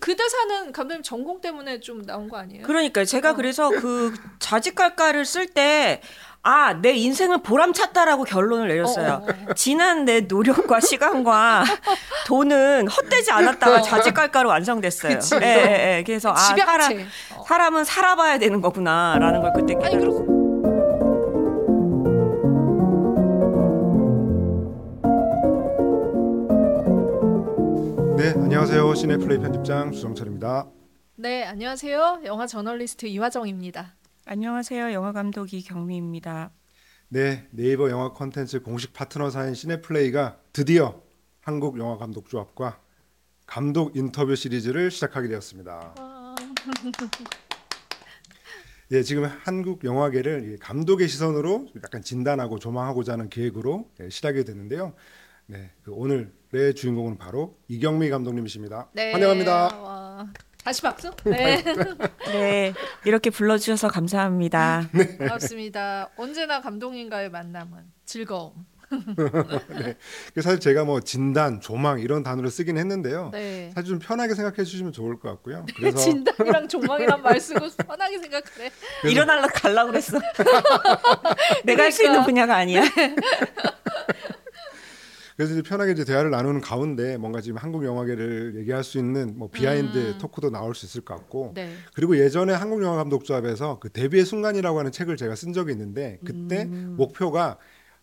그 대사는 감독님 전공 때문에 좀 나온 거 아니에요? 그러니까 제가 어. 그래서 그 자직갈가를 쓸 때 아, 내 인생을 보람찼다라고 결론을 내렸어요. 어, 어, 어. 지난 내 노력과 시간과 돈은 헛되지 않았다가 어. 자직갈가로 완성됐어요. 예, 예, 예. 그래서 아, 사람, 집약체. 어. 사람은 살아봐야 되는 거구나라는 걸 그때 아니 깨달았어요. 그리 네, 안녕하세요. 시네플레이 편집장 주성철입니다. 네 안녕하세요. 영화 저널리스트 이화정입니다. 안녕하세요. 영화 감독 이경미입니다. 네, 네이버 영화 콘텐츠 공식 파트너사인 시네플레이가 드디어 한국 영화 감독 조합과 감독 인터뷰 시리즈를 시작하게 되었습니다. 예, 지금 한국 영화계를 이 감독의 시선으로 약간 진단하고 조망하고자 하는 계획으로 예, 시작이 됐는데요. 네, 그 오늘 의 주인공은 바로 이경미 감독님이십니다. 네. 환영합니다. 와. 다시 박수. 네 네, 이렇게 불러주셔서 감사합니다. 반갑습니다. 언제나 감독님과의 만남은 즐거움. 그 사실 제가 뭐 진단, 조망 이런 단어를 쓰긴 했는데요. 네. 사실 좀 편하게 생각해 주시면 좋을 것 같고요. 그래서 진단이랑 조망이란 말 쓰고 편하게 생각해. 그래서- 일어날라 갈라 그랬어. 내가 할수 있는 그러니까. 분야가 아니야. 그래서 이제 편하게 이제 대화를 나누는 가운데 뭔가 지금 한국 영화계를 얘기할 수 있는 뭐 비하인드 음. 토크도 나올 수 있을 것 같고 네. 그리고 예전에 한국 영화 감독 조합에서 그 데뷔의 순간이라고 하는 책을 제가 쓴 적이 있는데 그때 음. 목표가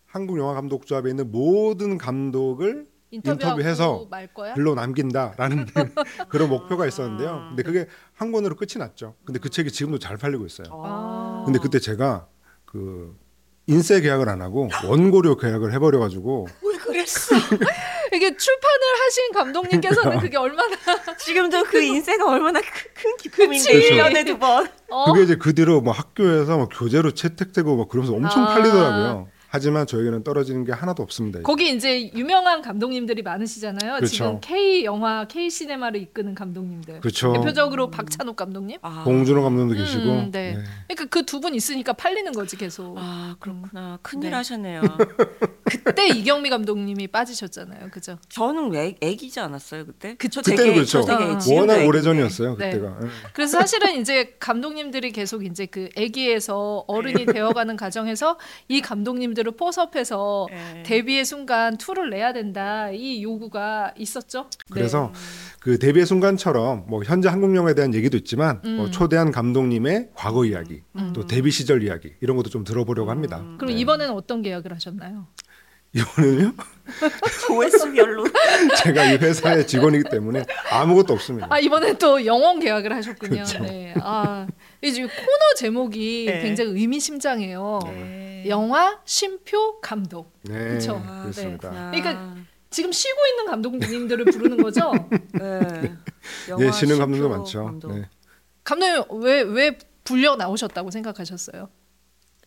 한국 영화 감독 조합에 있는 모든 감독을 인터뷰해서? 글로 남긴다라는 그런 목표가 아. 있었는데요. 근데 그게 한 권으로 끝이 났죠. 근데 그 책이 지금도 잘 팔리고 있어요. 아. 근데 그때 제가 그 인쇄 계약을 안 하고 원고료 계약을 해버려 가지고 왜 그랬어? 이게 출판을 하신 감독님께서는 그게 얼마나 지금도 그 인쇄가 얼마나 큰, 큰 기쁨인지 그치. 1년에 두 번. 어? 그게 이제 그 뒤로 뭐 학교에서 뭐 교재로 채택되고 막 그러면서 엄청 아. 팔리더라고요. 하지만 저에게는 떨어지는 게 하나도 없습니다. 거기 이제 유명한 감독님들이 많으시잖아요. 그렇죠. 지금 K 영화, K 시네마를 이끄는 감독님들. 그렇죠. 대표적으로 박찬욱 감독님. 아, 봉준호 감독도 음, 계시고. 네. 네. 그러니까 그 두 분 있으니까 팔리는 거지 계속. 아 그렇구나. 큰일 네. 하셨네요. 그때 이경미 감독님이 빠지셨잖아요. 그죠? 저는 애, 애기지 않았어요 그때? 그쵸. 저 그때는 그렇죠. 저 되게 어. 지금도 워낙 애기인데. 오래 전이었어요. 네. 그때가. 예. 그래서 사실은 이제 감독님들이 계속 이제 그 아기에서 어른이 되어가는 과정에서 이 감독님들 을 포섭해서 네. 데뷔의 순간 투를 내야 된다 이 요구가 있었죠. 네. 그래서 그 데뷔의 순간처럼 뭐 현재 한국 영화에 대한 얘기도 있지만 뭐 음. 초대한 감독님의 과거 이야기, 음. 또 데뷔 시절 이야기 이런 것도 좀 들어보려고 합니다. 그럼 네. 이번에는 어떤 계약을 하셨나요? 이번에는요. 조회수별로 제가 이 회사의 직원이기 때문에 아무것도 없습니다. 아 이번엔 또 영원 계약을 하셨군요. 그렇죠. 네. 아 이제 코너 제목이 네. 굉장히 의미심장해요. 네. 영화 쉼표 감독. 네, 그쵸. 그렇습니다. 그러니까 지금 쉬고 있는 감독님들을 부르는 거죠. 네. 예, 쉬는 감독도 많죠. 감독. 네. 감독님 왜 왜 불려 나오셨다고 생각하셨어요?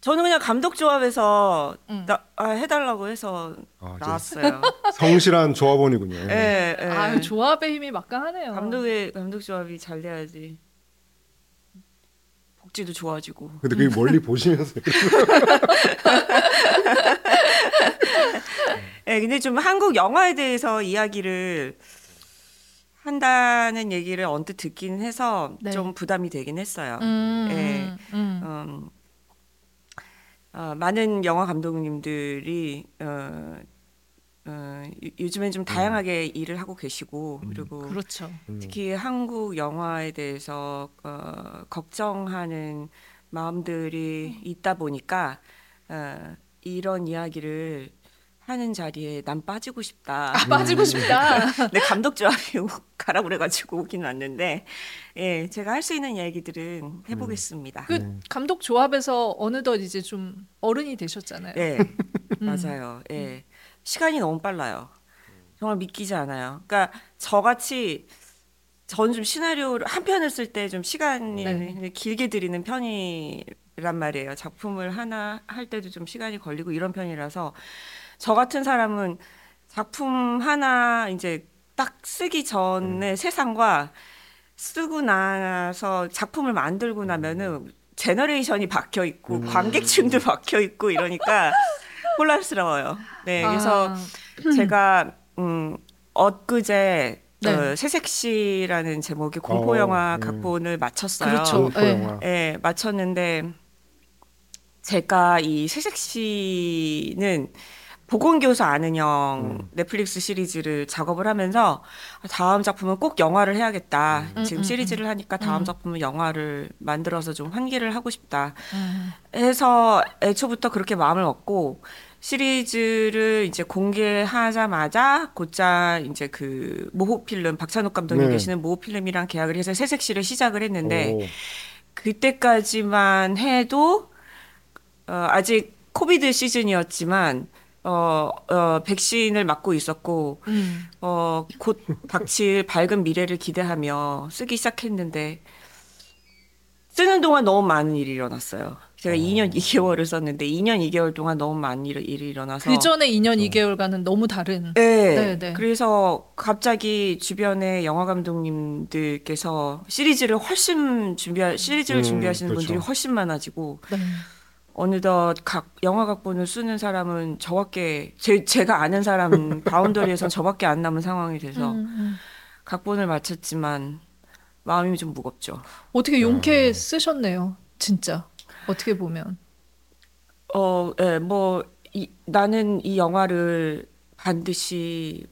저는 그냥 감독 조합에서 음. 나, 아, 해달라고 해서 아, 나왔어요. 성실한 조합원이군요. 예, 예. 아 조합의 힘이 막강하네요. 감독의 감독 조합이 잘 돼야지. 복지도 좋아지고. 근데 그게 멀리 보시면서 예, 근데 좀 한국 영화에 대해서 이야기를 한다는 얘기를 언뜻 듣긴 해서 네. 좀 부담이 되긴 했어요. 음, 예. 음. 음, 어, 많은 영화 감독님들이 어, 어, 요- 요즘엔 좀 다양하게 일을 하고 계시고 그리고 그렇죠. 특히 한국 영화에 대해서 어, 걱정하는 마음들이 있다 보니까 어, 이런 이야기를 하는 자리에 난 빠지고 싶다. 아, 빠지고 싶다. 내 감독 조합이 가라 그래가지고 오긴 왔는데, 예, 제가 할 수 있는 이야기들은 해보겠습니다. 그 감독 조합에서 어느덧 이제 좀 어른이 되셨잖아요. 예, 음. 맞아요. 예, 시간이 너무 빨라요. 정말 믿기지 않아요. 그러니까 저같이 저는 좀 시나리오를 한 편을 쓸 때 좀 시간이 네. 길게 들이는 편이란 말이에요. 작품을 하나 할 때도 좀 시간이 걸리고 이런 편이라서 저 같은 사람은 작품 하나 이제 딱 쓰기 전의 세상과 쓰고 나서 작품을 만들고 나면은 generation이 바뀌어 있고 관객층도 바뀌어 있고 이러니까 혼란스러워요. 네, 그래서 아, 제가 음 엊그제 네. 어, 새색시라는 제목의 공포 영화 어, 음. 각본을 마쳤어요. 그렇죠. 공포 네. 영화. 예, 마쳤는데 제가 이 새색시는 보건교사 아는 형 음. 넷플릭스 시리즈를 작업을 하면서 다음 작품은 꼭 영화를 해야겠다. 음, 지금 음, 시리즈를 하니까 다음 음. 작품은 영화를 만들어서 좀 환기를 하고 싶다. 음. 해서 애초부터 그렇게 마음을 먹고 시리즈를 이제 공개하자마자 곧장 이제 그 모호 필름 박찬욱 감독님 네. 계시는 모호 필름이랑 계약을 해서 새색시를 시작을 했는데 오. 그때까지만 해도 어, 아직 코비드 시즌이었지만 어, 어, 백신을 맞고 있었고 음. 어, 곧 닥칠 밝은 미래를 기대하며 쓰기 시작했는데 쓰는 동안 너무 많은 일이 일어났어요. 제가 2년 2개월을 썼는데 2년 2개월 동안 너무 많은 일이, 일이 일어나서 그 전에 2년 2개월간은 너무 다른. 네. 네, 네. 그래서 갑자기 주변에 영화 감독님들께서 시리즈를 훨씬 준비 시리즈를 음, 준비하시는 그렇죠. 분들이 훨씬 많아지고 네. 어느덧 각 영화 각본을 쓰는 사람은 저밖에 제, 제가 아는 사람 바운더리에선 저밖에 안 남은 상황이 돼서 음, 음. 각본을 마쳤지만 마음이 좀 무겁죠. 어떻게 용케 쓰셨네요. 진짜. 어떻게 보면. 어, 예, 뭐 이, 나는 이 영화를 반드시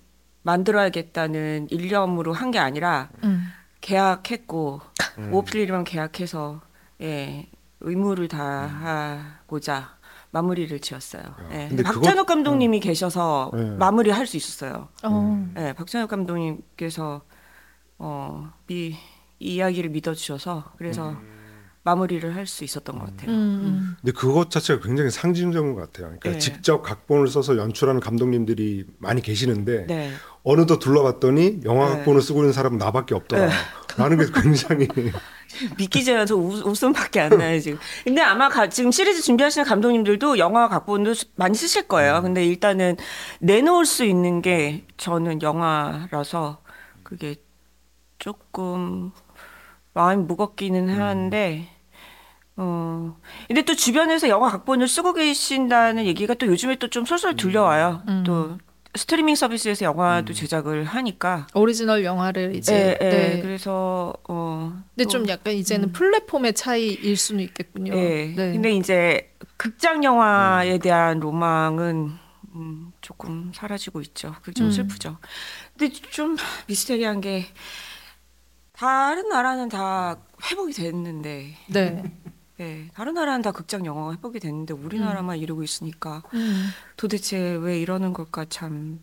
만들어야겠다는 일념으로 한 게 아니라 음. 계약했고 음. 모필이랑 계약해서 예 의무를 다하고자 마무리를 지었어요. 예. 근데 박찬욱 감독님이 계셔서 네. 마무리 할 수 있었어요. 어. 예, 박찬욱 감독님께서 어, 이, 이 이야기를 믿어주셔서 그래서 마무리를 할 수 있었던 것 같아요. 음, 음. 근데 그것 자체가 굉장히 상징적인 것 같아요. 그러니까 네. 직접 각본을 써서 연출하는 감독님들이 많이 계시는데 네. 어느덧 둘러봤더니 영화 네. 각본을 쓰고 있는 사람은 나밖에 없더라. 라는 게 굉장히 믿기지 않아서 웃, 웃음밖에 안 나요 지금. 근데 아마 가- 지금 시리즈 준비하시는 감독님들도 영화 각본도 수- 많이 쓰실 거예요. 근데 일단은 내놓을 수 있는 게 저는 영화라서 그게 조금 마음이 무겁기는 하는데. 어. 근데 또 주변에서 영화 각본을 쓰고 계신다는 얘기가 또 요즘에 또 좀 솔솔 들려와요. 음. 또 스트리밍 서비스에서 영화도 제작을 하니까. 오리지널 영화를 이제 예, 예. 네. 그래서 어. 근데 또- 좀 약간 이제는 플랫폼의 차이일 수는 있겠군요. 네. 네. 근데 이제 극장 영화에 대한 로망은 음, 조금 사라지고 있죠. 그게 좀 음. 슬프죠. 근데 좀 미스테리한 게 다른 나라는 다 회복이 됐는데, 네. 네, 다른 나라는 다 극장 영화가 회복이 됐는데 우리나라만 이러고 있으니까 음. 도대체 왜 이러는 걸까 참.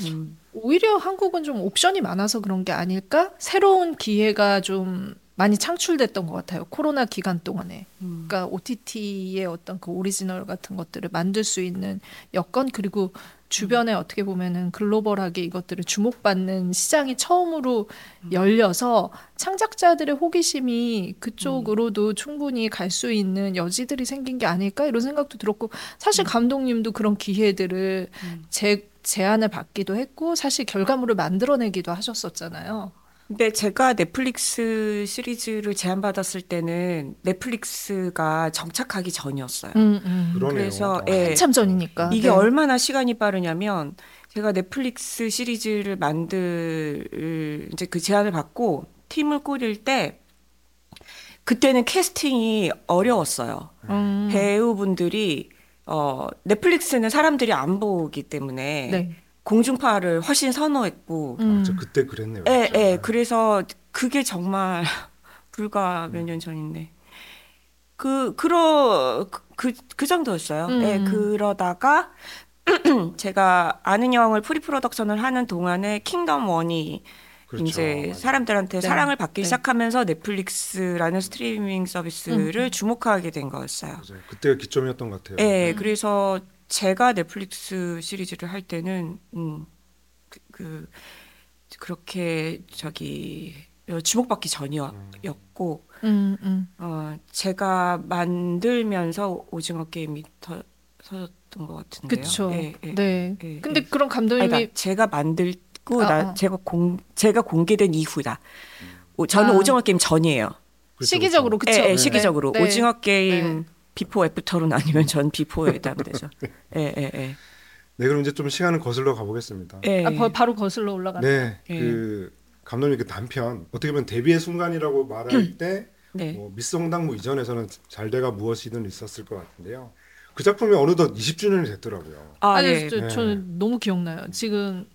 음, 오히려 한국은 좀 옵션이 많아서 그런 게 아닐까? 새로운 기회가 좀 많이 창출됐던 것 같아요. 코로나 기간 동안에. 음. 그러니까 OTT의 어떤 그 오리지널 같은 것들을 만들 수 있는 여건 그리고 주변에 어떻게 보면은 글로벌하게 이것들을 주목받는 시장이 처음으로 열려서 창작자들의 호기심이 그쪽으로도 충분히 갈 수 있는 여지들이 생긴 게 아닐까 이런 생각도 들었고 사실 감독님도 그런 기회들을 제, 제안을 받기도 했고 사실 결과물을 만들어내기도 하셨었잖아요. 근데 제가 넷플릭스 시리즈를 제안받았을 때는 넷플릭스가 정착하기 전이었어요. 음, 음. 그러네요. 그래서 어. 예, 한참 전이니까. 이게 네. 얼마나 시간이 빠르냐면 제가 넷플릭스 시리즈를 만들 이제 그 제안을 받고 팀을 꾸릴 때 그때는 캐스팅이 어려웠어요. 음. 배우분들이 어 넷플릭스는 사람들이 안 보기 때문에 네. 공중파를 훨씬 선호했고 음. 아, 저 그때 그랬네요. 예, 진짜. 예. 그래서 그게 정말 불과 몇 년 전인데. 그, 그러, 그, 그 정도였어요. 음. 예, 그러다가 제가 안은영을 pre-production을 하는 동안에 킹덤 one이 그렇죠. 이제. 사람들한테 네. 사랑을 받기 네. 시작하면서 넷플릭스라는 스트리밍 서비스를 주목하게 된 거였어요. 맞아요. 그때가 기점이었던 것 같아요. 예, 음. 그래서 제가 넷플릭스 시리즈를 할 때는 음, 그, 그 그렇게 저기 주목받기 전이었고 음, 음. 어, 제가 만들면서 오징어 게임이 터, 터졌던 것 같은데요. 그쵸. 예, 예. 네. 예, 근데 예. 그런 아니, 감독님이 그러니까 제가 만들고 아, 나 아. 제가 공 제가 공개된 이후다. 오, 저는 아. 오징어 게임 전이에요. 그렇죠, 시기적으로 예, 그쵸? 예, 시기적으로 네, 네. 오징어 게임 네. before after로 나뉘면 전 비포에 해당되죠. 예, 예, 예. 네, 그럼 이제 좀 시간을 거슬러 가보겠습니다. 예. 아, 바, 바로 거슬러 올라가는. 네, 예. 그 감독님 그 단편 어떻게 보면 데뷔의 순간이라고 말할 때 네. 뭐 미스 홍당무 이전에서는 잘돼가 무엇이든 있었을 것 같은데요. 그 작품이 어느덧 20주년이 됐더라고요. 아, 아니, 예. 저, 네. 저는 너무 기억나요. 지금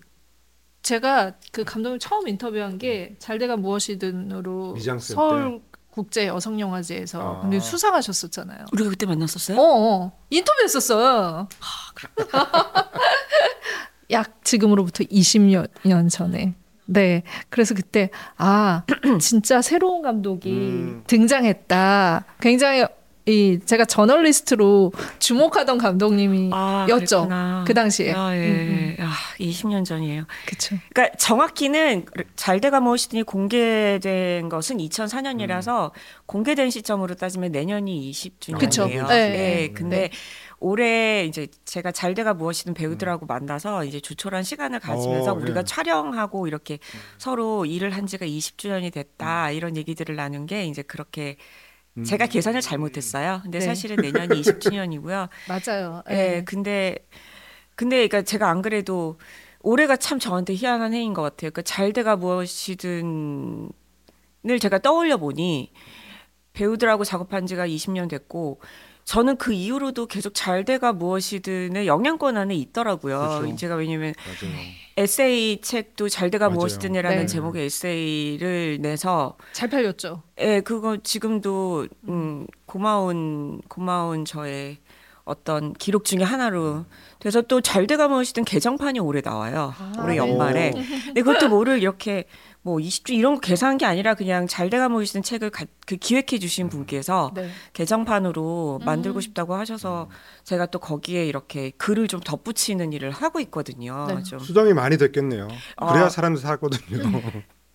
제가 그 감독님 처음 인터뷰한 게 잘돼가 무엇이든으로 서울 국제 여성 영화제에서 아. 감독님 수상하셨었잖아요. 우리가 그때 만났었어요? 어, 어. 인터뷰했었어요. 약 지금으로부터 20년 전에. 네. 그래서 그때 아 진짜 새로운 감독이 음. 등장했다. 굉장히 이 제가 저널리스트로 주목하던 감독님이 아. 그 당시에. 아, 음, 예. 아, 20년 전이에요. 그쵸. 그러니까 정확히는 잘 돼가 무엇이든이 공개된 것은 2004년이라서 공개된 시점으로 따지면 내년이 20주년이에요. 그쵸. 네. 네. 근데 올해 이제 제가 잘돼가 무엇이든 배우들하고 만나서 이제 조촐한 시간을 가지면서 어, 우리가 예. 촬영하고 이렇게 서로 일을 한 지가 20주년이 음. 됐다 이런 얘기들을 나눈 게 이제 그렇게 제가 계산을 잘못했어요. 근데 네. 사실은 내년이 20주년이고요. 맞아요. 예, 예. 근데 근데 그러니까 제가 안 그래도 올해가 참 저한테 희한한 해인 것 같아요. 그러니까 잘돼가 무엇이든을 제가 떠올려 보니 배우들하고 작업한 지가 20년 됐고 저는 그 이후로도 계속 잘돼가 무엇이든의 영향권 안에 있더라고요. 그렇죠. 제가 왜냐면 맞아요. 에세이 책도 잘돼가. 무엇이든이라는 네. 제목의 에세이를 내서 잘 팔렸죠. 예, 그거 지금도 음 고마운 고마운 저의 어떤 기록 중에 하나로 돼서 또 잘돼가 무엇이든 개정판이 올해 나와요. 아, 올해 네. 연말에. 근데 그것도 뭐를 이렇게 뭐 20주 이런 거 계산한 게 아니라 그냥 잘 돼가 무엇이든 책을 가, 그 기획해 주신 분께서 네. 개정판으로 만들고 음. 싶다고 하셔서 제가 또 거기에 이렇게 글을 좀 덧붙이는 일을 하고 있거든요. 네. 좀. 수정이 많이 됐겠네요. 그래야 아. 사람들이 살거든요.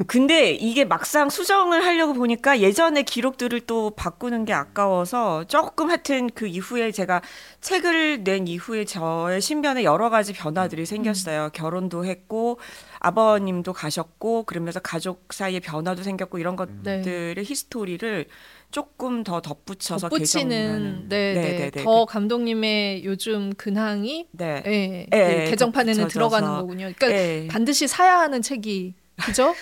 근데 이게 막상 수정을 하려고 보니까 예전의 기록들을 또 바꾸는 게 아까워서 조금 하여튼 그 이후에 제가 책을 낸 이후에 저의 신변에 여러 가지 변화들이 생겼어요. 결혼도 했고 아버님도 가셨고 그러면서 가족 사이에 변화도 생겼고 이런 것들의 히스토리를 조금 더 덧붙여서 덧붙이는 개정하는. 네, 네, 네, 네. 더 감독님의 요즘 근황이 네. 예, 예, 그 개정판에는. 들어가는 거군요. 그러니까 예. 반드시 사야 하는 책이 그죠?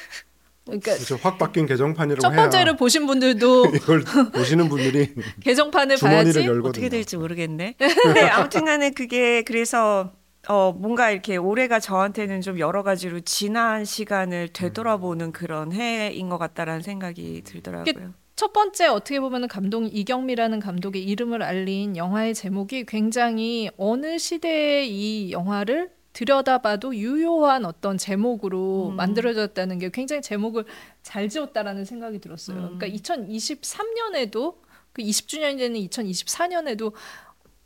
그러니까 그렇죠. 확 바뀐 개정판이라고 첫 해야 번째를 보신 분들도 이걸 보시는 분들이 개정판을 주머니를 봐야지. 열거든요. 어떻게 될지 모르겠네. 네, 아무튼간에 그게 그래서 어 뭔가 이렇게 올해가 저한테는 좀 여러 가지로 지난 시간을 되돌아보는 그런 해인 것 같다라는 생각이 들더라고요. 첫 번째 어떻게 보면 감독 이경미라는 감독의 이름을 알린 영화의 제목이 굉장히 어느 시대의 이 영화를 들여다봐도 유효한 어떤 제목으로 음. 만들어졌다는 게 굉장히 제목을 잘 지었다라는 생각이 들었어요. 음. 그러니까 2023년에도 그 20주년이 되는 2024년에도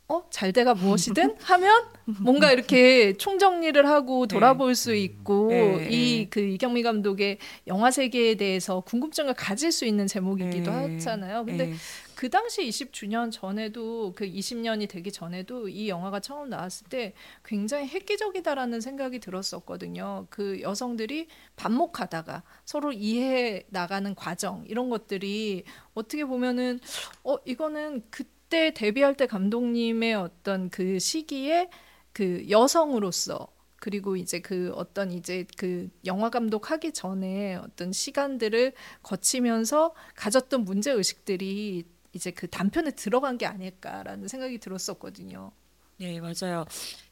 어 잘 돼가 무엇이든 하면 뭔가 이렇게 총정리를 하고 돌아볼 수 있고 네, 이그 이경미 감독의 영화 세계에 대해서 궁금증을 가질 수 있는 제목이기도 네. 하잖아요. 근데 네. 그 당시 20주년 전에도 그 20년이 되기 전에도 이 영화가 처음 나왔을 때 굉장히 획기적이다라는 생각이 들었었거든요. 그 여성들이 반목하다가 서로 이해해 나가는 과정 이런 것들이 어떻게 보면은 어 이거는 그 때 데뷔할 때 감독님의 어떤 그 시기에 그 여성으로서 그리고 이제 그 어떤 이제 그 영화 감독 하기 전에 어떤 시간들을 거치면서 가졌던 문제 의식들이 이제 그 단편에 들어간 게 아닐까라는 생각이 들었었거든요. 네, 맞아요.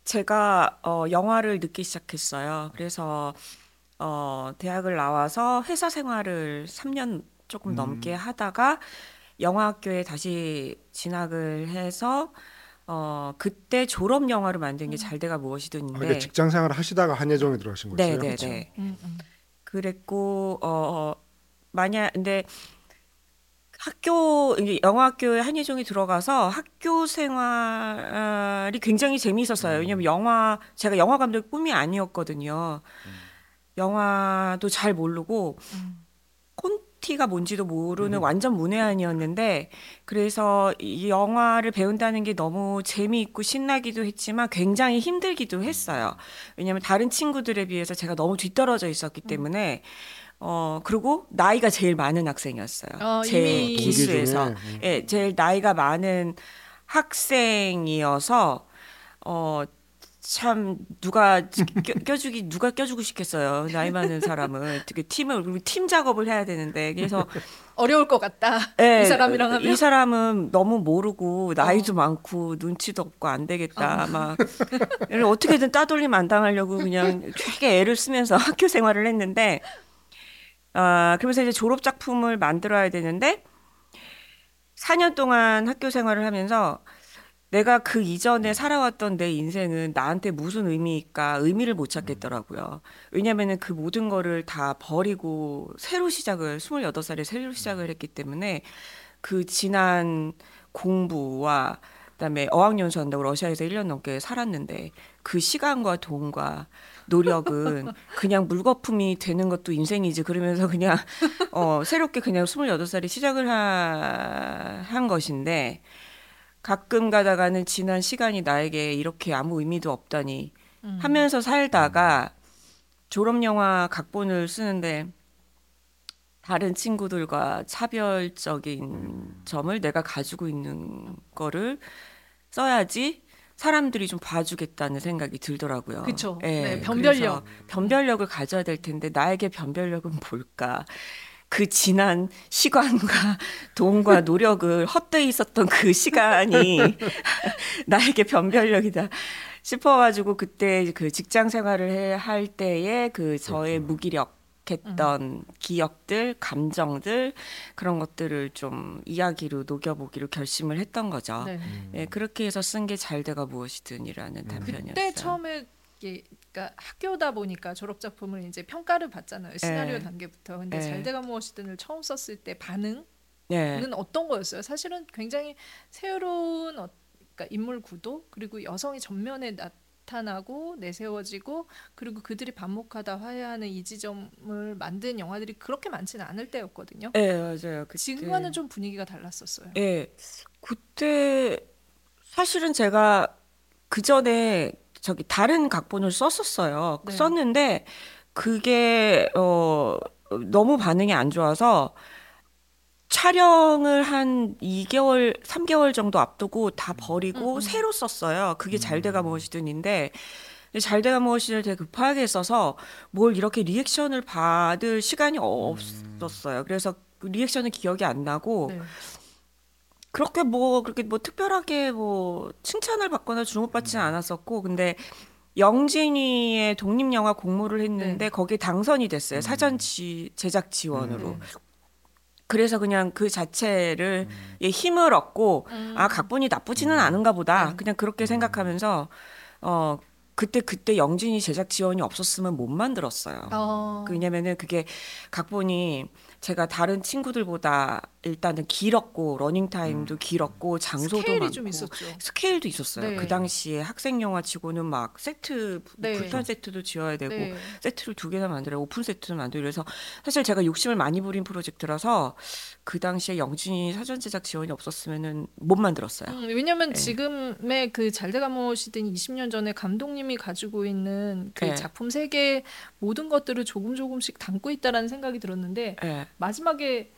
제가 어, 영화를 늦게 시작했어요. 그래서 어, 대학을 나와서 회사 생활을 3년 조금 넘게 하다가 영화학교에 다시 진학을 해서 어, 그때 졸업 영화를 만든 게 잘돼가 아, 무엇이든인데 그러니까 직장 생활을 하시다가 한예종에 들어가신 네, 거였어요. 네, 네. 음, 음. 그랬고 어, 어 만약 근데 학교 이제 영화학교에 한예종이 들어가서 학교 생활이 굉장히 재미있었어요. 왜냐면 영화 제가 영화 감독 꿈이 아니었거든요. 영화도 잘 모르고 음. 콘티가 뭔지도 모르는 완전 문외한이었는데 그래서 이 영화를 배운다는 게 너무 재미있고 신나기도 했지만 굉장히 힘들기도 했어요. 왜냐하면 다른 친구들에 비해서 제가 너무 뒤떨어져 있었기 때문에 어 그리고 나이가 제일 많은 학생이었어요. 어, 제 기수에서 음. 예, 제일 나이가 많은 학생이어서 어 참 누가 껴, 껴주기 누가 껴주고 싶겠어요 나이 많은 사람은 되게 팀을 팀 작업을 해야 되는데. 그래서 어려울 것 같다. 예, 이 사람이랑 하면? 어. 이 사람은 너무 모르고 나이도 많고 눈치도 없고 안 되겠다. 막 이걸 어떻게든 따돌림 안 당하려고 그냥 되게 애를 쓰면서 학교 생활을 했는데 아 그러면서 이제 졸업 작품을 만들어야 되는데 4년 동안 학교 생활을 하면서 내가 그 이전에 살아왔던 내 인생은 나한테 무슨 의미일까 의미를 못 찾겠더라고요. 왜냐면은 그 모든 거를 다 버리고 새로 시작을 28살에 새로 시작을 했기 때문에 그 지난 공부와 그다음에 어학연수 한다고 러시아에서 1년 넘게 살았는데 그 시간과 돈과 노력은 그냥 물거품이 되는 것도 인생이지 그러면서 그냥 어 새롭게 그냥 28살에 시작을 하, 한 것인데 가끔 가다가는 지난 시간이 나에게 이렇게 아무 의미도 없다니 음. 하면서 살다가 졸업 영화 각본을 쓰는데 다른 친구들과 차별적인 점을 내가 가지고 있는 거를 써야지 사람들이 좀 봐주겠다는 생각이 들더라고요. 그쵸. 예, 네, 변별력. 변별력을 가져야 될 텐데 나에게 변별력은 뭘까? 그 지난 시간과 돈과 노력을 헛되이 있었던 그 시간이 나에게 변별력이다 싶어가지고 그때 그 직장 생활을 해- 할 때에 그 저의 무기력 했던 기억들, 감정들 그런 것들을 좀 이야기로 녹여보기로 결심을 했던 거죠. 네. 예, 그렇게 해서 쓴 게 잘 돼가 무엇이든이라는 단편이었어요. 그때 처음에 그러니까 학교다 보니까 졸업 작품을 이제 평가를 받잖아요. 시나리오 네. 단계부터. 근데 네. 잘돼가 무엇이든을 처음 썼을 때 반응은 네. 어떤 거였어요? 사실은 굉장히 새로운 어, 그러니까 인물 구도 그리고 여성이 전면에 나타나고 내세워지고 그리고 그들이 반목하다 화해하는 이 지점을 만든 영화들이 그렇게 많지는 않을 때였거든요. 네, 맞아요. 그때. 지금과는 좀 분위기가 달랐었어요. 예. 그때 사실은 제가 그 전에 저기 다른 각본을 썼었어요. 네. 썼는데 그게 어 너무 반응이 안 좋아서 촬영을 한 2개월, 3개월 정도 앞두고 다 버리고 음, 음. 새로 썼어요. 그게 잘 돼가 무엇이든인데 잘 돼가 무엇이든 되게 급하게 써서 뭘 이렇게 리액션을 받을 시간이 없었어요. 그래서 그 리액션은 기억이 안 나고 네. 그렇게 뭐 그렇게 뭐 특별하게 뭐 칭찬을 받거나 주목받지는 않았었고 근데 영진위의 독립 영화 공모를 했는데 네. 거기에 당선이 됐어요 사전 지, 제작 지원으로 네. 그래서 그냥 그 자체를 예, 힘을 얻고 음. 아 각본이 나쁘지는 않은가 보다 네. 그냥 그렇게 생각하면서 어 그때 그때 영진위 제작 지원이 없었으면 못 만들었어요. 어. 왜냐면은 그게 각본이 제가 다른 친구들보다 일단은 길었고 러닝 타임도 길었고 장소도 스케일이 많고 좀 있었죠. 스케일도 있었어요. 네. 그 당시에 학생 영화 치고는 막 세트 네. 불편 세트도 지어야 되고 네. 세트를 두 개나 만들어야 오픈 세트도 만들고 그래서 사실 제가 욕심을 많이 부린 프로젝트라서 그 당시에 영진이 사전 제작 지원이 없었으면은 못 만들었어요. 음, 왜냐면 네. 지금의 그 잘돼가 무엇이든 20년 전에 감독님이 가지고 있는 그 네. 작품 세계 모든 것들을 조금 조금씩 담고 있다라는 생각이 들었는데 예. 마지막에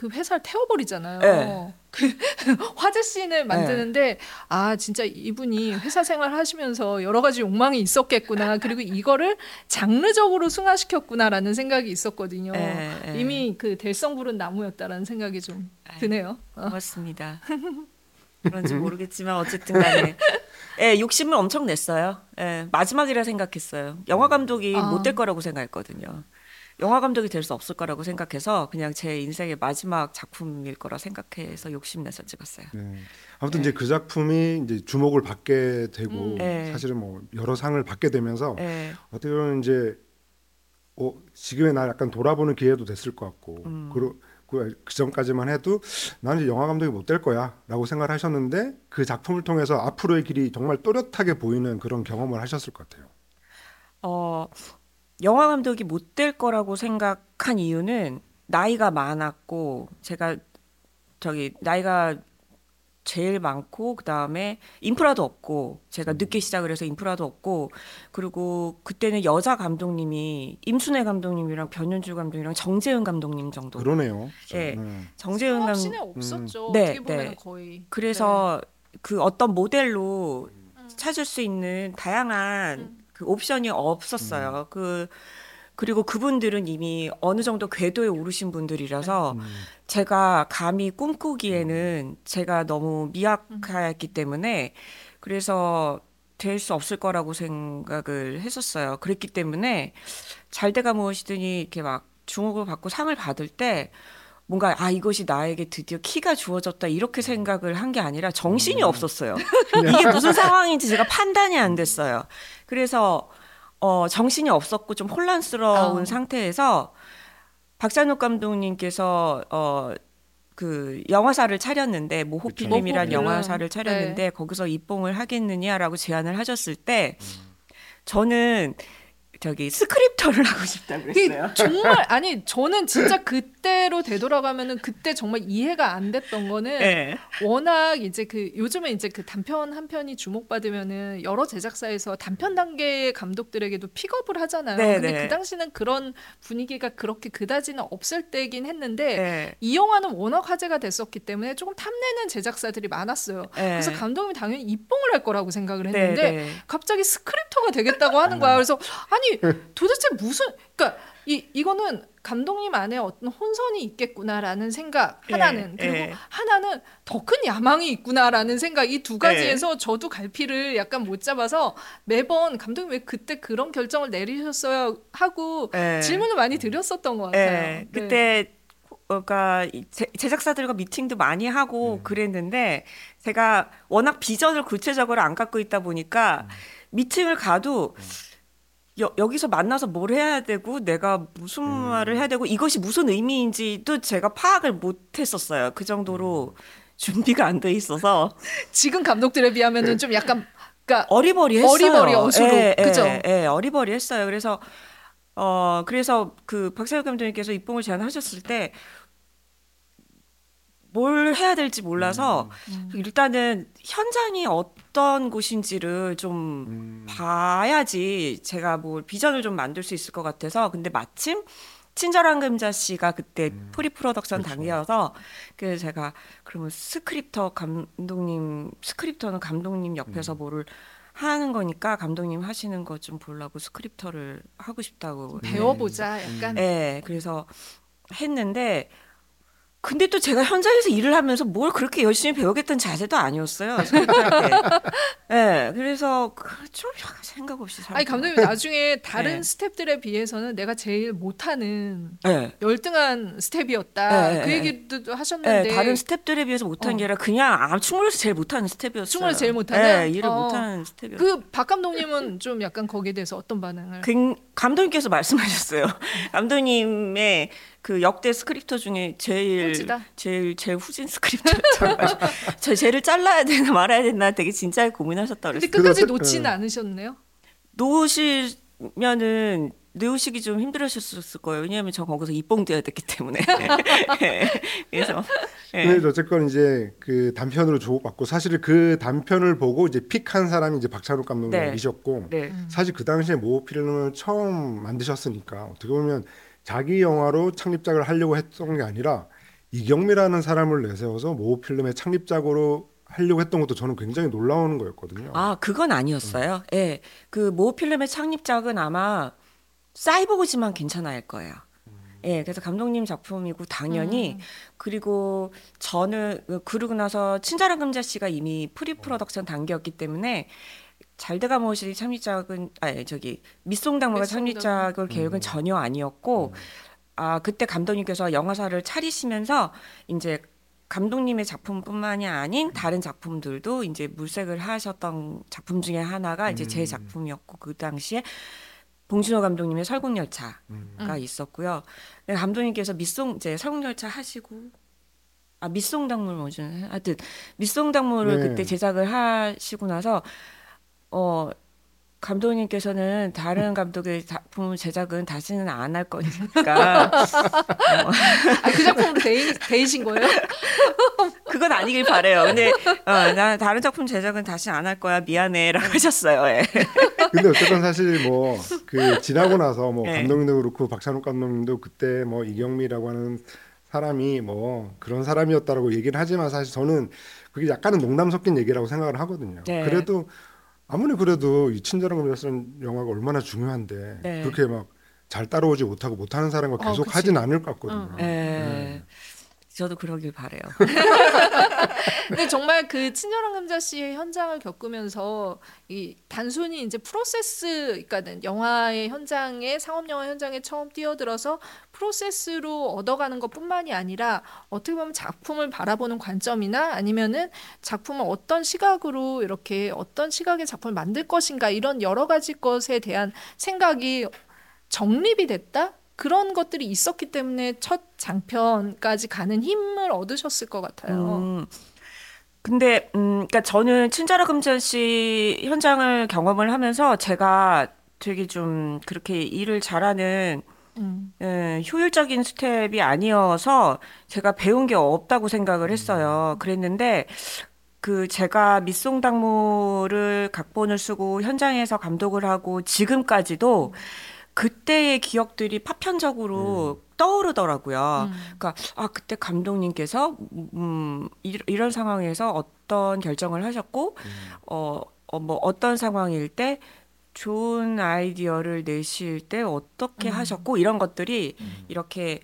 그 회사를 태워버리잖아요. 네. 그 화제 씬을 만드는데 아 진짜 이분이 회사 생활 하시면서 여러 가지 욕망이 있었겠구나 그리고 이거를 장르적으로 승화시켰구나라는 생각이 있었거든요. 예, 예. 이미 그 될성 부른 나무였다라는 생각이 좀 아이, 드네요. 어. 고맙습니다. 그런지 모르겠지만 어쨌든 간에 예, 욕심을 엄청 냈어요. 예, 마지막이라 생각했어요. 영화 감독이 아. 못될 거라고 생각했거든요. 영화 감독이 될 수 없을 거라고 생각해서 그냥 제 인생의 마지막 작품일 거라 생각해서 욕심내서 찍었어요. 네. 아무튼 이제 그 작품이 이제 주목을 받게 되고 음. 네. 사실은 뭐 여러 상을 받게 되면서 예, 어떻게 보면 이제 어, 지금의 날 약간 돌아보는 기회도 됐을 것 같고 음. 그러, 그, 그 전까지만 해도 나는 이제 영화 감독이 못 될 거야라고 생각을 하셨는데 그 작품을 통해서 앞으로의 길이 정말 또렷하게 보이는 그런 경험을 하셨을 것 같아요. 어, 영화 감독이 못 될 거라고 생각한 이유는 나이가 많았고 제가 저기 나이가 제일 많고 그다음에 인프라도 없고 제가 늦게 시작을 해서 인프라도 없고 그리고 그때는 여자 감독님이 임순애 감독님이랑 변현주 감독님이랑 정재은 감독님 정도 그러네요. 예. 네. 정재은 감 상업씬에 없었죠. 네, 어떻게 보면 네. 거의. 그래서 그 어떤 모델로 찾을 수 있는 다양한 그 옵션이 없었어요. 그 그리고 그분들은 이미 어느 정도 궤도에 오르신 분들이라서 음. 제가 감히 꿈꾸기에는 제가 너무 미약했기 때문에 그래서 될 수 없을 거라고 생각을 했었어요. 그랬기 때문에 잘 돼가 무엇이더니 이렇게 막 주목을 받고 상을 받을 때 뭔가 아 이것이 나에게 드디어 키가 주어졌다 이렇게 생각을 한 게 아니라 정신이 없었어요. 이게 무슨 상황인지 제가 판단이 안 됐어요. 그래서 어 정신이 없었고 좀 혼란스러운 아. 상태에서 박찬욱 감독님께서 어 그 영화사를 차렸는데 모호 그쵸. 필름이란 모호 필름. 영화사를 차렸는데 거기서 입봉을 하겠느냐라고 제안을 하셨을 때 저는 저기 스크립터를 하고 싶다 그랬어요. 정말 아니 저는 진짜 그 때로 되돌아가면은 그때 정말 이해가 안 됐던 거는 네. 워낙 이제 그 요즘에 이제 그 단편 한 편이 주목받으면은 여러 제작사에서 단편 단계의 감독들에게도 픽업을 하잖아요. 네, 근데 네. 그 당시는 그런 분위기가 그렇게 그다지는 없을 때긴 했는데 네. 이 영화는 워낙 화제가 됐었기 때문에 조금 탐내는 제작사들이 많았어요. 네. 그래서 감독님이 당연히 입봉을 할 거라고 생각을 네, 했는데 네. 갑자기 스크립터가 되겠다고 하는 거야. 그래서 아니 도대체 무슨 그러니까 이 이거는 감독님 안에 어떤 혼선이 있겠구나라는 생각 예, 하나는 그리고 예. 하나는 더 큰 야망이 있구나라는 생각 이 두 가지에서 저도 갈피를 약간 못 잡아서 매번 감독님 왜 그때 그런 결정을 내리셨어요 하고 네. 질문을 많이 드렸었던 것 같아요. 네, 네. 그때 그러니까 이 제- 제작사들과 미팅도 많이 하고 그랬는데 제가 워낙 비전을 구체적으로 안 갖고 있다 보니까 미팅을 가도 여, 여 기서 만나서 뭘 해야 되고 내가 무슨 말을 해야 되고 이것이 무슨 의미인지도 제가 파악을 못 했었어요. 그 정도로 준비가 안 돼 있어서 지금 감독들에 비하면은 좀 약간 그러니까 어리버리했어요. 어리버리 어수로, 예, 예, 그죠? 예, 어리버리했어요. 그래서 어 그래서 그 박찬욱 감독님께서 입봉을 제안하셨을 때 뭘 해야 될지 몰라서 음. 일단은 현장이 어떤 곳인지를 좀 음. 봐야지 제가 뭐 비전을 좀 만들 수 있을 것 같아서. 근데 마침 친절한 금자 씨가 그때 pre-production 그렇죠. 단계여서 그래서 제가 그러면 스크립터 감독님 스크립터는 감독님 옆에서 뭐를 하는 거니까 감독님 하시는 거 좀 보려고 스크립터를 하고 싶다고. 배워보자. 약간. 네, 그래서 했는데 근데 또 제가 현장에서 일을 하면서 뭘 그렇게 열심히 배우겠다는 자세도 아니었어요. 때. 네, 그래서 그좀 생각 없이 살. 아니 감독님 나중에 다른 네. 스텝들에 비해서는 내가 제일 못하는 네. 열등한 스텝이었다 네, 그 네, 얘기도 하셨는데 네, 다른 스텝들에 비해서 못한 어. 게 아니라 그냥 아, 충무로에서 제일 못하는 스텝이었어요. 충무로에서 제일 못하는? 네, 일을 어. 못하는 스텝이었어요. 그 박 감독님은 좀 약간 거기에 대해서 어떤 반응을? 그 감독님께서 말씀하셨어요. 감독님의 그 역대 스크립터 중에 제일 꼴찌다? 제일 제일 후진 스크립터였다고 하셔. 저 쟤를 잘라야 되나 말아야 되나 되게 진짜 고민하셨다 근데 그랬어요. 끝까지 그래도- 놓지는 네. 않으셨네요. 놓으시면은 놓으시기 좀 힘들으셨을 거예요. 왜냐하면 저 거기서 입봉돼야 됐기 때문에. 그래서 예. 근데 어쨌건 이제 그 단편으로 주목받고 사실 그 단편을 보고 이제 픽한 사람이 이제 박찬욱 네. 감독님이셨고 네. 사실 그 당시에 모호 필름을 처음 만드셨으니까 어떻게 보면 자기 영화로 창립작을 하려고 했던 게 아니라 이경미라는 사람을 내세워서 모호 필름의 창립작으로 하려고 했던 것도 저는 굉장히 놀라운 거였거든요. 아 그건 아니었어요. 예, 그모 필름의 창립작은 아마 사이보그지만 괜찮아할 거예요. 예, 그래서 감독님 작품이고 당연히 그리고 저는 그- 그러고 나서 친절한 금자 씨가 이미 pre-production 단계였기 때문에 잘돼가 무엇이 창립작은 아니 저기 미스 홍당무가 미스 홍당무. 창립작을 계획은 전혀 아니었고 아 그때 감독님께서 영화사를 차리시면서 이제 감독님의 작품뿐만이 아닌 다른 작품들도 이제 물색을 하셨던 작품 중에 하나가 이제 제 작품이었고 그 당시에 봉준호 감독님의 설국열차가 음. 있었고요. 근데 감독님께서 미쓰 홍 이제 설국열차 하시고 아 미쓰 홍당무 뭐죠? 하여튼 미쓰 홍당무를 네. 그때 제작을 하시고 나서 어 감독님께서는 다른 감독의 작품 제작은 다시는 안 할 거니까 아, 그 작품으로 데이, 데이신 거예요? 그건 아니길 바래요. 근데 어, 나 다른 작품 제작은 다시 안 할 거야 미안해라고 하셨어요. 예. 근데 어쨌든 사실 뭐 그 지나고 나서 뭐 네. 감독님도 그렇고 박찬욱 감독님도 그때 뭐 이경미라고 하는 사람이 뭐 그런 사람이었다라고 얘기를 하지만 사실 저는 그게 약간은 농담 섞인 얘기라고 생각을 하거든요. 네. 그래도 아무리 그래도 이 친절한 검사라는 영화가 얼마나 중요한데 네. 그렇게 막 잘 따라오지 못하고 못하는 사람과 어, 계속 그치. 하진 않을 것 같거든요. 예. 네. 저도 그러길 바래요. 근데 정말 그 친절한 금자 씨의 현장을 겪으면서 이 단순히 이제 프로세스, 그러니까 영화의 현장에 상업 영화 현장에 처음 뛰어들어서 프로세스로 얻어가는 것뿐만이 아니라 어떻게 보면 작품을 바라보는 관점이나 아니면은 작품을 어떤 시각으로 이렇게 어떤 시각의 작품을 만들 것인가 이런 여러 가지 것에 대한 생각이 정립이 됐다. 그런 것들이 있었기 때문에 첫 장편까지 가는 힘을 얻으셨을 것 같아요. 음, 근데 음, 그러니까 저는 친절한 금전 씨 현장을 경험을 하면서 제가 되게 좀 그렇게 일을 잘하는 음. 예, 효율적인 스텝이 아니어서 제가 배운 게 없다고 생각을 했어요. 그랬는데 그 제가 밑송당무를 각본을 쓰고 현장에서 감독을 하고 지금까지도 그때의 기억들이 파편적으로 떠오르더라고요. 음. 그러니까 아 그때 감독님께서 음 이- 이런 상황에서 어떤 결정을 하셨고 어뭐 어떤 상황일 때 좋은 아이디어를 내실 때 어떻게 음. 하셨고 이런 것들이 이렇게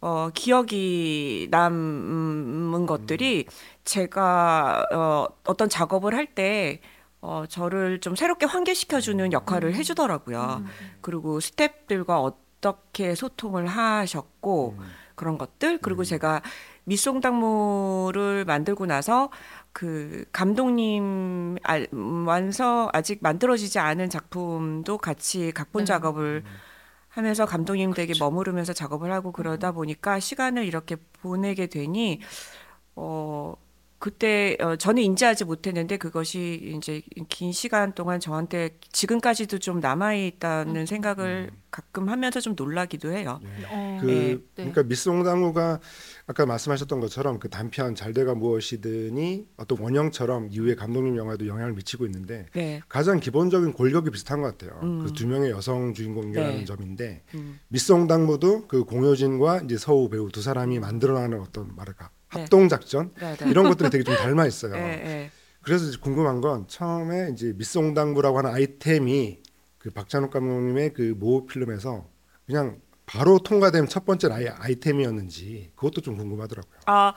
어 기억이 남은 것들이 제가 어 어떤 작업을 할때 어 저를 좀 새롭게 환기시켜 주는 역할을 해 주더라고요. 음. 그리고 스탭들과 어떻게 소통을 하셨고 그런 것들 그리고 제가 밑송당무를 만들고 나서 그 감독님 아, 음, 완성 아직 만들어지지 않은 작품도 같이 각본 네. 작업을 하면서 감독님 댁에 머무르면서 작업을 하고 그러다 보니까 시간을 이렇게 보내게 되니 어 그때 어, 저는 인지하지 못했는데 그것이 이제 긴 시간 동안 저한테 지금까지도 좀 남아 있다는 생각을 가끔 하면서 좀 놀라기도 해요. 어, 그 네. 그러니까 미송당우가 아까 말씀하셨던 것처럼 그 단편 잘돼가 무엇이든이 어떤 원형처럼 이후에 감독님 영화에도 영향을 미치고 있는데 네. 가장 기본적인 골격이 비슷한 것 같아요. 음. 그두 명의 여성 주인공이라는 네. 점인데 음. 미송당무도 그 공효진과 이제 서우 배우 두 사람이 만들어나는 어떤 말할까 네. 합동 작전 네, 네. 이런 것들이 되게 좀 닮아 있어요. 그래서 이제 궁금한 건 처음에 이제 밑송당부라고 하는 아이템이 그 박찬욱 감독님의 그 모호 필름에서 그냥 바로 통과된 첫 번째 아이, 아이템이었는지 그것도 좀 궁금하더라고요. 아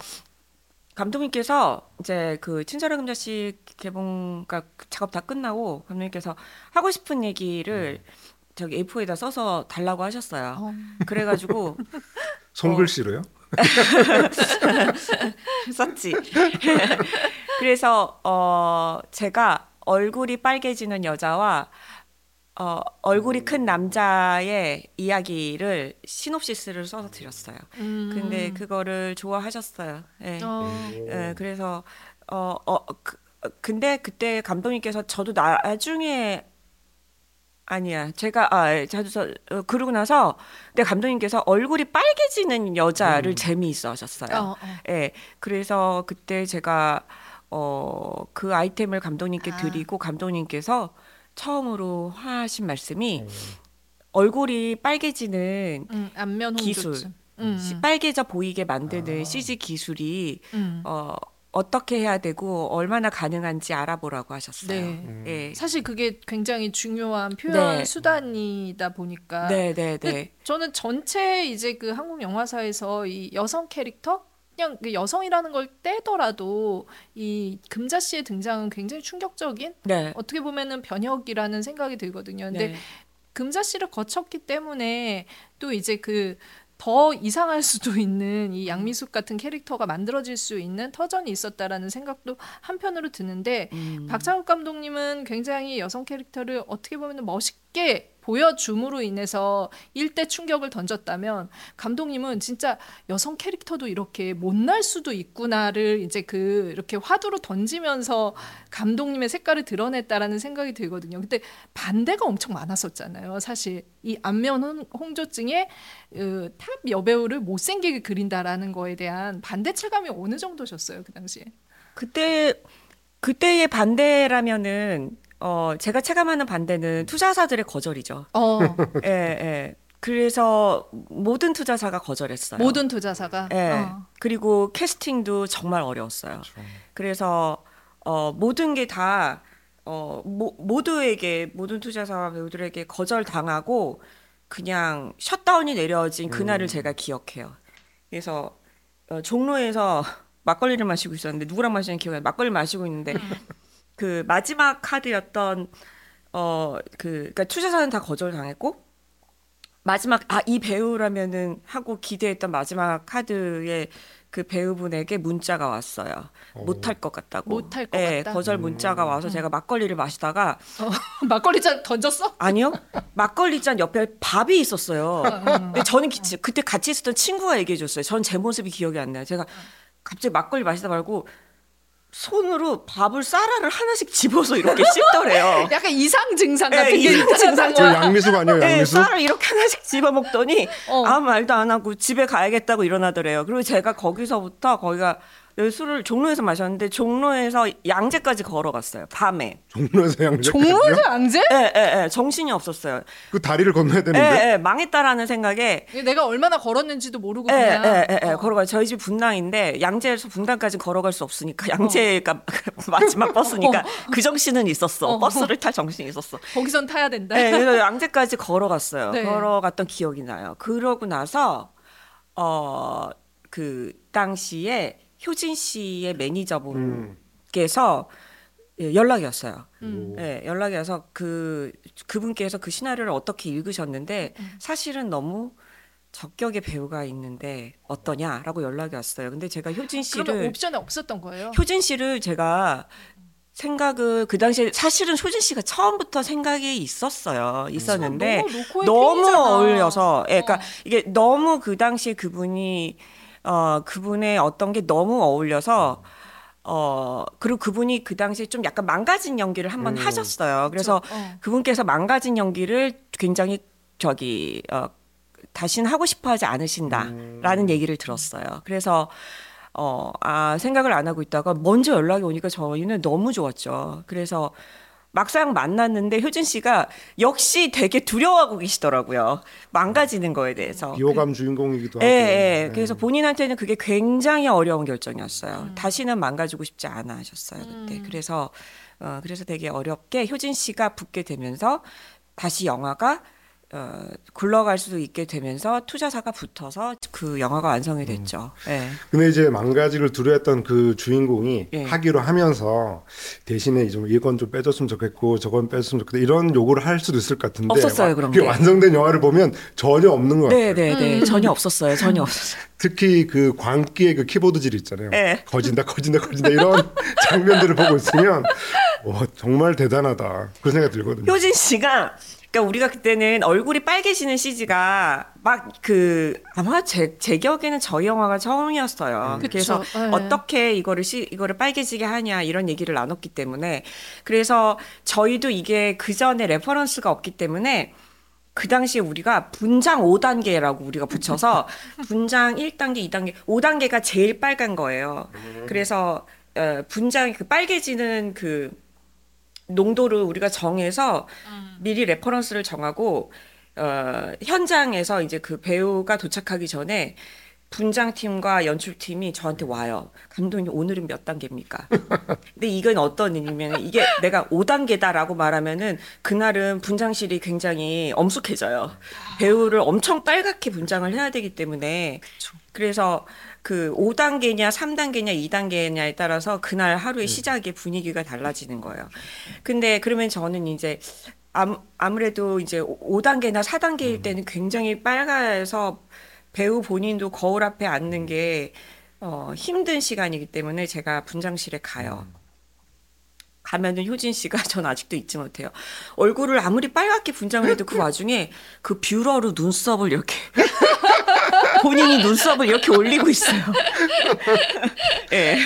감독님께서 이제 그 친절한 금자씨 개봉 그 작업 다 끝나고 감독님께서 하고 싶은 얘기를 저기 A4에다 써서 달라고 하셨어요. 어. 그래가지고 손글씨로요? 썼지. 그래서 어 제가 얼굴이 빨개지는 여자와 어 얼굴이 큰 남자의 이야기를 시놉시스를 써서 드렸어요. 음. 근데 그거를 좋아하셨어요. 예. 어. 예, 그래서 어, 어 그, 어, 근데 그때 감독님께서 저도 나중에 아니야. 제가 아, 예, 자주 서 어, 그러고 나서 근데 감독님께서 얼굴이 빨개지는 여자를 재미있어 하셨어요. 어, 어. 예. 그래서 그때 제가 어, 그 아이템을 감독님께 아. 드리고 감독님께서 처음으로 하신 말씀이 어. 얼굴이 빨개지는 음, 안면 기술. 음, 시- 빨개져 보이게 만드는 아. CG 기술이 음. 어, 어떻게 해야 되고 얼마나 가능한지 알아보라고 하셨어요. 네. 음. 예. 사실 그게 굉장히 중요한 표현 네. 수단이다 보니까 네, 네, 네. 저는 전체 이제 그 한국 영화사에서 이 여성 캐릭터 그냥 그 여성이라는 걸 떼더라도 이 금자 씨의 등장은 굉장히 충격적인 네. 어떻게 보면은 변혁이라는 생각이 들거든요. 근데 네. 금자 씨를 거쳤기 때문에 또 이제 그 더 이상할 수도 있는 이 양미숙 같은 캐릭터가 만들어질 수 있는 터전이 있었다라는 생각도 한편으로 드는데 음. 박찬욱 감독님은 굉장히 여성 캐릭터를 어떻게 보면 멋있게 보여줌으로 인해서 일대 충격을 던졌다면 감독님은 진짜 여성 캐릭터도 이렇게 못날 수도 있구나를 이제 그 이렇게 화두로 던지면서 감독님의 색깔을 드러냈다라는 생각이 들거든요. 근데 반대가 엄청 많았었잖아요. 사실 이 안면 홍- 홍조증에 어, 탑 여배우를 못생기게 그린다라는 거에 대한 반대 체감이 어느 정도셨어요 그 당시에? 그때 그때의 반대라면은 어 제가 체감하는 반대는 투자사들의 거절이죠. 어, 예, 예. 그래서 모든 투자사가 거절했어요. 모든 투자사가. 예. 어. 그리고 캐스팅도 정말 어려웠어요. 그래서 어 모든 게 다 어 모, 모두에게 모든 투자사와 배우들에게 거절 당하고 그냥 셧다운이 내려진 그날을 제가 기억해요. 그래서 어, 종로에서 막걸리를 마시고 있었는데 누구랑 마시는 기억이 안 나. 막걸리 마시고 있는데 그 마지막 카드였던 어그 그러니까 투자사는 다 거절당했고 마지막 아 이 배우라면은 하고 기대했던 마지막 카드에 그 배우분에게 문자가 왔어요. 못할 것 같다고. 못할 것 예, 같다? 거절 문자가 와서 제가 막걸리를 마시다가 막걸리 잔 던졌어? 아니요. 막걸리 잔 옆에 밥이 있었어요. 근데 저는 기- 그때 같이 있었던 친구가 얘기해 줬어요. 전 제 모습이 기억이 안 나요. 제가 갑자기 막걸리 마시다 말고 손으로 밥을 쌀알을 하나씩 집어서 이렇게 씹더래요. 약간 이상 증상 예, 같은 게 이상 증상. 저. 양미숙 아니에요, 네, 양미숙? 쌀을 이렇게 하나씩 집어 먹더니 어. 아무 말도 안 하고 집에 가야겠다고 일어나더래요. 그리고 제가 거기서부터 거기가 여기 술을 종로에서 마셨는데 종로에서 양재까지 걸어갔어요. 밤에. 종로에서 양재. 종로에서 양재? 예, 예, 예. 정신이 없었어요. 그 다리를 건너야 예, 되는데. 예. 망했다라는 생각에 내가 얼마나 걸었는지도 모르고 예, 그냥 예, 예, 예. 어. 걸어가. 저희 집 분당인데 양재에서 분당까지 걸어갈 수 없으니까 양재가 마지막 버스니까 그 정신은 있었어. 어. 버스를 탈 정신이 있었어. 거기선 타야 된다. 네, 그래서 양재까지 걸어갔어요. 네. 걸어갔던 기억이 나요. 그러고 나서 어 그 당시에 효진 씨의 매니저분께서 예, 연락이 왔어요. 음. 네, 연락이 와서 그 그분께서 그 시나리오를 어떻게 읽으셨는데 사실은 너무 적격의 배우가 있는데 어떠냐라고 연락이 왔어요. 근데 제가 효진 씨를 그러면 옵션에 없었던 거예요. 효진 씨를 제가 생각을 그 당시에 사실은 효진 씨가 처음부터 생각이 있었어요. 있었는데 너무 너무 팬이잖아. 어울려서 예, 그러니까 어. 이게 너무 그 당시에 그분이 어 그분의 어떤 게 너무 어울려서 어 그리고 그분이 그 당시에 좀 약간 망가진 연기를 한번 음. 하셨어요. 그래서 어. 그분께서 망가진 연기를 굉장히 저기 어 다시는 하고 싶어 하지 않으신다라는 얘기를 들었어요. 그래서 어, 아, 생각을 안 하고 있다가 먼저 연락이 오니까 저희는 너무 좋았죠. 그래서 막상 만났는데 효진 씨가 역시 되게 두려워하고 계시더라고요. 망가지는 거에 대해서. 비호감 주인공이기도 예, 하고. 예. 네. 그래서 본인한테는 그게 굉장히 어려운 결정이었어요. 음. 다시는 망가지고 싶지 않아 하셨어요, 그때. 그래서, 어, 그래서 되게 어렵게 효진 씨가 붙게 되면서 다시 영화가 어, 굴러갈 수 있게 되면서 투자사가 붙어서 그 영화가 완성이 됐죠. 예. 근데 이제 망가지를 두려했던 그 주인공이 예. 하기로 하면서 대신에 좀 이건 좀 빼줬으면 좋겠고 저건 빼줬으면 좋겠다 이런 요구를 할 수도 있을 것 같은데 없었어요, 와- 그런 그게 게. 완성된 영화를 보면 전혀 없는 것 같아요. 네, 네, 네. 전혀 없었어요. 전혀 없었어요. 특히 그 광기의 그 키보드질 있잖아요. 예. 거진다, 거진다, 거진다 이런 장면들을 보고 있으면 와 정말 대단하다 그런 생각 들거든요. 효진 씨가 그러니까 우리가 그때는 얼굴이 빨개지는 CG가 막 그 아마 제, 제 기억에는 저희 영화가 처음이었어요. 그쵸. 그래서 네. 어떻게 이거를 시, 이거를 빨개지게 하냐 이런 얘기를 나눴기 때문에 그래서 저희도 이게 그 전에 reference가 없기 때문에 그 당시에 우리가 분장 5단계라고 우리가 붙여서 분장 1단계, 2단계, 5단계가 제일 빨간 거예요. 그래서 어, 분장이 그 빨개지는 그 농도를 우리가 정해서 미리 reference를 정하고 어, 현장에서 이제 그 배우가 도착하기 전에 분장팀과 연출팀이 저한테 와요. 감독님 오늘은 몇 단계입니까? 근데 이건 어떤 의미면 이게 내가 5단계다라고 말하면은 그날은 분장실이 굉장히 엄숙해져요. 배우를 엄청 빨갛게 분장을 해야 되기 때문에 그래서 그 5단계냐 3단계냐 2단계냐에 따라서 그날 하루의 시작의 분위기가 달라지는 거예요. 근데 그러면 저는 이제 아무, 아무래도 이제 5단계나 4단계일 때는 굉장히 빨가서 배우 본인도 거울 앞에 앉는 게 어, 힘든 시간이기 때문에 제가 분장실에 가요. 가면은 효진 씨가 전 아직도 잊지 못해요. 얼굴을 아무리 빨갛게 분장을 해도 그 와중에 그 뷰러로 눈썹을 이렇게 본인이 눈썹을 이렇게 올리고 있어요. 예.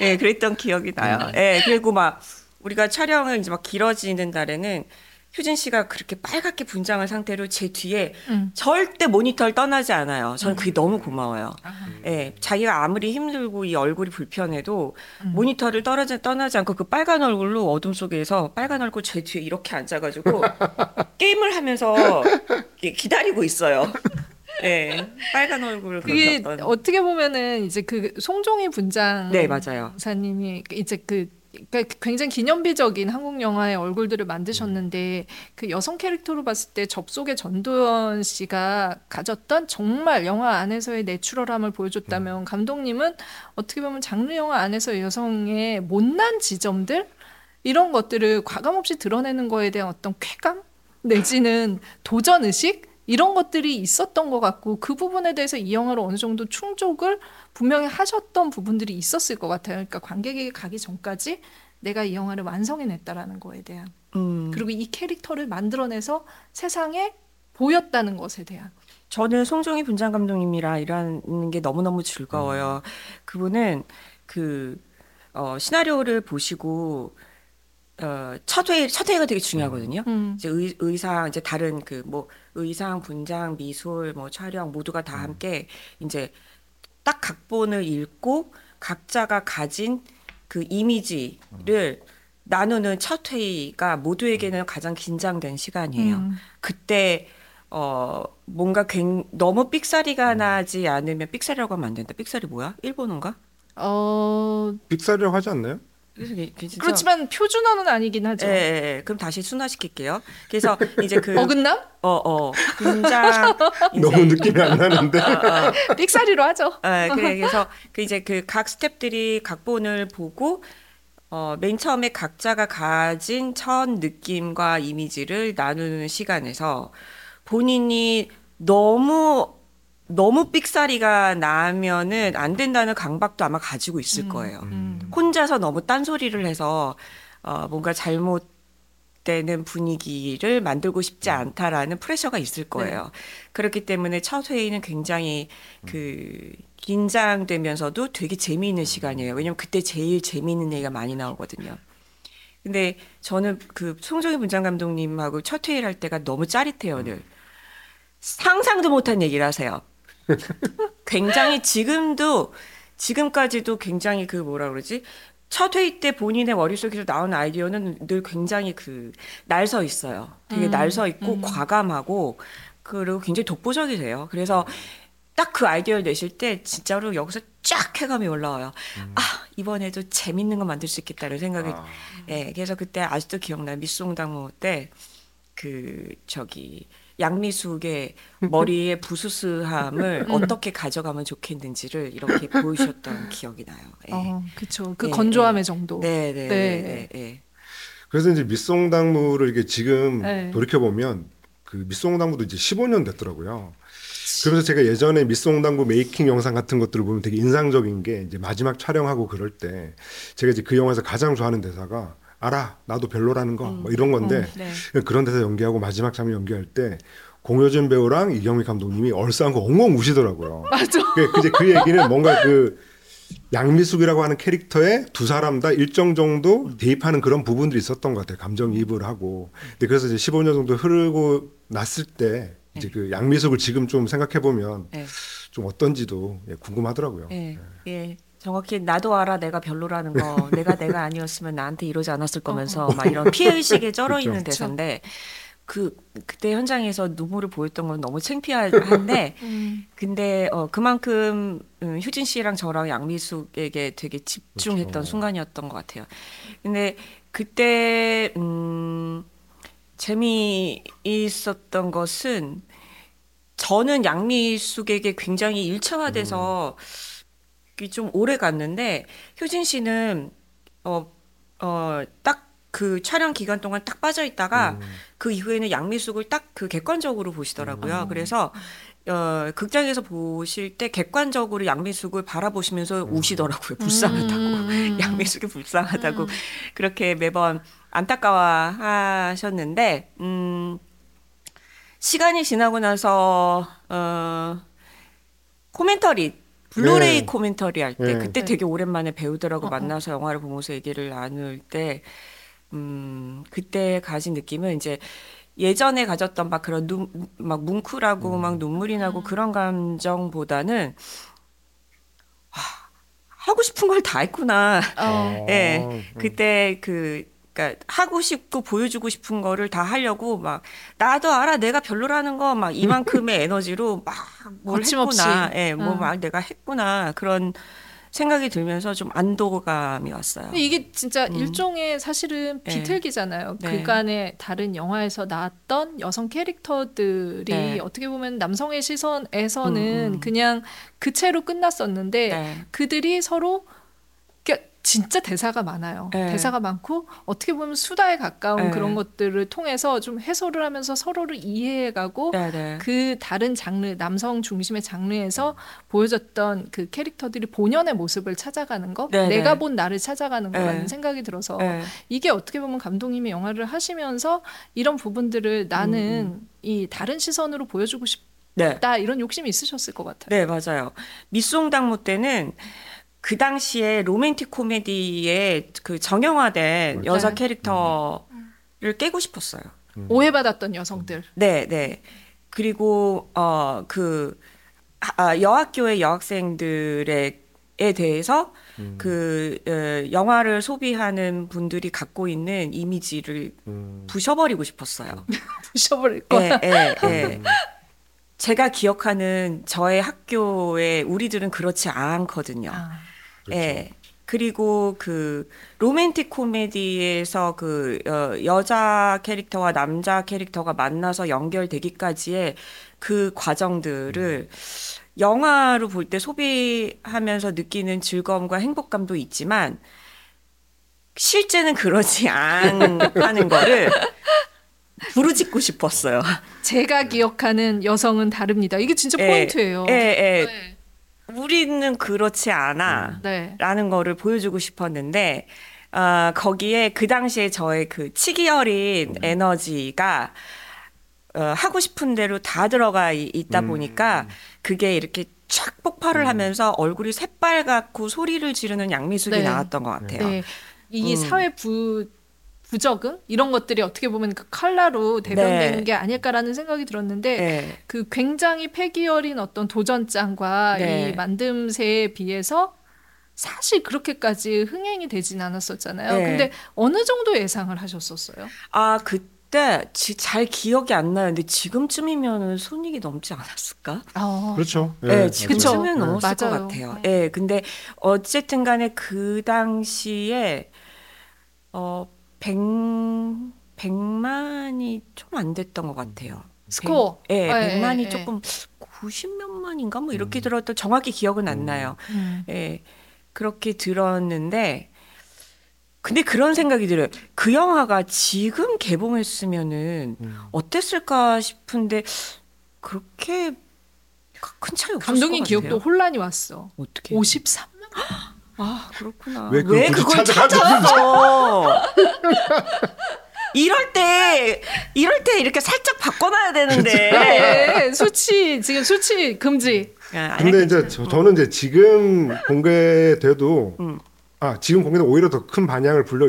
예, 그랬던 기억이 나요. 예, 그리고 막 우리가 촬영을 이제 막 길어지는 날에는 효진 씨가 그렇게 빨갛게 분장한 상태로 제 뒤에 음. 절대 모니터를 떠나지 않아요. 저는 그게 너무 고마워요. 예, 자기가 아무리 힘들고 이 얼굴이 불편해도 모니터를 떨어지, 떠나지 않고 그 빨간 얼굴로 어둠 속에서 빨간 얼굴 제 뒤에 이렇게 앉아가지고 게임을 하면서 기다리고 있어요. 예, 빨간 얼굴을 그게 어떤- 어떻게 보면은 이제 그 송종희 분장 네 맞아요. 사님이 이제 그 그러니까 굉장히 기념비적인 한국 영화의 얼굴들을 만드셨는데 그 여성 캐릭터로 봤을 때 접속의 전도연 씨가 가졌던 정말 영화 안에서의 내추럴함을 보여줬다면 감독님은 어떻게 보면 장르 영화 안에서 여성의 못난 지점들? 이런 것들을 과감 없이 드러내는 거에 대한 어떤 쾌감? 내지는 도전 의식 이런 것들이 있었던 것 같고 그 부분에 대해서 이 영화로 어느 정도 충족을 분명히 하셨던 부분들이 있었을 것 같아요. 그러니까 관객에게 가기 전까지 내가 이 영화를 완성해냈다라는 거에 대한 음, 그리고 이 캐릭터를 만들어내서 세상에 보였다는 것에 대한 저는 송정희 분장 감독님이랑 일하는 게 너무너무 즐거워요. 그분은 그 어, 시나리오를 보시고 어, 첫 회의 첫 회의가 되게 중요하거든요. 음. 이제 의, 의상 이제 다른 그 뭐 의상 분장 미술 뭐 촬영 모두가 다 함께 이제 딱 각본을 읽고 각자가 가진 그 이미지를 나누는 첫 회의가 모두에게는 가장 긴장된 시간이에요. 음. 그때 어 뭔가 굉, 너무 삑사리가 나지 않으면 삑사리라고 하면 안 된다. 삑사리 뭐야? 일본어인가? 어 빅사리라고 하지 않나요? 진짜 그렇지만 표준어는 아니긴 하죠. 예, 예, 예. 그럼 다시 순화시킬게요. 그래서 이제 그 어긋남? 어, 어, 이제 너무 느낌이 안 나는데. 어, 어. 삑사리로 하죠. 예, 그래, 그래서 그 이제 그 각 스탭들이 각본을 보고 어, 맨 처음에 각자가 가진 첫 느낌과 이미지를 나누는 시간에서 본인이 너무 너무 삑사리가 나면은 안 된다는 강박도 아마 가지고 있을 거예요. 음. 혼자서 너무 딴소리를 해서 어, 뭔가 잘못되는 분위기를 만들고 싶지 않다라는 프레셔가 있을 거예요. 그렇기 때문에 첫 회의는 굉장히 그 긴장되면서도 되게 재미있는 시간이에요. 왜냐면 그때 제일 재미있는 얘기가 많이 나오거든요. 근데 저는 그 송정희 분장 감독님하고 첫 회의를 할 때가 너무 짜릿해요, 늘. 상상도 못한 얘기를 하세요. 굉장히 지금도 지금까지도 굉장히 그 뭐라 그러지? 첫 회의 때 본인의 머릿속에서 나온 아이디어는 늘 굉장히 그 날 서 있어요. 되게 음, 날서 있고 음. 과감하고 그리고 굉장히 독보적이세요. 그래서 딱 그 아이디어를 내실 때 진짜로 여기서 쫙 쾌감이 올라와요. 아 이번에도 재밌는 거 만들 수 있겠다는 생각이. 아. 예, 그래서 그때 아직도 기억나요. 미송당무 때그 저기 양미숙의 머리의 부스스함을 어떻게 가져가면 좋겠는지를 이렇게 보여주셨던 기억이 나요. 예. 어, 그렇죠. 그 예, 건조함의 정도. 네, 네, 네. 네, 네, 네. 그래서 이제 밑송당무를 이게 지금 네. 돌이켜 보면 그 밑송당무도 이제 15년 됐더라고요. 그래서 제가 예전에 밑송당무 메이킹 영상 같은 것들을 보면 되게 인상적인 게 이제 마지막 촬영하고 그럴 때 제가 이제 그 영화에서 가장 좋아하는 대사가 알아 나도 별로라는 거뭐 이런 건데 네. 그런 데서 연기하고 마지막 장면 연기할 때 공효진 배우랑 이경미 감독님이 얼싸안고 엉엉 우시더라고요. 맞아. 그 이제 그 얘기는 뭔가 그 양미숙이라고 하는 캐릭터에 두 사람 다 일정 정도 대입하는 그런 부분들이 있었던 것 같아요. 감정이입을 하고. 근데 그래서 이제 15년 정도 흐르고 났을 때 이제 그 양미숙을 지금 좀 생각해 보면 네. 좀 어떤지도 예, 궁금하더라고요. 예, 예. 정확히 나도 알아 내가 별로라는 거 내가 내가 아니었으면 나한테 이러지 않았을 거면서 막 이런 피해 의식에 쩔어 있는 그쵸. 대사인데 그 그때 현장에서 눈물을 보였던 건 너무 창피한데 음. 근데 어 그만큼 음, 효진 씨랑 저랑 양미숙에게 되게 집중했던 그렇죠. 순간이었던 것 같아요. 근데 그때 음 재미있었던 것은 저는 양미숙에게 굉장히 일차화돼서 이게 좀 오래 갔는데 효진 씨는 어어딱 그 촬영 기간 동안 딱 빠져 있다가 음. 그 이후에는 양미숙을 딱 그 객관적으로 보시더라고요. 그래서 어 극장에서 보실 때 객관적으로 양미숙을 바라보시면서 우시더라고요. 불쌍하다고. 음. 양미숙이 불쌍하다고 음. 그렇게 매번 안타까워 하셨는데 음 시간이 지나고 나서 어 코멘터리 블루레이 네. commentary 할때 네. 그때 네. 되게 오랜만에 배우들하고 어, 어. 만나서 영화를 보면서 얘기를 나눌 때 음, 그때 가진 느낌은 이제 예전에 가졌던 막 그런 눈, 막 뭉클하고 막 눈물이 나고 그런 감정보다는 와, 하고 싶은 걸 다 했구나. 어. 예. 음. 그때 그 그러니까 하고 싶고 보여주고 싶은 거를 다 하려고 막 나도 알아 내가 별로라는 거 막 이만큼의 에너지로 막 뭘. 했구나. 예, 뭐 음. 막 내가 했구나. 그런 생각이 들면서 좀 안도감이 왔어요. 이게 진짜 음. 일종의 사실은 네. 비틀기잖아요. 네. 그간의 다른 영화에서 나왔던 여성 캐릭터들이 네. 어떻게 보면 남성의 시선에서는 음, 음. 그냥 그 채로 끝났었는데 네. 그들이 서로 진짜 대사가 많아요. 네. 대사가 많고 어떻게 보면 수다에 가까운 네. 그런 것들을 통해서 좀 해소를 하면서 서로를 이해해가고 네, 네. 그 다른 장르 남성 중심의 장르에서 보여졌던 그 캐릭터들이 본연의 모습을 찾아가는 거 네, 내가 네. 본 나를 찾아가는 네. 거라는 생각이 들어서 네. 이게 어떻게 보면 감독님이 영화를 하시면서 이런 부분들을 나는 이 다른 시선으로 보여주고 네. 싶다 이런 욕심이 있으셨을 것 같아요. 네, 맞아요. 미송당무 때는 그 당시에 로맨틱 코미디의 그 정형화된 그렇죠. 여자 네. 캐릭터를 깨고 싶었어요. 오해받았던 여성들. 네, 네. 그리고 어그 아, 여학교의 여학생들에 에 대해서 음. 그 어, 영화를 소비하는 분들이 갖고 있는 이미지를 음. 부셔버리고 싶었어요. 부셔버릴 거야. 예, 예, 예. 제가 기억하는 저의 학교에 우리들은 그렇지 않거든요. 아, 그렇죠. 예. 그리고 그 로맨틱 코미디에서 그 어, 여자 캐릭터와 남자 캐릭터가 만나서 연결되기까지의 그 과정들을 영화로 볼 때 소비하면서 느끼는 즐거움과 행복감도 있지만 실제는 그러지 않다는 거를 부르짖고 싶었어요. 제가 기억하는 여성은 다릅니다. 이게 진짜 예, 포인트예요. 예, 예. 네. 우리는 그렇지 않아. 네. 라는 거를 보여주고 싶었는데 아 거기에 그 당시에 저의 그 치기 어린 에너지가 어, 하고 싶은 대로 다 들어가 이- 있다 음. 보니까 그게 이렇게 쫙 폭발을 하면서 얼굴이 새빨갛고 소리를 지르는 양미숙이 네. 나왔던 것 같아요. 네. 이 음. 사회 부 부적응 이런 것들이 어떻게 보면 그 컬러로 대변되는 네. 게 아닐까라는 생각이 들었는데 네. 그 굉장히 패기 어린 어떤 도전장과 네. 이 만듦새에 비해서 사실 그렇게까지 흥행이 되진 않았었잖아요. 네. 근데 어느 정도 예상을 하셨었어요? 아 그때 지- 잘 기억이 안 나는데 지금쯤이면은 손익이 넘지 않았을까? 어. 그렇죠. 예, 네. 지금쯤은. 넘었을 것 맞아요. 같아요. 네. 예, 근데 어쨌든 간에 그 당시에 어, 100, 100만이 좀 안 됐던 것 같아요. 스코어. 예, 예, 100만이 예, 조금 90몇만인가 뭐 이렇게 들었던 정확히 기억은 안 나요. 음. 예, 그렇게 들었는데 근데 그런 생각이 들어요. 그 영화가 지금 개봉했으면은 음. 어땠을까 싶은데 그렇게 큰 차이 없었을 감독님 것 기억도. 혼란이 왔어. 어떻게? 53만? 아 그렇구나. 왜 그걸 굳이 그걸 찾았어? 이럴 때 이럴 때 이렇게 살짝 바꿔놔야 되는데. 네, 수치 지금 수치 금지. 아, 아니, 근데 이제 저, 저는 이제 지금 공개돼도 음. 아 지금 공개는 오히려 더 큰 반향을 불러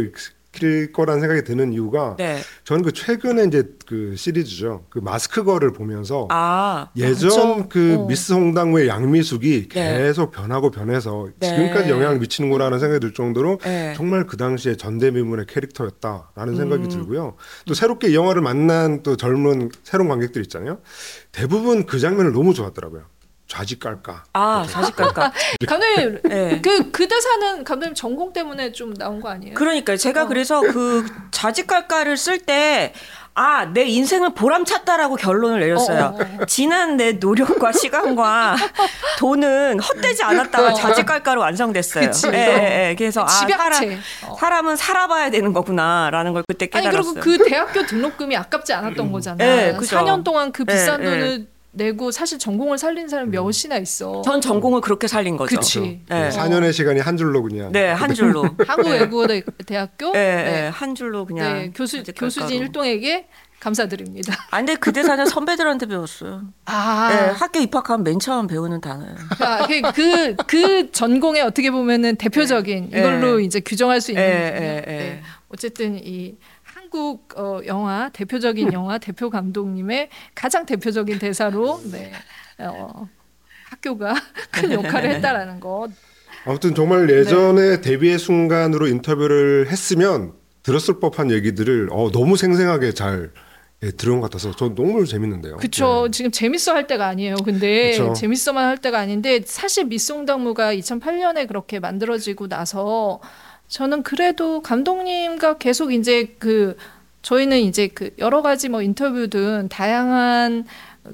일으킬 거라는 생각이 드는 이유가 네. 저는 그 최근에 이제 그 시리즈죠 그 마스크걸을 보면서 아 예전 그렇죠. 그 어. 미스 홍당무의 양미숙이 네. 계속 변하고 변해서 네. 지금까지 영향을 미치는구나라는 생각이 들 정도로 네. 정말 그 당시에 전대미문의 캐릭터였다라는 생각이 음. 들고요. 또 새롭게 이 영화를 만난 또 젊은 새로운 관객들 있잖아요. 대부분 그 장면을 너무 좋아하더라고요. 좌지 깔까. 아 사실 깔까? 감독님 네. 그그 대사는 감독님 전공 때문에 좀 나온 거 아니에요? 그러니까요. 제가 어. 그래서 그 자지깔깔을 쓸때 아, 내 인생을 보람찼다라고 결론을 내렸어요. 어, 어, 지난 내 노력과 시간과 돈은 헛되지 않았다가 어. 자지깔깔로 완성됐어요. 그치. 예, 예, 예. 그래서 아, 사람, 집약체. 어. 사람 은 살아봐야 되는 거구나라는 걸 그때 아니 깨달았어요. 그리고 그 대학교 등록금이 아깝지 않았던 거잖아. 네, 그죠. 4년 동안 그 비싼 네, 돈을 내고 사실 전공을 살린 사람 몇이나 있어. 전 전공을 그렇게 살린 거죠. 그치. 네. 4년의 시간이 한 줄로 그냥. 네, 한 줄로. 한국외국어대학교 예, 네. 예, 한 줄로 그냥. 네, 교수. 교수진 일동에게 감사드립니다. 아, 근데 그 대 사는 선배들한테 배웠어요. 아, 네, 학교 입학하면 맨 처음 배우는 단어예요. 아, 그, 그 전공의 어떻게 보면은 대표적인 네. 이걸로 이제 규정할 수 있는 네. 네, 네. 네. 어쨌든 이 한국 어, 영화 대표적인 영화 대표 감독님의 가장 대표적인 대사로 네, 어, 학교가 큰 역할을 했다라는 거. 아무튼 정말 예전에 데뷔의 순간으로 인터뷰를 했으면 들었을 법한 얘기들을 어, 너무 생생하게 잘 예, 들은 것 같아서 저 너무 재밌는데요. 그쵸. 네. 지금 재밌어 할 때가 아니에요. 근데 그쵸. 재밌어만 할 때가 아닌데 사실 미송당무가 2008년에 그렇게 만들어지고 나서 저는 그래도 감독님과 계속 이제 그 저희는 이제 그 여러 가지 뭐 인터뷰든 다양한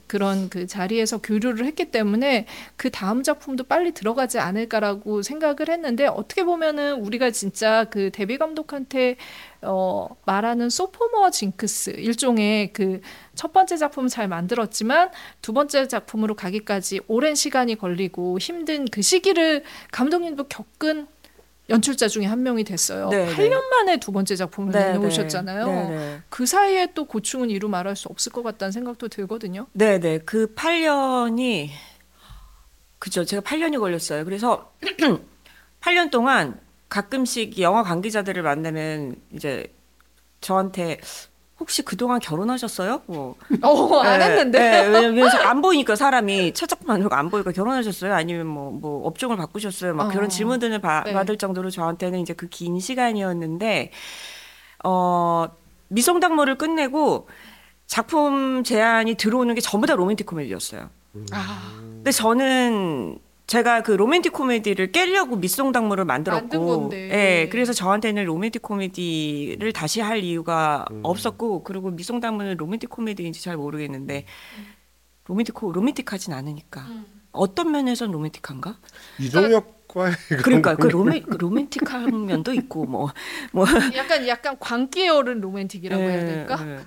그런 그 자리에서 교류를 했기 때문에 그 다음 작품도 빨리 들어가지 않을까라고 생각을 했는데 어떻게 보면은 우리가 진짜 그 데뷔 감독한테 어 말하는 소포머 징크스 일종의 그 첫 번째 작품 잘 만들었지만 두 번째 작품으로 가기까지 오랜 시간이 걸리고 힘든 그 시기를 감독님도 겪은 연출자 중에 한 명이 됐어요. 네, 8년 만에 두 번째 작품을 네, 내놓으셨잖아요. 네, 네. 그 사이에 또 고충은 이루 말할 수 없을 것 같다는 생각도 들거든요. 네, 네. 그 8년이 그죠. 제가 8년이 걸렸어요. 그래서 8년 동안 가끔씩 영화 관계자들을 만나면 이제 저한테 혹시 그동안 결혼하셨어요? 뭐 어, 안 네, 했는데. 네, 왜냐면 안 보이니까 사람이 만들고 안 보이니까 결혼하셨어요? 아니면 뭐, 뭐 업종을 바꾸셨어요? 막 어. 그런 질문들을 바- 네. 받을 정도로 저한테는 이제 그 긴 시간이었는데, 어, 미쓰 홍당무를 끝내고 작품 제안이 들어오는 게 전부 다 로맨틱 코미디였어요. 아, 근데 저는 제가 그 로맨틱 코미디를 깨려고 미쓰 홍당무를 만들었고. 예, 그래서 저한테는 로맨틱 코미디를 다시 할 이유가 없었고, 그리고 미쓰 홍당무는 로맨틱 코미디인지 잘 모르겠는데 로맨틱 코 로맨틱하진 않으니까 음. 어떤 면에선 로맨틱한가? 이종혁 그러니까 그 로맨 그 로맨틱한 면도 있고 뭐 뭐. 약간 약간 광기 어린 로맨틱이라고 해야 될까? 예, 예.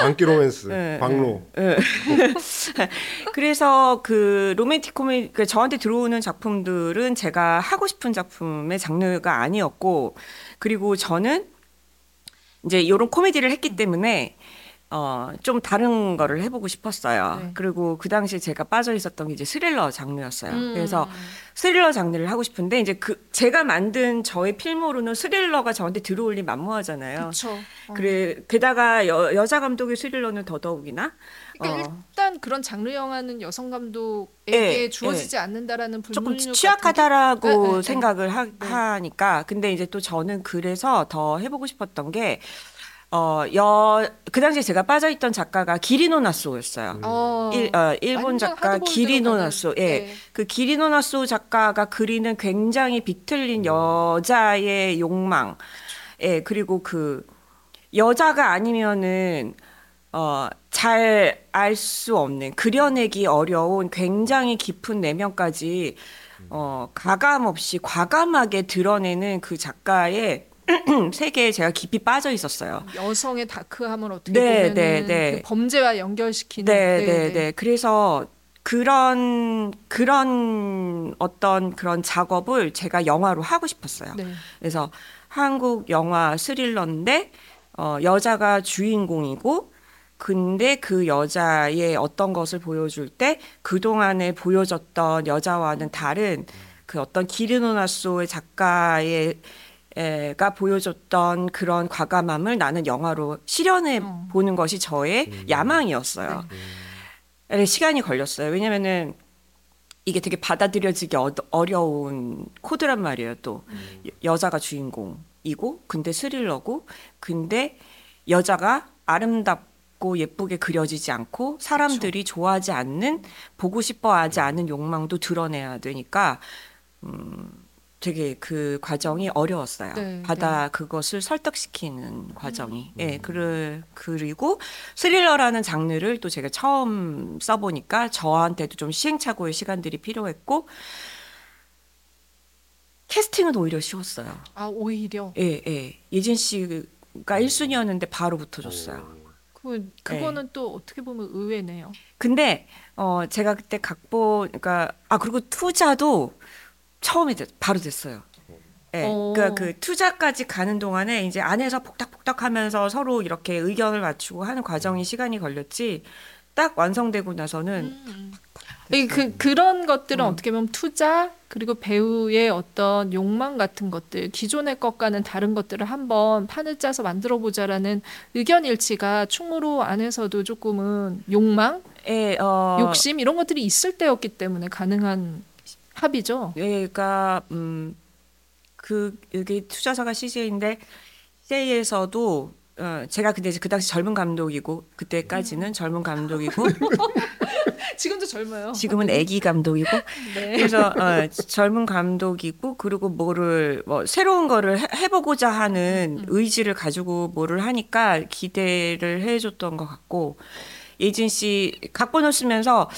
광기 로맨스, 예, 광로. 예. 그래서 그 로맨틱 코미디 그 저한테 들어오는 작품들은 제가 하고 싶은 작품의 장르가 아니었고 그리고 저는 이제 이런 코미디를 했기 때문에 어 좀 다른 거를 해보고 싶었어요. 네. 그리고 그 당시 제가 빠져 있었던 게 이제 스릴러 장르였어요. 음. 그래서 스릴러 장르를 하고 싶은데 이제 그 제가 만든 저의 필모로는 스릴러가 저한테 들어올리 만무하잖아요. 그렇죠. 어. 그래 게다가 여, 여자 감독의 스릴러는 더더욱이나 그러니까 어. 일단 그런 장르 영화는 여성 감독에게 예, 주어지지 않는다라는 조금 취약하다라고 예, 예, 예. 생각을 하, 네. 하니까 근데 이제 또 저는 그래서 더 해보고 싶었던 게 어, 여, 그 당시에 제가 빠져있던 작가가 기리노 나소였어요. 어, 일, 어, 일본 작가 기리노 나소. 예. 네. 그 기리노 나소 작가가 그리는 굉장히 비틀린 여자의 욕망. 예, 그리고 그 여자가 아니면은 어, 잘 알 수 없는 그려내기 어려운 굉장히 깊은 내면까지 어, 가감 없이 과감하게 드러내는 그 작가의 세계에 제가 깊이 빠져 있었어요. 여성의 다크함을 어떻게 네, 보면 네, 네. 그 범죄와 연결시키는 네, 네, 네. 그래서 그런 그런 어떤 그런 작업을 제가 영화로 하고 싶었어요. 네. 그래서 한국 영화 스릴러인데 어, 여자가 주인공이고 근데 그 여자의 어떤 것을 보여줄 때 그동안에 보여줬던 여자와는 다른 그 어떤 기르노나소의 작가의 에 가 보여줬던 그런 과감함을 나는 영화로 실현해 어. 보는 것이 저의 야망이었어요. 근데 시간이 걸렸어요. 왜냐면은 이게 되게 받아들여지기 어, 어려운 코드란 말이에요. 또 여- 여자가 주인공이고 근데 스릴러고 근데 여자가 아름답고 예쁘게 그려지지 않고 사람들이 좋아하지 않는 보고 싶어하지 않은 욕망도 드러내야 되니까 음 되게 그 과정이 어려웠어요. 네, 받아 그것을 설득시키는 과정이. 예, 그를 그리고 스릴러라는 장르를 또 제가 처음 써보니까 저한테도 좀 시행착오의 시간들이 필요했고 캐스팅은 오히려 쉬웠어요. 아 오히려 예, 예. 예진 씨가 1순위였는데 바로 붙어줬어요. 그 그거는 또 어떻게 보면 의외네요. 근데 어 제가 그때 각본 그러니까 아 그리고 투자도 처음에 됐- 바로 됐어요. 예. 어. 그러니까 그 투자까지 가는 동안에 이제 안에서 폭닥폭닥하면서 서로 이렇게 의견을 맞추고 하는 과정이 시간이 걸렸지. 딱 완성되고 나서는 이그 그런 것들은 음. 어떻게 보면 투자 그리고 배우의 어떤 욕망 같은 것들 기존의 것과는 다른 것들을 한번 판을 짜서 만들어 보자라는 의견 일치가 충무로 안에서도 조금은 욕망, 예, 어 욕심 이런 것들이 있을 때였기 때문에 가능한 합의죠. 얘가 음, 그 여기 투자사가 CJ인데 CJ에서도 어, 제가 근데 그 당시 젊은 감독이고 그때까지는 젊은 감독이고 지금도 젊어요. 지금은 애기 감독이고 네. 그래서 어, 젊은 감독이고 그리고 뭐를 뭐 새로운 거를 해, 해보고자 하는 의지를 가지고 뭐를 하니까 기대를 해줬던 것 같고 예진 씨 각본을 쓰면서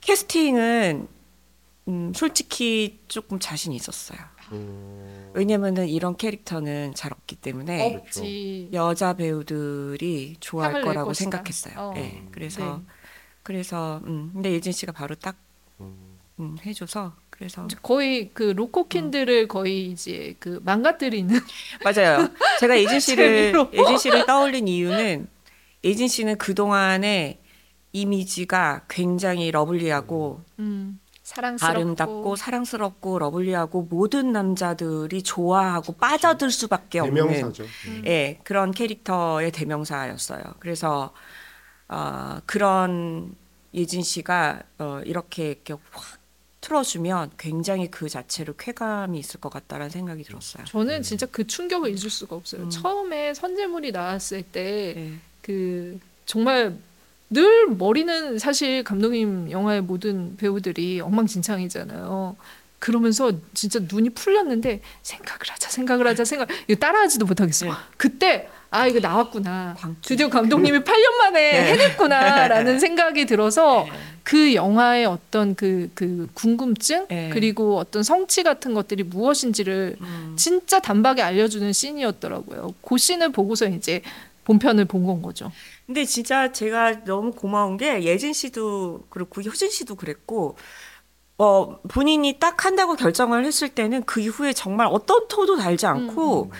캐스팅은 음, 솔직히 조금 자신 있었어요. 음, 왜냐면은 이런 캐릭터는 잘 없기 때문에 없지. 여자 배우들이 좋아할 거라고. 생각했어요. 어. 네, 그래서 네. 그래서 음, 근데 예진 씨가 바로 딱 음. 음, 해줘서 그래서 거의 그 로코킨들을 거의 이제 그 망가뜨리는 맞아요. 제가 예진 씨를. 예진 씨를 떠올린 이유는 예진 씨는 그 동안의 이미지가 굉장히 lovely하고 음, 사랑스럽고 아름답고 사랑스럽고 lovely하고 모든 남자들이 좋아하고 빠져들 수밖에 없는 대명사죠. 음. 예, 그런 캐릭터의 대명사였어요. 그래서 어, 그런 예진 씨가 어, 이렇게, 이렇게 확 틀어주면 굉장히 그 자체로 쾌감이 있을 것 같다라는 생각이 들었어요. 저는 진짜 그 충격을 잊을 수가 없어요. 음. 처음에 선제물이 나왔을 때 예. 그 정말 늘 머리는 사실 감독님 영화의 모든 배우들이 엉망진창이잖아요. 그러면서 진짜 눈이 풀렸는데 생각을 하자 생각을 하자 생각 이거 따라하지도 못하겠어. 네. 그때 아 이거 나왔구나. 드디어 감독님이 8년 만에 네. 해냈구나라는 생각이 들어서 네. 그 영화의 어떤 그, 그 궁금증 네. 그리고 어떤 성취 같은 것들이 무엇인지를 음. 진짜 단박에 알려주는 씬이었더라고요. 그 씬을 보고서 이제 본편을 본 건 거죠. 근데 진짜 제가 너무 고마운 게 예진 씨도 그렇고 효진 씨도 그랬고 어 본인이 딱 한다고 결정을 했을 때는 그 이후에 정말 어떤 토도 달지 않고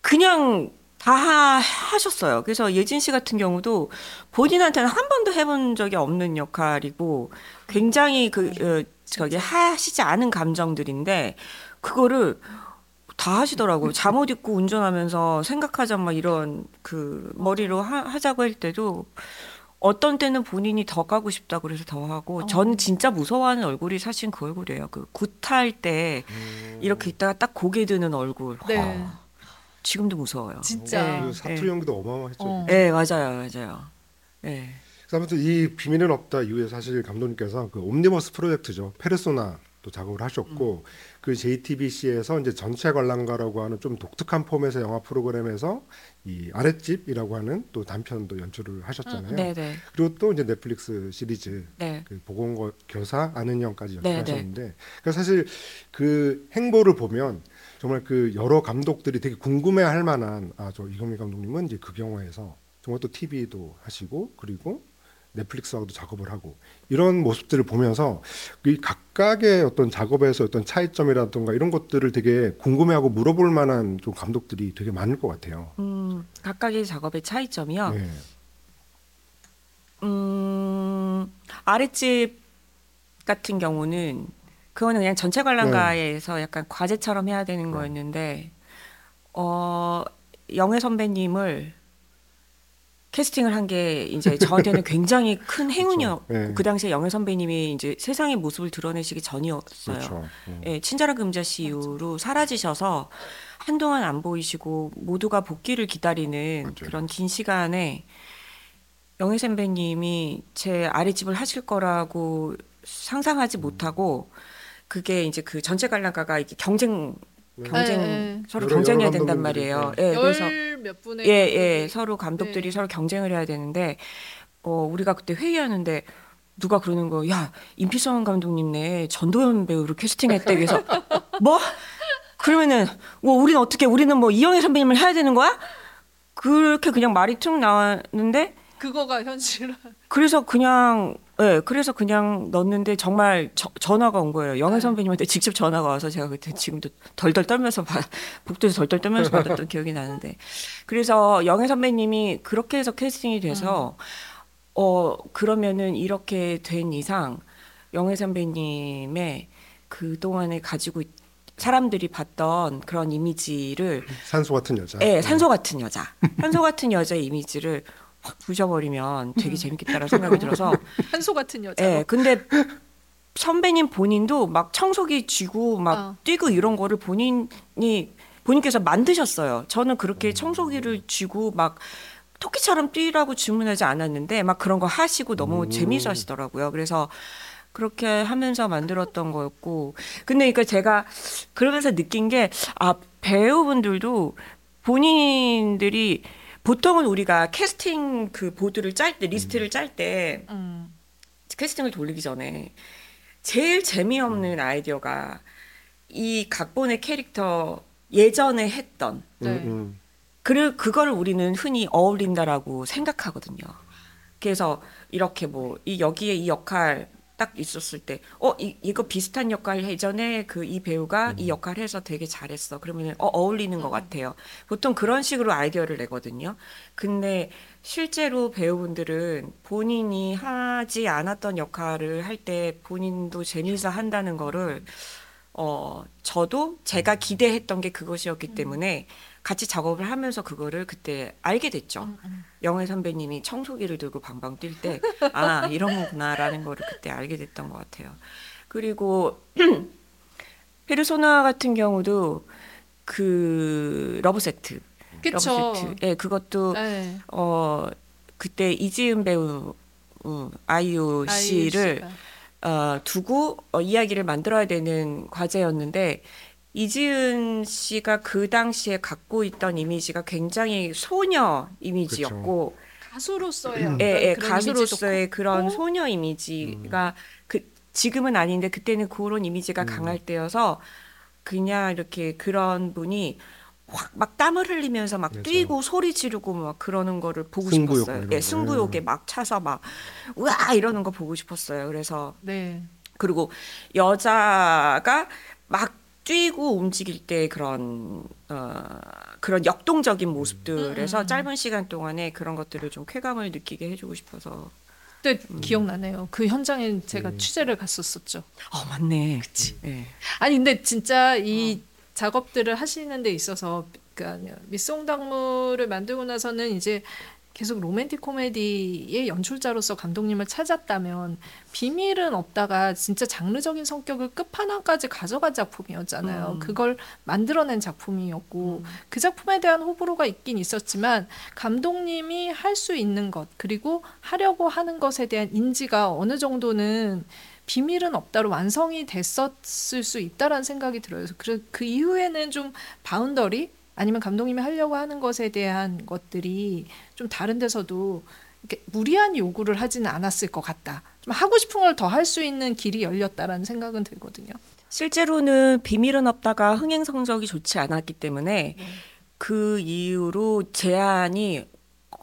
그냥 다 하- 하셨어요. 그래서 예진 씨 같은 경우도 본인한테는 한 번도 해본 적이 없는 역할이고 굉장히 그 어, 저기 하시지 않은 감정들인데 그거를 다 하시더라고요. 잠옷 입고 운전하면서 생각하자 막 이런 그 머리로 하, 하자고 할 때도 어떤 때는 본인이 더 가고 싶다 그래서 더 하고 전 진짜 무서워하는 얼굴이 사실 그 얼굴이에요. 그 굿할 때 음. 이렇게 있다가 딱 고개 드는 얼굴. 네. 와, 지금도 무서워요. 진짜. 네. 그 사투리 연기도 어마어마했죠. 어. 네, 맞아요, 맞아요. 네. 아무튼 이 비밀은 없다 이후에 사실 감독님께서 그 옴니버스 프로젝트죠 페르소나 또 작업을 하셨고 그 JTBC에서 이제 전체 관람가라고 하는 좀 독특한 폼에서 영화 프로그램에서 이 아랫집이라고 하는 또 단편도 연출을 하셨잖아요. 네, 네, 그리고 또 이제 넷플릭스 시리즈 네. 그 보건교사 아는 형까지 네, 연출하셨는데 그러니까 사실 그 행보를 보면 정말 그 여러 감독들이 되게 궁금해할 만한 아 저 이경민 감독님은 이제 그 영화에서 정말 또 TV도 하시고 그리고 넷플릭스하고도 작업을 하고 이런 모습들을 보면서 이 각각의 어떤 작업에서 어떤 차이점이라든가 이런 것들을 되게 궁금해하고 물어볼 만한 좀 감독들이 되게 많을 것 같아요. 음, 각각의 작업의 차이점이요. 네. 음, 아랫집 같은 경우는 그거는 그냥 전체 관람가에서 약간 과제처럼 해야 되는 네. 거였는데 어 영애 선배님을 캐스팅을 한 게 이제 저한테는 굉장히 큰 행운이었고 그렇죠. 네. 그 당시에 영애 선배님이 이제 세상의 모습을 드러내시기 전이었어요. 그렇죠. 음. 예, 친절한 금자씨 이후로 사라지셔서 한동안 안 보이시고 모두가 복귀를 기다리는 맞아요. 그런 긴 시간에 영애 선배님이 제 아랫집을 하실 거라고 상상하지 못하고 그게 이제 그 전체 관람가가 이게 경쟁 네. 경쟁 네, 네. 서로 여러- 경쟁해야 여러 된단 말이에요. 예, 그래서 열몇 분의 예, 예, 서로 감독들이 네. 서로 경쟁을 해야 되는데, 어, 우리가 그때 회의하는데, 누가 그러는 거, 야, 임필성 감독님네 전도연 배우를 캐스팅했대. 그래서, 뭐? 그러면은, 뭐, 우리는 어떻게, 우리는 뭐, 이영애 선배님을 해야 되는 거야? 그렇게 그냥 말이 툭 나왔는데, 그거가 현실. 그래서 그냥, 예, 그래서 그냥 넣었는데, 정말 저- 전화가 온 거예요. 영애 네. 선배님한테 직접 전화가 와서 제가 그때 지금도 덜덜 떨면서, 받- 복도에서 덜덜 떨면서 받았던 기억이 나는데, 그래서 영애 선배님이 그렇게 해서 캐스팅이 돼서 어 그러면은 이렇게 된 이상 영애 선배님의 그 동안에 가지고 있- 사람들이 봤던 그런 이미지를 산소 같은 여자. 예 산소 같은 여자 산소 같은 여자의 이미지를 확 부셔버리면 되게 재밌겠다라는 생각이 들어서 한소 같은 여자. 예 근데 선배님 본인도 막 청소기 쥐고 막 어. 뛰고 이런 거를 본인이 본인께서 만드셨어요. 저는 그렇게 청소기를 쥐고 막 토끼처럼 뛰라고 주문하지 않았는데 막 그런 거 하시고 너무 음. 재미있어 하시더라고요. 그래서 그렇게 하면서 만들었던 거였고 근데 그러니까 제가 그러면서 느낀 게 아 배우분들도 본인들이 보통은 우리가 캐스팅 그 보드를 짤 때 리스트를 짤때 음. 캐스팅을 돌리기 전에 제일 재미없는 아이디어가 이 각본의 캐릭터 예전에 했던 네. 음, 음. 그 그걸 우리는 흔히 어울린다라고 생각하거든요. 그래서 이렇게 뭐 이 여기에 이 역할 딱 있었을 때, 어, 이, 이거 비슷한 역할 예전에 그 이 배우가 이 역할 해서 되게 잘했어. 그러면 어, 어울리는 것 같아요. 보통 그런 식으로 아이디어를 내거든요. 근데 실제로 배우분들은 본인이 하지 않았던 역할을 할 때 본인도 재미있어 한다는 거를 어, 저도 제가 기대했던 게 그것이었기 때문에 같이 작업을 하면서 그거를 그때 알게 됐죠. 영애 선배님이 청소기를 들고 방방 뛸 때, 아, 이런 거구나라는 거를 그때 알게 됐던 것 같아요. 그리고, 페르소나 같은 경우도 그 러브 세트. 그쵸. 러브 세트. 예, 그것도, 네. 어, 그때 이지은 배우, 음, 아이유 아이유 씨를 씨가. 어, 두고 어, 이야기를 만들어야 되는 과제였는데 이지은 씨가 그 당시에 갖고 있던 이미지가 굉장히 소녀 이미지였고 가수로서의 예, 예, 그런 가수로서의 이미지도 그런 소녀 이미지가 그 지금은 아닌데 그때는 그런 이미지가 강할 때여서 그냥 이렇게 그런 분이 확 막 땀을 흘리면서 막 맞아요. 뛰고 소리 지르고 막 그러는 거를 보고 승부욕 싶었어요. 예, 거. 승부욕에 막 차서 막 우와 이러는 거 보고 싶었어요. 그래서 네. 그리고 여자가 막 뛰고 움직일 때 그런 어 그런 역동적인 모습들에서 음. 짧은 시간 동안에 그런 것들을 좀 쾌감을 느끼게 해주고 싶어서 그때 음. 기억나네요. 그 현장에 제가 취재를 갔었었죠. 어 맞네 그치 예. 아니 근데 진짜 어. 이 작업들을 하시는 데 있어서 그러니까 미송당무를 만들고 나서는 이제 계속 로맨틱 코미디의 연출자로서 감독님을 찾았다면 비밀은 없다가 진짜 장르적인 성격을 끝판왕까지 가져간 작품이었잖아요. 음. 그걸 만들어낸 작품이었고 그 작품에 대한 호불호가 있긴 있었지만 감독님이 할 수 있는 것 그리고 하려고 하는 것에 대한 인지가 어느 정도는 비밀은 없다로 완성이 됐었을 수 있다라는 생각이 들어요. 그래서 그, 그 이후에는 좀 boundary 아니면 감독님이 하려고 하는 것에 대한 것들이 좀 다른 데서도 이렇게 무리한 요구를 하지는 않았을 것 같다. 좀 하고 싶은 걸 더 할 수 있는 길이 열렸다라는 생각은 들거든요. 실제로는 비밀은 없다가 흥행 성적이 좋지 않았기 때문에 그 이후로 제안이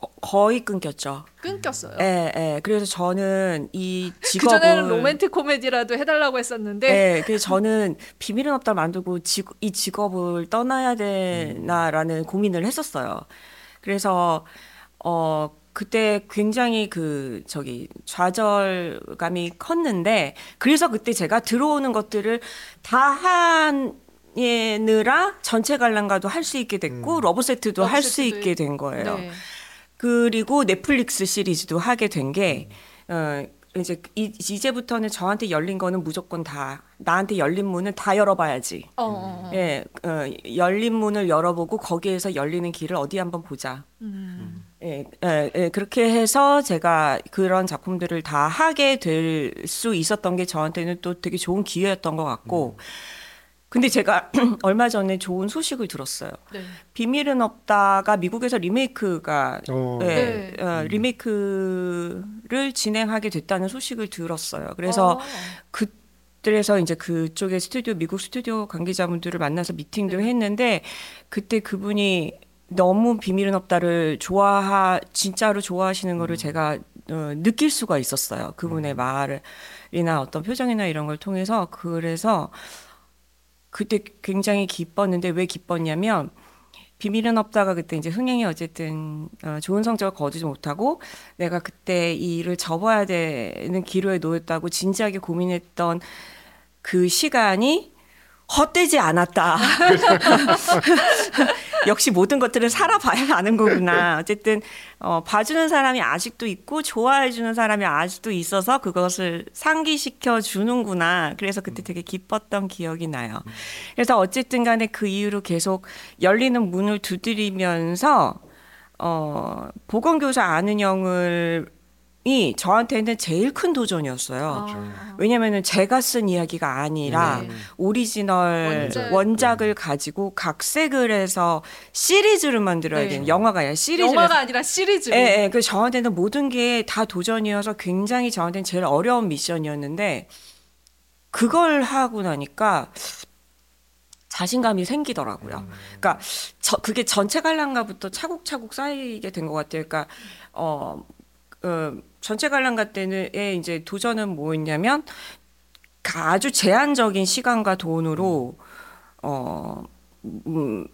거- 거의 끊겼죠. 끊겼어요. 예, 예. 그래서 저는 이그 직업을 전에는 로맨틱 코미디라도 해달라고 했었는데 네, 그래서 저는 비밀은 없다 만들고 직, 이 직업을 떠나야 되나라는 고민을 했었어요. 그래서 어 그때 굉장히 그 저기 좌절감이 컸는데 그래서 그때 제가 들어오는 것들을 다 하느라 전체 관람가도 할 수 있게 됐고 러브 세트도 할 수 있게 된 거예요. 네. 그리고 넷플릭스 시리즈도 하게 된 게 어, 이제 이, 이제부터는 저한테 열린 거는 무조건 다 나한테 열린 문은 다 열어봐야지. 어, 어, 어. 예, 어, 열린 문을 열어보고 거기에서 열리는 길을 어디 한번 보자. 음. 예, 예, 예, 그렇게 해서 제가 그런 작품들을 다 하게 될 수 있었던 게 저한테는 또 되게 좋은 기회였던 것 같고. 근데 제가 얼마 전에 좋은 소식을 들었어요. 네. 비밀은 없다가 미국에서 리메이크가 어, 예, 네. 어, 리메이크를 진행하게 됐다는 소식을 들었어요. 그래서 어. 그들에서 이제 그쪽의 스튜디오 미국 스튜디오 관계자분들을 만나서 미팅도 네. 했는데 그때 그분이 너무 비밀은 없다를 좋아하 진짜로 좋아하시는 거를 제가 어, 느낄 수가 있었어요. 그분의 말이나 어떤 표정이나 이런 걸 통해서 그래서 그때 굉장히 기뻤는데 왜 기뻤냐면 비밀은 없다가 그때 이제 흥행이 어쨌든 어, 좋은 성적을 거두지 못하고 내가 그때 이 일을 접어야 되는 기로에 놓였다고 진지하게 고민했던 그 시간이 헛되지 않았다. 역시 모든 것들을 살아봐야 아는 거구나. 어쨌든 어, 봐주는 사람이 아직도 있고 좋아해주는 사람이 아직도 있어서 그것을 상기시켜 주는구나. 그래서 그때 되게 기뻤던 기억이 나요. 그래서 어쨌든 간에 그 이후로 계속 열리는 문을 두드리면서 어, 보건교사 안은영이 저한테는 제일 큰 도전이었어요. 아. 왜냐면은 제가 쓴 이야기가 아니라 네. 오리지널 원작. 원작. 을 가지고 각색을 해서 시리즈를 만들어야 네. 되는 영화가 아니라 시리즈를 영화가 아니라 시리즈. 예, 예. 그 저한테는 모든 게 다 도전이어서 굉장히 저한테는 제일 어려운 미션이었는데 그걸 하고 나니까 자신감이 생기더라고요. 그러니까 저, 그게 전체 관람가부터 차곡차곡 쌓이게 된 것 같아요. 그러니까 어, 어 전체 관람가 때는에 이제 도전은 뭐였냐면 가- 아주 제한적인 시간과 돈으로 어 음,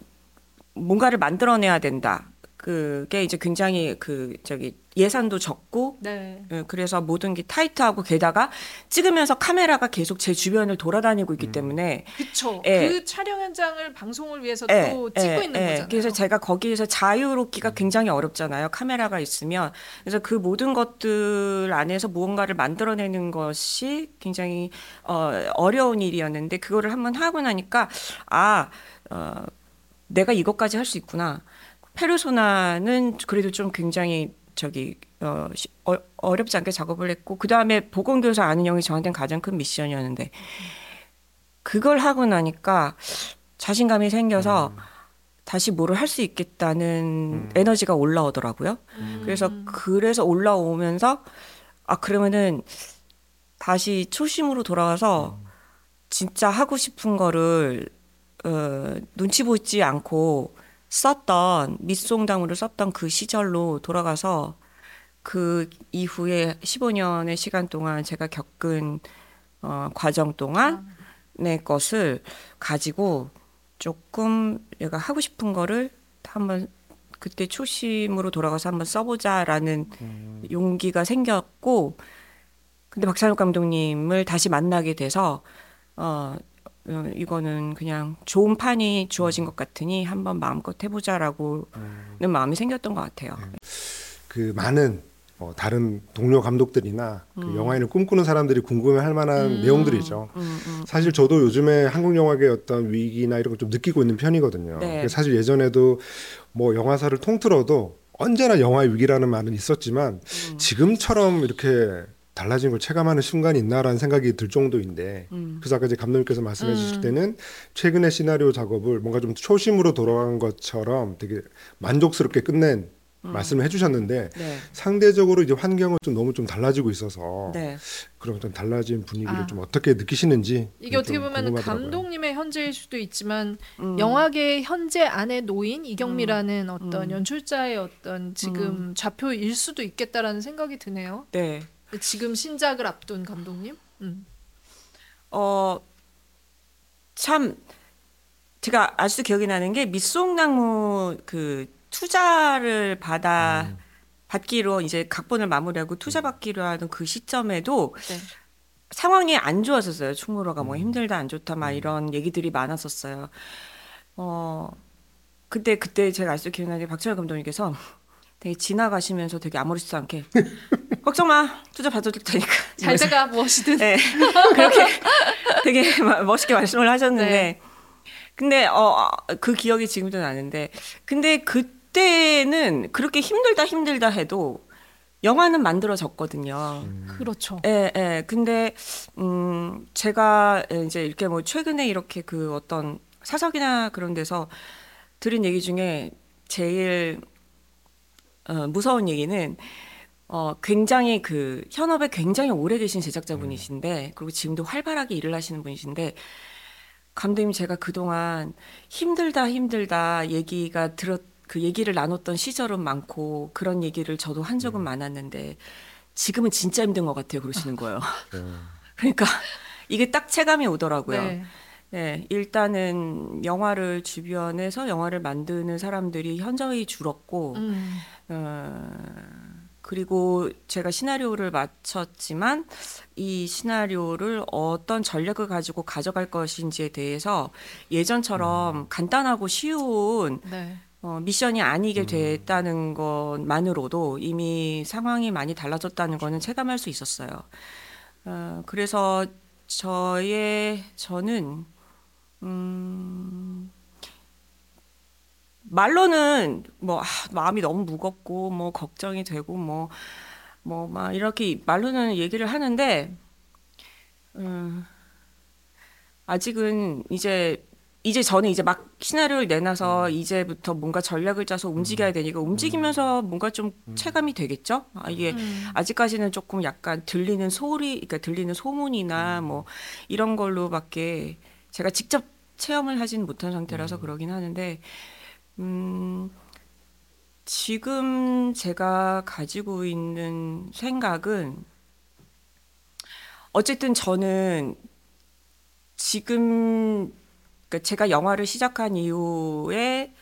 뭔가를 만들어내야 된다. 그게 이제 굉장히 그 저기 예산도 적고 네. 예, 그래서 모든 게 타이트하고 게다가 찍으면서 카메라가 계속 제 주변을 돌아다니고 있기 때문에 그쵸. 예. 그 촬영 현장을 방송을 위해서 예, 또 찍고 예, 있는 예. 거잖아요. 그래서 제가 거기에서 자유롭기가 굉장히 어렵잖아요. 카메라가 있으면. 그래서 그 모든 것들 안에서 무언가를 만들어내는 것이 굉장히 어, 어려운 일이었는데 그거를 한번 하고 나니까 아, 어, 내가 이것까지 할 수 있구나. 페르소나는 그래도 좀 굉장히 저기 어, 시- 어, 어렵지 않게 작업을 했고 그 다음에 보건교사 아는 형이 저한테는 가장 큰 미션이었는데 그걸 하고 나니까 자신감이 생겨서 다시 뭐를 할 수 있겠다는 에너지가 올라오더라고요. 그래서 그래서 올라오면서 아 그러면은 다시 초심으로 돌아와서 진짜 하고 싶은 거를 어, 눈치 보지 않고 썼던 밑송담으로 썼던 그 시절로 돌아가서 그 이후에 15년의 시간 동안 제가 겪은 어, 과정 동안의 것을 가지고 조금 내가 하고 싶은 거를 한번 그때 초심으로 돌아가서 한번 써보자라는 용기가 생겼고 근데 박찬욱 감독님을 다시 만나게 돼서 어, 어, 이거는 그냥 좋은 판이 주어진 것 같으니 한번 마음껏 해보자라고는 마음이 생겼던 것 같아요. 그 많은 어, 다른 동료 감독들이나 그 영화인을 꿈꾸는 사람들이 궁금해할 만한 내용들이죠. 음, 음. 사실 저도 요즘에 한국 영화계 어떤 위기나 이런 걸 좀 느끼고 있는 편이거든요. 네. 사실 예전에도 뭐 영화사를 통틀어도 언제나 영화의 위기라는 말은 있었지만 음. 지금처럼 이렇게 달라진 걸 체감하는 순간이 있나라는 생각이 들 정도인데 음. 그래서 아까 이제 감독님께서 말씀해 음. 주실 때는 최근에 시나리오 작업을 뭔가 좀 초심으로 돌아간 것처럼 되게 만족스럽게 끝낸 음. 말씀을 해주셨는데 네. 상대적으로 이제 환경은 좀 너무 좀 달라지고 있어서 네. 그런 좀 달라진 분위기를 아. 좀 어떻게 느끼시는지 이게 어떻게 좀 보면. 감독님의 현재일 수도 있지만 음. 영화계 현재 안에 놓인 이경미라는 어떤 음. 연출자의 어떤 지금 좌표일 수도 있겠다라는 생각이 드네요. 네. 지금 신작을 앞둔 감독님. 음. 어, 참, 제가 아직도 기억이 나는 게 밑송나무 그 투자를 받아, 받기로 이제 각본을 마무리하고 투자 받기로 하는 그 시점에도 네. 상황이 안 좋았었어요. 충무로가 뭐 힘들다, 안 좋다, 막 이런 얘기들이 많았었어요. 어, 그때, 그때 제가 아직도 기억나는 게 박철 감독님께서 되게 지나가시면서 되게 아무렇지도 않게 걱정 마 투자 받아줄 테니까 잘 돼가 무엇이든. 네. 그렇게 되게 마- 멋있게 말씀을 하셨는데 네. 근데 어 그 기억이 지금도 나는데 근데 그때는 그렇게 힘들다 힘들다 해도 영화는 만들어졌거든요. 그렇죠. 예, 예. 근데 음 제가 이제 이렇게 뭐 최근에 이렇게 그 어떤 사석이나 그런 데서 들은 얘기 중에 제일 어, 무서운 얘기는 어 굉장히 그 현업에 굉장히 오래 계신 제작자분이신데 그리고 지금도 활발하게 일을 하시는 분이신데 감독님 제가 그동안 힘들다 힘들다 얘기가 들었 그 얘기를 나눴던 시절은 많고 그런 얘기를 저도 한 적은 많았는데 지금은 진짜 힘든 것 같아요 그러시는 거예요. 그러니까 이게 딱 체감이 오더라고요. 네. 네, 일단은 영화를 주변에서 영화를 만드는 사람들이 현저히 줄었고, 음. 어, 그리고 제가 시나리오를 마쳤지만 이 시나리오를 어떤 전략을 가지고 가져갈 것인지에 대해서 예전처럼 간단하고 쉬운 네. 어, 미션이 아니게 됐다는 것만으로도 이미 상황이 많이 달라졌다는 거는 체감할 수 있었어요. 어, 그래서 저의 저는 음, 말로는 뭐 아, 마음이 너무 무겁고 뭐 걱정이 되고 뭐 뭐 막 이렇게 말로는 얘기를 하는데 음, 아직은 이제 이제 저는 이제 막 시나리오를 내놔서 이제부터 뭔가 전략을 짜서 움직여야 되니까 움직이면서 뭔가 좀 체감이 되겠죠? 아, 이게 음. 아직까지는 조금 약간 들리는 소리, 그러니까 들리는 소문이나 뭐 이런 걸로밖에 제가 직접 체험을 하진 못한 상태라서 그러긴 하는데, 음, 지금 제가 가지고 있는 생각은 어쨌든 저는 지금 그러니까 제가 영화를 시작한 이후에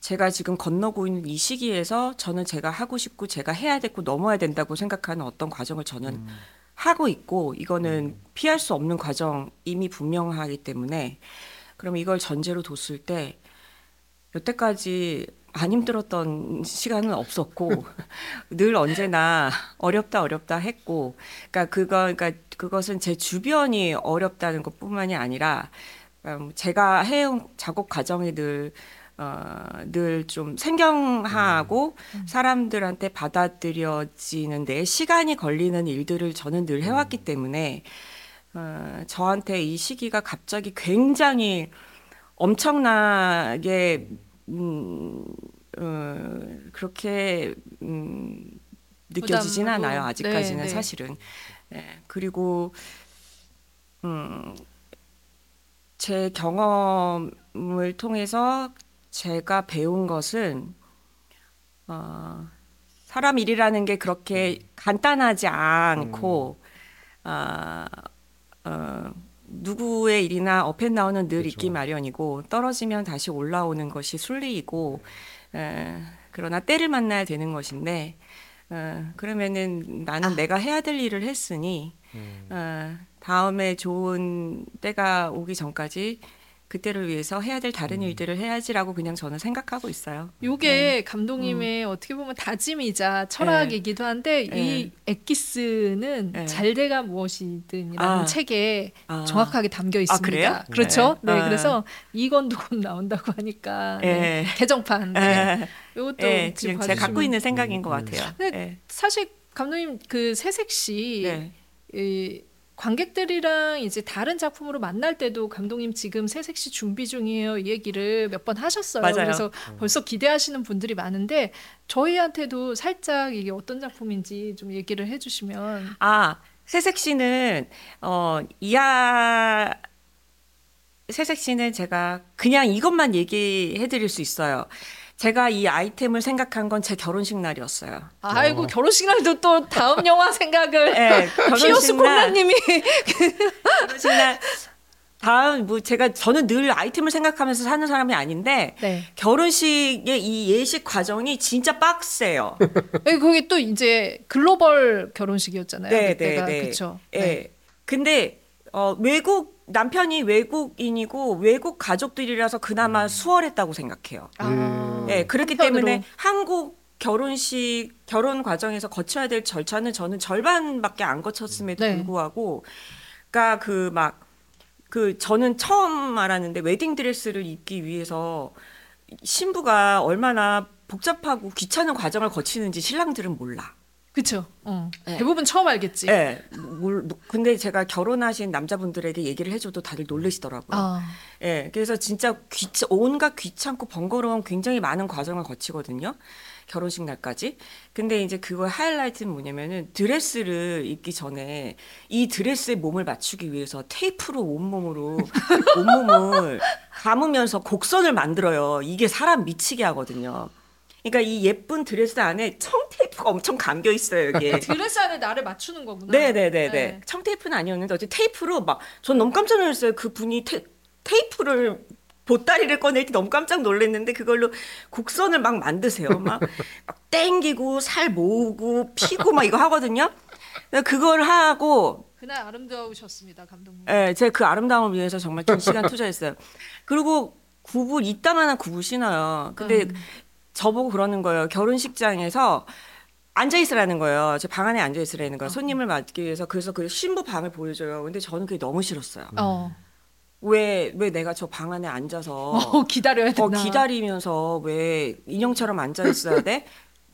제가 지금 건너고 있는 이 시기에서 저는 제가 하고 싶고 제가 해야 되고 넘어야 된다고 생각하는 어떤 과정을 저는 하고 있고 이거는 피할 수 없는 과정 이미 분명하기 때문에 그럼 이걸 전제로 뒀을 때 여태까지 안 힘들었던 시간은 없었고 늘 언제나 어렵다 어렵다 했고 그러니까 그거 그러니까 그것은 제 주변이 어렵다는 것뿐만이 아니라 음, 제가 해온 작업 과정이 늘 어, 늘 좀 생경하고 사람들한테 받아들여지는데 시간이 걸리는 일들을 저는 늘 해왔기 때문에 어, 저한테 이 시기가 갑자기 굉장히 엄청나게 음, 어, 그렇게 음, 느껴지진 부담으로. 않아요. 아직까지는 네, 네. 사실은. 네, 그리고 음, 제 경험을 통해서 제가 배운 것은 어, 사람 일이라는 게 그렇게 간단하지 않고 아, 어, 누구의 일이나 업앤다운은 늘 그렇죠. 있기 마련이고 떨어지면 다시 올라오는 것이 순리이고 에, 그러나 때를 만나야 되는 것인데 어, 그러면은 나는 내가 해야 될 일을 했으니 어, 다음에 좋은 때가 오기 전까지 그때를 위해서 해야 될 다른 일들을 해야지라고 그냥 저는 생각하고 있어요. 요게 감독님의 어떻게 보면 다짐이자 철학이기도 한데 이 네. 엑기스는 네. 잘돼가 무엇이든이라는 아. 책에 아. 정확하게 담겨 있습니다. 그래요? 그렇죠? 네. 네, 아. 그래서 이권도 곧 나온다고 하니까 네. 예. 개정판. 네. 예, 이것도 예, 지금 제가 갖고 있는 생각인 것 같아요. 네. 예. 사실 감독님 그 새색 씨 네. 이 관객들이랑 이제 다른 작품으로 만날 때도 감독님 지금 새색시 준비 중이에요 이 얘기를 몇 번 하셨어요. 맞아요. 그래서 벌써 기대하시는 분들이 많은데 저희한테도 살짝 이게 어떤 작품인지 좀 얘기를 해주시면 아, 새색 씨는 어 이야 새색 씨는 제가 그냥 이것만 얘기해 드릴 수 있어요. 제가 이 아이템을 생각한 건 제 결혼식 날이었어요. 아이고 결혼식 날도 또 다음 영화 생각을 네, 날 콩나님이 결혼식 날 다음 뭐 제가 저는 늘 아이템을 생각하면서 사는 사람이 아닌데 네. 결혼식의 이 예식 과정이 진짜 빡세요. 예, 거기 또 이제 글로벌 결혼식이었잖아요. 네, 그때가 네, 네. 그렇죠. 예. 근데 어 외국 남편이 외국인이고 외국 가족들이라서 그나마 수월했다고 생각해요. 아, 예, 그렇기. 때문에 한국 결혼식 결혼 과정에서 거쳐야 될 절차는 저는 절반밖에 안 거쳤음에도 네. 불구하고 그러니까 그 막 그 저는 처음 알았는데 웨딩 드레스를 입기 위해서 신부가 얼마나 복잡하고 귀찮은 과정을 거치는지 신랑들은 몰라. 그렇죠. 어. 네. 대부분 처음 알겠지. 예. 뭘, 근데 제가 결혼하신 남자분들에게 얘기를 해줘도 다들 놀라시더라고요. 아, 예, 그래서 진짜 귀차, 온갖 귀찮고 번거로운 굉장히 많은 과정을 거치거든요. 결혼식 날까지. 근데 이제 그거의 하이라이트는 뭐냐면은 드레스를 입기 전에 이 드레스에 몸을 맞추기 위해서 테이프로 온몸으로 온몸을 감으면서 곡선을 만들어요. 이게 사람 미치게 하거든요. 그러니까 이 예쁜 드레스 안에 청 테이프가 엄청 감겨 있어요, 여기에. 드레스 안에 나를 맞추는 거구나. 네네네네. 네. 청 테이프는 아니었는데 어제 테이프로 막 전 너무 깜짝 놀랐어요. 그 분이 테, 테이프를 보따리를 꺼낼 때 너무 깜짝 놀랐는데 그걸로 곡선을 막 만드세요. 막, 막 땡기고 살 모으고 피고 막 이거 하거든요. 그걸 하고 그날 아름다우셨습니다, 감독님. 예, 제가 그 아름다움을 위해서 정말 긴 시간 투자했어요. 그리고 굽을 이따만한 굽을 신어요. 근데 음. 저보고 그러는 거예요. 결혼식장에서 앉아 있으라는 거예요. 제 방 안에 앉아 있으라는 거예요. 손님을 맞기 위해서 그래서 그 신부 방을 보여줘요. 근데 저는 그게 너무 싫었어요. 어, 왜 왜 내가 저 방 안에 앉아서 어, 기다려야 어, 되나? 기다리면서 왜 인형처럼 앉아 있어야 돼?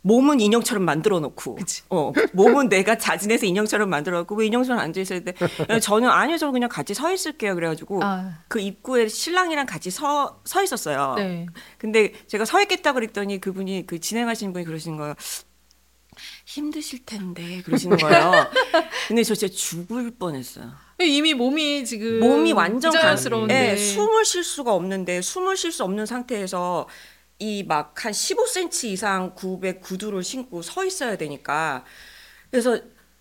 몸은 인형처럼 만들어 놓고, 그치. 어, 몸은 내가 자진해서 인형처럼 만들어 놓고 왜 인형처럼 앉아 있어야 돼? 저는 아니요, 저는 그냥 같이 서 있을게요. 그래가지고 아, 그 입구에 신랑이랑 같이 서, 서 있었어요. 네. 근데 제가 서 있겠다 그랬더니 그분이 그 진행하시는 분이 그러시는 거예요. 힘드실 텐데 그러시는 거예요. 근데 저 진짜 죽을 뻔했어요. 이미 몸이 지금 몸이 완전 부자연스러운데 예, 숨을 쉴 수가 없는데 숨을 쉴 수 없는 상태에서 이 막 한 15cm 이상 굽의 구두를 신고 서 있어야 되니까 그래서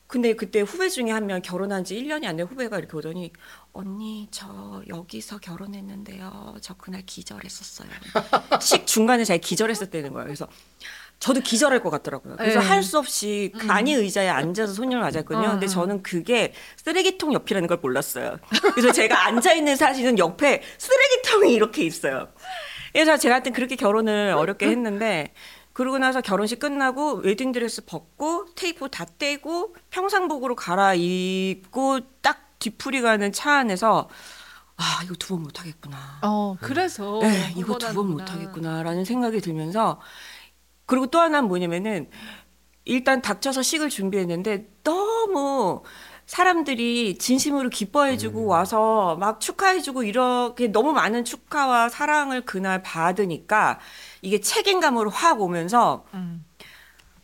근데 그때 후배 중에 한 명 결혼한 지 1년이 안 된 후배가 이렇게 오더니 언니 저 여기서 결혼했는데요. 저 그날 기절했었어요. 식 중간에 자기 기절했었다는 거예요. 그래서 저도 기절할 것 같더라고요. 그래서 네. 할수 없이 간이 의자에 앉아서 손님을 맞았거든요. 어, 근데 어. 저는 그게 쓰레기통 옆이라는 걸 몰랐어요. 그래서 제가 앉아 있는 사실은 옆에 쓰레기통이 이렇게 있어요. 그래서 제가 하여튼 그렇게 결혼을 어렵게 했는데 그러고 나서 결혼식 끝나고 웨딩드레스 벗고 테이프 다 떼고 평상복으로 갈아입고 딱 뒤풀이 가는 차 안에서 아 이거 두 번 못하겠구나. 어 그래서 네, 이거 두 번. 못하겠구나라는 생각이 들면서 그리고 또 하나는 뭐냐면은 일단 닥쳐서 식을 준비했는데 너무 사람들이 진심으로 기뻐해주고 와서 막 축하해주고 이렇게 너무 많은 축하와 사랑을 그날 받으니까 이게 책임감으로 확 오면서 음.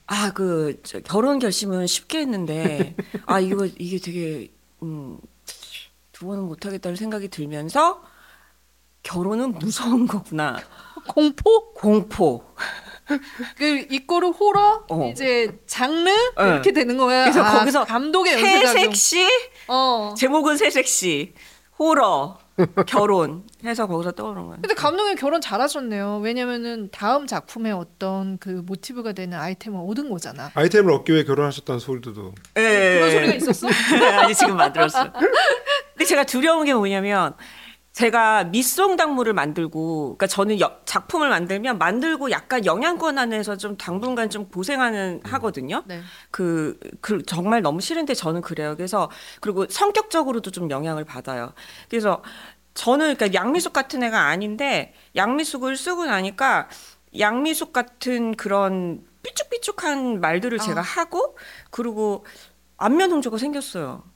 아그 결혼 결심은 쉽게 했는데 아 이거 이게 되게 음 두 번은 못하겠다는 생각이 들면서 결혼은 무서운 거구나. 공포? 공포 그 이꼬르 호러 어. 이제 장르 네. 이렇게 되는 거야. 그래서 아, 거기서 감독의. 새색시 어. 제목은 새색시 호러 결혼 해서 거기서 떠오른 거예요. 근데 감독님 결혼 잘하셨네요. 왜냐면은 다음 작품에 어떤 그 모티브가 되는 아이템을 얻은 거잖아. 아이템을 얻기 위해 결혼하셨다는 소리도 예. 그런 소리가 있었어? 아니 지금 만들었어요. 근데 제가 두려운 게 뭐냐면 제가 밑송당무를 만들고 그러니까 저는 여- 작품을 만들면 만들고 약간 영양권 안에서 좀 당분간 좀 고생하는 하거든요. 네. 그, 그 정말 너무 싫은데 저는 그래요. 그래서 그리고 성격적으로도 좀 영향을 받아요. 그래서 저는 그러니까 양미숙 같은 애가 아닌데 양미숙을 쓰고 나니까 양미숙 같은 그런 삐죽삐죽한 말들을 제가 아. 하고 그리고 안면 홍조가 생겼어요.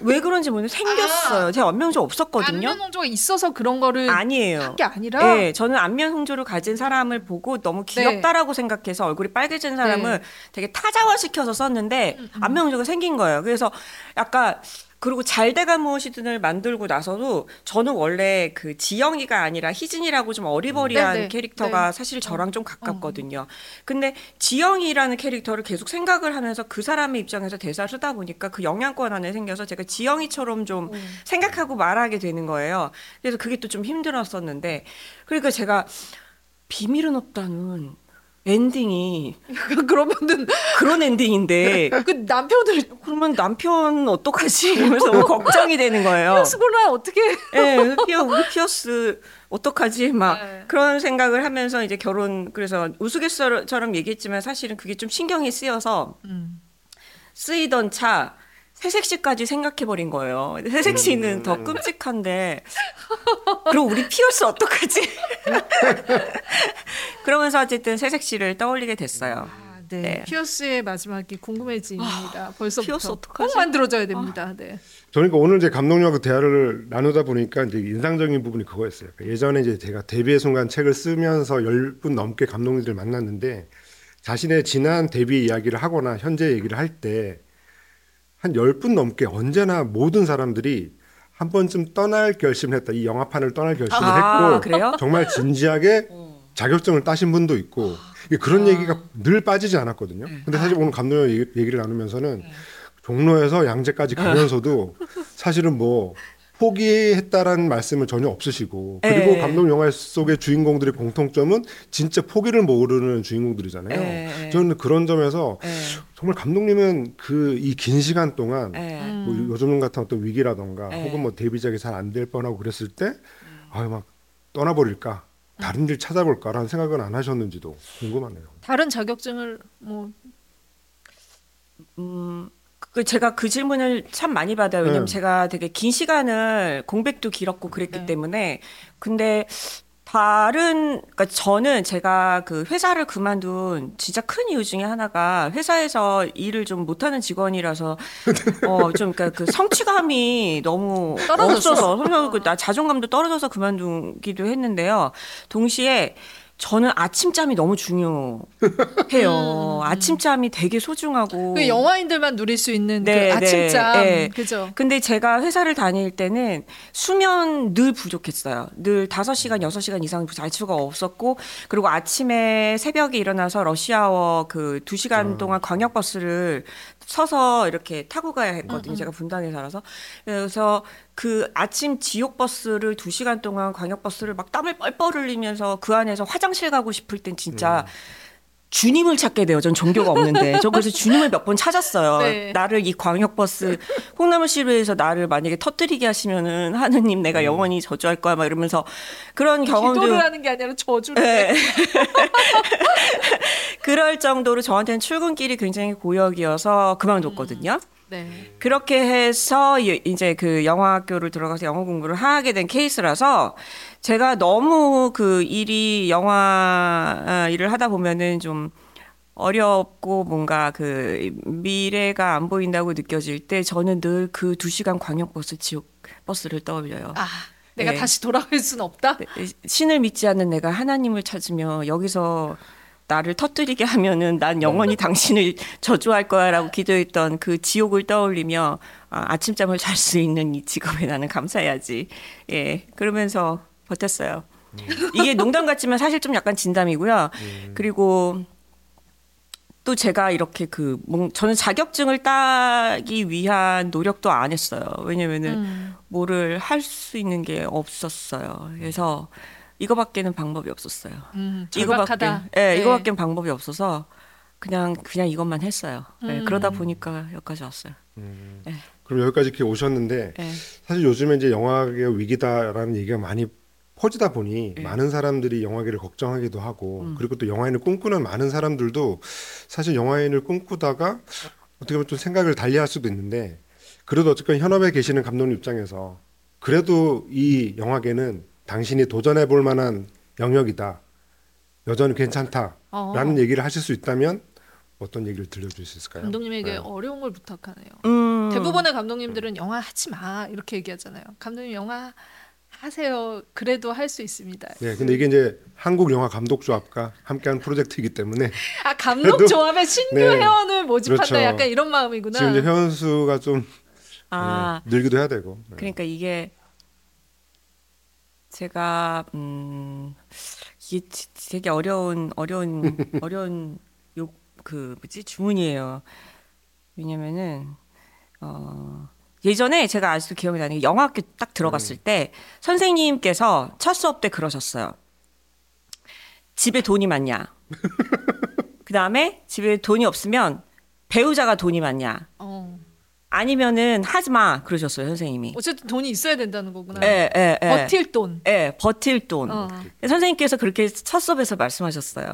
왜 그런지 모르겠는데 생겼어요. 제가 안면 홍조 없었거든요. 안면 홍조가 있어서 그런 거를 아니에요. 한 게 아니라 네, 저는 안면 홍조를 가진 사람을 보고 너무 귀엽다라고 생각해서 얼굴이 빨개진 사람을 네. 되게 타자화 시켜서 썼는데 음, 안면 홍조가 생긴 거예요. 그래서 약간 그리고 잘돼가 무엇이든을 만들고 나서도 저는 원래 그 지영이가 아니라 희진이라고 좀 어리버리한 네, 네, 캐릭터가 네. 사실 저랑 좀 가깝거든요. 근데 지영이라는 캐릭터를 계속 생각을 하면서 그 사람의 입장에서 대사를 쓰다 보니까 그 영향권 안에 생겨서 제가 지영이처럼 좀 음. 생각하고 말하게 되는 거예요. 그래서 그게 또 좀 힘들었었는데 그러니까 제가 비밀은 없다는 엔딩이 그러면은 그런 엔딩인데 그 남편을 그러면 남편 어떡하지? 이러면서 너무 걱정이 되는 거예요. 쓰거나 어떻게 예, 네, 피어 우리 피어스 어떡하지? 막 네. 그런 생각을 하면서 이제 결혼 그래서 우스갯소리처럼 얘기했지만 사실은 그게 좀 신경이 쓰여서 음. 쓰이던 차 새색시까지 생각해 버린 거예요. 새색시는 더 끔찍한데 그럼 우리 피어스 어떡하지? 그러면서 어쨌든 새색시를 떠올리게 됐어요. 아, 네. 네. 피어스의 마지막이 궁금해집니다. 벌써부터 피어스 어떡하지? 꼭 만들어져야 됩니다. 네. 저는 그러니까 오늘 이제 감독님하고 대화를 나누다 보니까 이제 인상적인 부분이 그거였어요. 그러니까 예전에 이제 제가 데뷔의 순간 책을 쓰면서 열분 넘게 감독님들 만났는데 자신의 지난 데뷔 이야기를 하거나 현재 얘기를 할때 한열분 넘게 언제나 모든 사람들이 한 번쯤 떠날 결심을 했다. 이 영화판을 떠날 결심을 아, 했고 그래요? 정말 진지하게 자격증을 따신 분도 있고 그런 얘기가 늘 빠지지 않았거든요. 근데 사실 오늘 감독님 얘기, 얘기를 나누면서는 종로에서 양재까지 가면서도 사실은 뭐 포기했다라는 말씀은 전혀 없으시고 그리고 예. 감독 영화 속의 주인공들의 공통점은 진짜 포기를 모르는 주인공들이잖아요. 예, 예. 저는 그런 점에서 예, 정말 감독님은 그 이 긴 시간 동안 예. 뭐 요즘 같은 어떤 위기라던가 예. 혹은 뭐 데뷔작이 잘 안 될 뻔하고 그랬을 때 아유 막 떠나버릴까 다른 일 찾아볼까라는 생각은 안 하셨는지도 궁금하네요. 다른 자격증을 뭐 음, 그 제가 그 질문을 참 많이 받아요. 왜냐면 네. 제가 되게 긴 시간을 공백도 길었고 그랬기 네. 때문에. 근데 다른 그러니까 저는 제가 그 회사를 그만둔 진짜 큰 이유 중에 하나가 회사에서 일을 좀 못하는 직원이라서 어좀 그러니까 그 성취감이 너무 떨어졌어. 없어서 그나 자존감도 떨어져서 그만두기도 했는데요. 동시에 저는 아침잠이 너무 중요해요. 아침잠이 되게 소중하고 그 영화인들만 누릴 수 있는 네, 그 아침잠 네, 네. 그죠? 근데 제가 회사를 다닐 때는 수면 늘 부족했어요. 늘 5시간, 6시간 이상 잘 수가 없었고, 그리고 아침에 새벽에 일어나서 러시아워 그 2시간 동안 광역 버스를 서서 이렇게 타고 가야 했거든요. 제가 분당에 살아서. 그래서 그 아침 지옥 버스를 2시간 동안 광역 버스를 막 땀을 뻘뻘 흘리면서 그 안에서 화장실 가고 싶을 땐 진짜 주님을 찾게 돼요. 전 종교가 없는데. 저 그래서 주님을 몇 번 찾았어요. 네. 나를 이 광역버스 콩나물 시루에서 나를 만약에 터뜨리게 하시면은 하느님 내가 영원히 저주할 거야 막 이러면서 그런 경험도 기도를 하는 게 아니라 저주를 네. 그럴 정도로 저한테는 출근길이 굉장히 고역이어서 그만뒀거든요. 네. 그렇게 해서 이- 이제 그 영화학교를 들어가서 영어 공부를 하게 된 케이스라서 제가 너무 그 일이 영화 아, 일을 하다 보면은 좀 어렵고 뭔가 그 미래가 안 보인다고 느껴질 때 저는 늘 그 두 시간 광역버스 지옥 버스를 떠올려요. 아 내가 네. 다시 돌아갈 순 없다. 신을 믿지 않는 내가 하나님을 찾으며 여기서 나를 터뜨리게 하면은 난 영원히 당신을 저주할 거야라고 기도했던 그 지옥을 떠올리며 아, 아침잠을 잘 수 있는 이 직업에 나는 감사해야지. 예, 그러면서 버텼어요. 이게 농담 같지만 사실 좀 약간 진담이고요. 그리고 또 제가 이렇게 그 뭔- 저는 자격증을 따기 위한 노력도 안 했어요. 왜냐면은 음. 뭐를 할 수 있는 게 없었어요. 그래서 이거밖에는 방법이 없었어요. 음, 이거밖에. 예, 네. 이거밖엔 방법이 없어서 그냥 그냥 이것만 했어요. 예, 음. 그러다 보니까 여기까지 왔어요. 그럼 여기까지 이렇게 오셨는데 예. 사실 요즘에 이제 영화계 위기다라는 얘기가 많이 퍼지다 보니 예. 많은 사람들이 영화계를 걱정하기도 하고 음. 그리고 또 영화인을 꿈꾸는 많은 사람들도 사실 영화인을 꿈꾸다가 어떻게 보면 좀 생각을 달리할 수도 있는데 그래도 어쨌건 현업에 계시는 감독님 입장에서 그래도 이 영화계는 당신이 도전해 볼 만한 영역이다. 여전히 괜찮다 라는 어, 얘기를 하실 수 있다면 어떤 얘기를 들려줄 수 있을까요? 감독님에게 네. 어려운 걸 부탁하네요. 음. 대부분의 감독님들은 영화 하지 마 이렇게 얘기하잖아요. 감독님 영화 하세요. 그래도 할 수 있습니다. 네, 근데 이게 이제 한국 영화 감독 조합과 함께하는 프로젝트이기 때문에 아 감독 조합에 신규 네. 회원을 모집한다. 그렇죠. 약간 이런 마음이구나. 지금 이제 회원 수가 좀 아, 네, 늘기도 해야 되고. 네. 그러니까 이게 제가 음 이게 지- 되게 어려운 어려운 어려운 요그 뭐지 주문이에요. 왜냐면은 어 예전에 제가 아직도 기억이 나는 게 영화학교 딱 들어갔을 때 선생님께서 첫 수업 때 그러셨어요. 집에 돈이 많냐? 그 다음에 집에 돈이 없으면 배우자가 돈이 많냐? 어. 아니면은 하지 마 그러셨어요 선생님이. 어쨌든 돈이 있어야 된다는 거구나. 예, 예, 예. 버틸 돈. 예, 버틸 돈. 어. 선생님께서 그렇게 첫 수업에서 말씀하셨어요.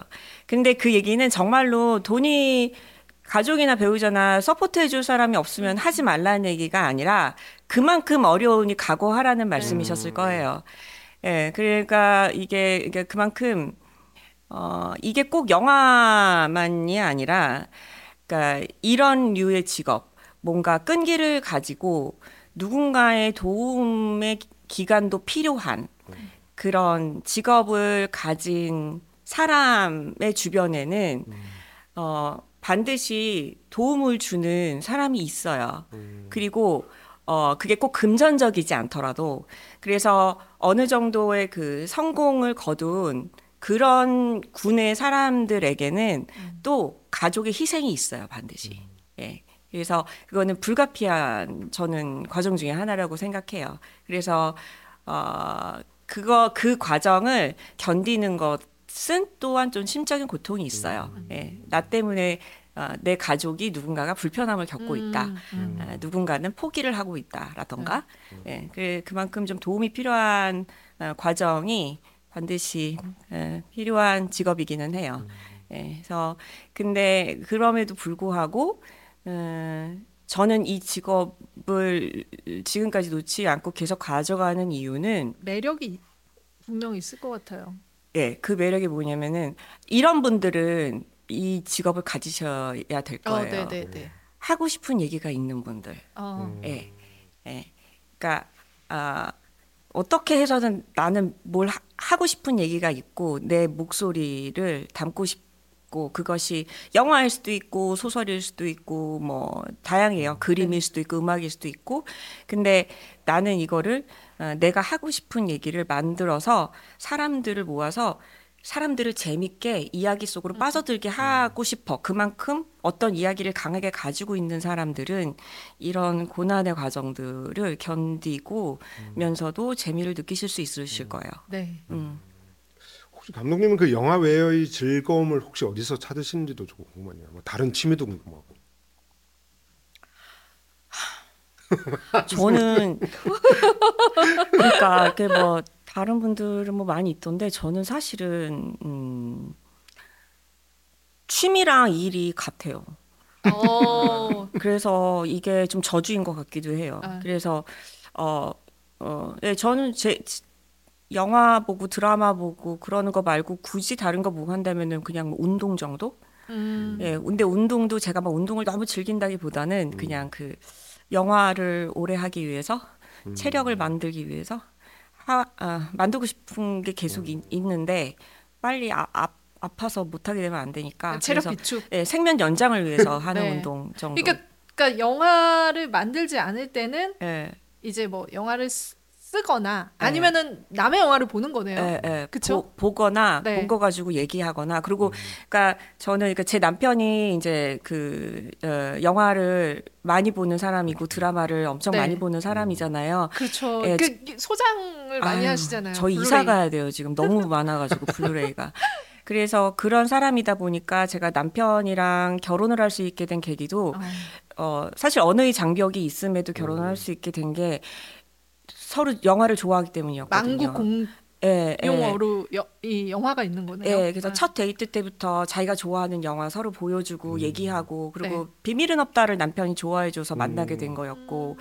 근데 그 얘기는 정말로 돈이 가족이나 배우자나 서포트해 줄 사람이 없으면 하지 말라는 얘기가 아니라 그만큼 어려우니 각오하라는 말씀이셨을 거예요. 예, 그러니까 이게, 이게 그만큼 어, 이게 꼭 영화만이 아니라 그러니까 이런 류의 직업, 뭔가 끈기를 가지고 누군가의 도움의 기- 기간도 필요한 그런 직업을 가진 사람의 주변에는 어, 반드시 도움을 주는 사람이 있어요. 그리고 어, 그게 꼭 금전적이지 않더라도 그래서 어느 정도의 그 성공을 거둔 그런 군의 사람들에게는 또 가족의 희생이 있어요, 반드시. 예. 그래서 그거는 불가피한 저는 과정 중에 하나라고 생각해요. 그래서 어 그거 그 과정을 견디는 것은 또한 좀 심적인 고통이 있어요. 예. 나 때문에 어, 내 가족이 누군가가 불편함을 겪고 있다. 음, 음. 아, 누군가는 포기를 하고 있다라던가 예, 그 그만큼 좀 도움이 필요한 어, 과정이 반드시 예, 필요한 직업이기는 해요. 예, 그래서 근데 그럼에도 불구하고 어, 저는 이 직업을 지금까지 놓지 않고 계속 가져가는 이유는 매력이 분명 있을 것 같아요. 예, 그 매력이 뭐냐면은 이런 분들은 이 직업을 가지셔야 될 어, 거예요. 네, 네, 네. 하고 싶은 얘기가 있는 분들. 어, 음. 예, 예. 그러니까 아, 어떻게 해서든 나는 뭘 하, 하고 싶은 얘기가 있고 내 목소리를 담고 싶 고 그것이 영화일 수도 있고 소설일 수도 있고 뭐 다양해요. 그림일 수도 있고 음악일 수도 있고 근데 나는 이거를 어, 내가 하고 싶은 얘기를 만들어서 사람들을 모아서 사람들을 재밌게 이야기 속으로 빠져들게 하고 싶어. 그만큼 어떤 이야기를 강하게 가지고 있는 사람들은 이런 고난의 과정들을 견디고 면서도 재미를 느끼실 수 있으실 거예요. 네. 음. 혹시 감독님은 그 영화 외의 즐거움을 혹시 어디서 찾으시는지도 좀 궁금하네요. 뭐 다른 취미도 궁금하고. 저는 그러니까 이게 뭐 다른 분들은 뭐 많이 있던데 저는 사실은 음, 취미랑 일이 같아요. 어, 그래서 이게 좀 저주인 것 같기도 해요. 아. 그래서 어, 어, 네, 저는 제 영화 보고 드라마 보고 그러는 거 말고 굳이 다른 거 보고 한다면은 그냥 뭐 운동 정도? 음, 예, 근데 운동도 제가 막 운동을 너무 즐긴다기보다는 그냥 그 영화를 오래 하기 위해서 체력을 만들기 위해서 하, 아, 만들고 싶은 게 계속 있, 있는데 빨리 아, 아, 아파서 못 하게 되면 안 되니까 체력 그래서 비축. 예, 생명 연장을 위해서 하는 네. 운동 정도. 그러니까, 그러니까 영화를 만들지 않을 때는 예, 이제 뭐 영화를 쓰, 쓰거나 네. 아니면은 남의 영화를 보는 거네요. 예, 예. 그쵸? 보, 보거나 네. 본거 가지고 얘기하거나 그리고 그러니까 저는 그러니까 제 남편이 이제 그 어, 영화를 많이 보는 사람이고 드라마를 엄청 네. 많이 보는 사람이잖아요. 그렇죠. 예, 그 소장을 많이 아유, 하시잖아요. 저희 블루레이. 이사 가야 돼요. 지금 너무 많아가지고 블루레이가. 그래서 그런 사람이다 보니까 제가 남편이랑 결혼을 할 수 있게 된 계기도 어. 어 사실 언어의 장벽이 있음에도 결혼을 할수 있게 된 게 서로 영화를 좋아하기 때문이었거든요. 만국 공용어로 예, 예. 여- 이 영화가 있는 거네요. 예, 그래서 아. 첫 데이트 때부터 자기가 좋아하는 영화 서로 보여주고 음. 얘기하고 그리고 네. 비밀은 없다를 남편이 좋아해줘서 만나게 된 음. 거였고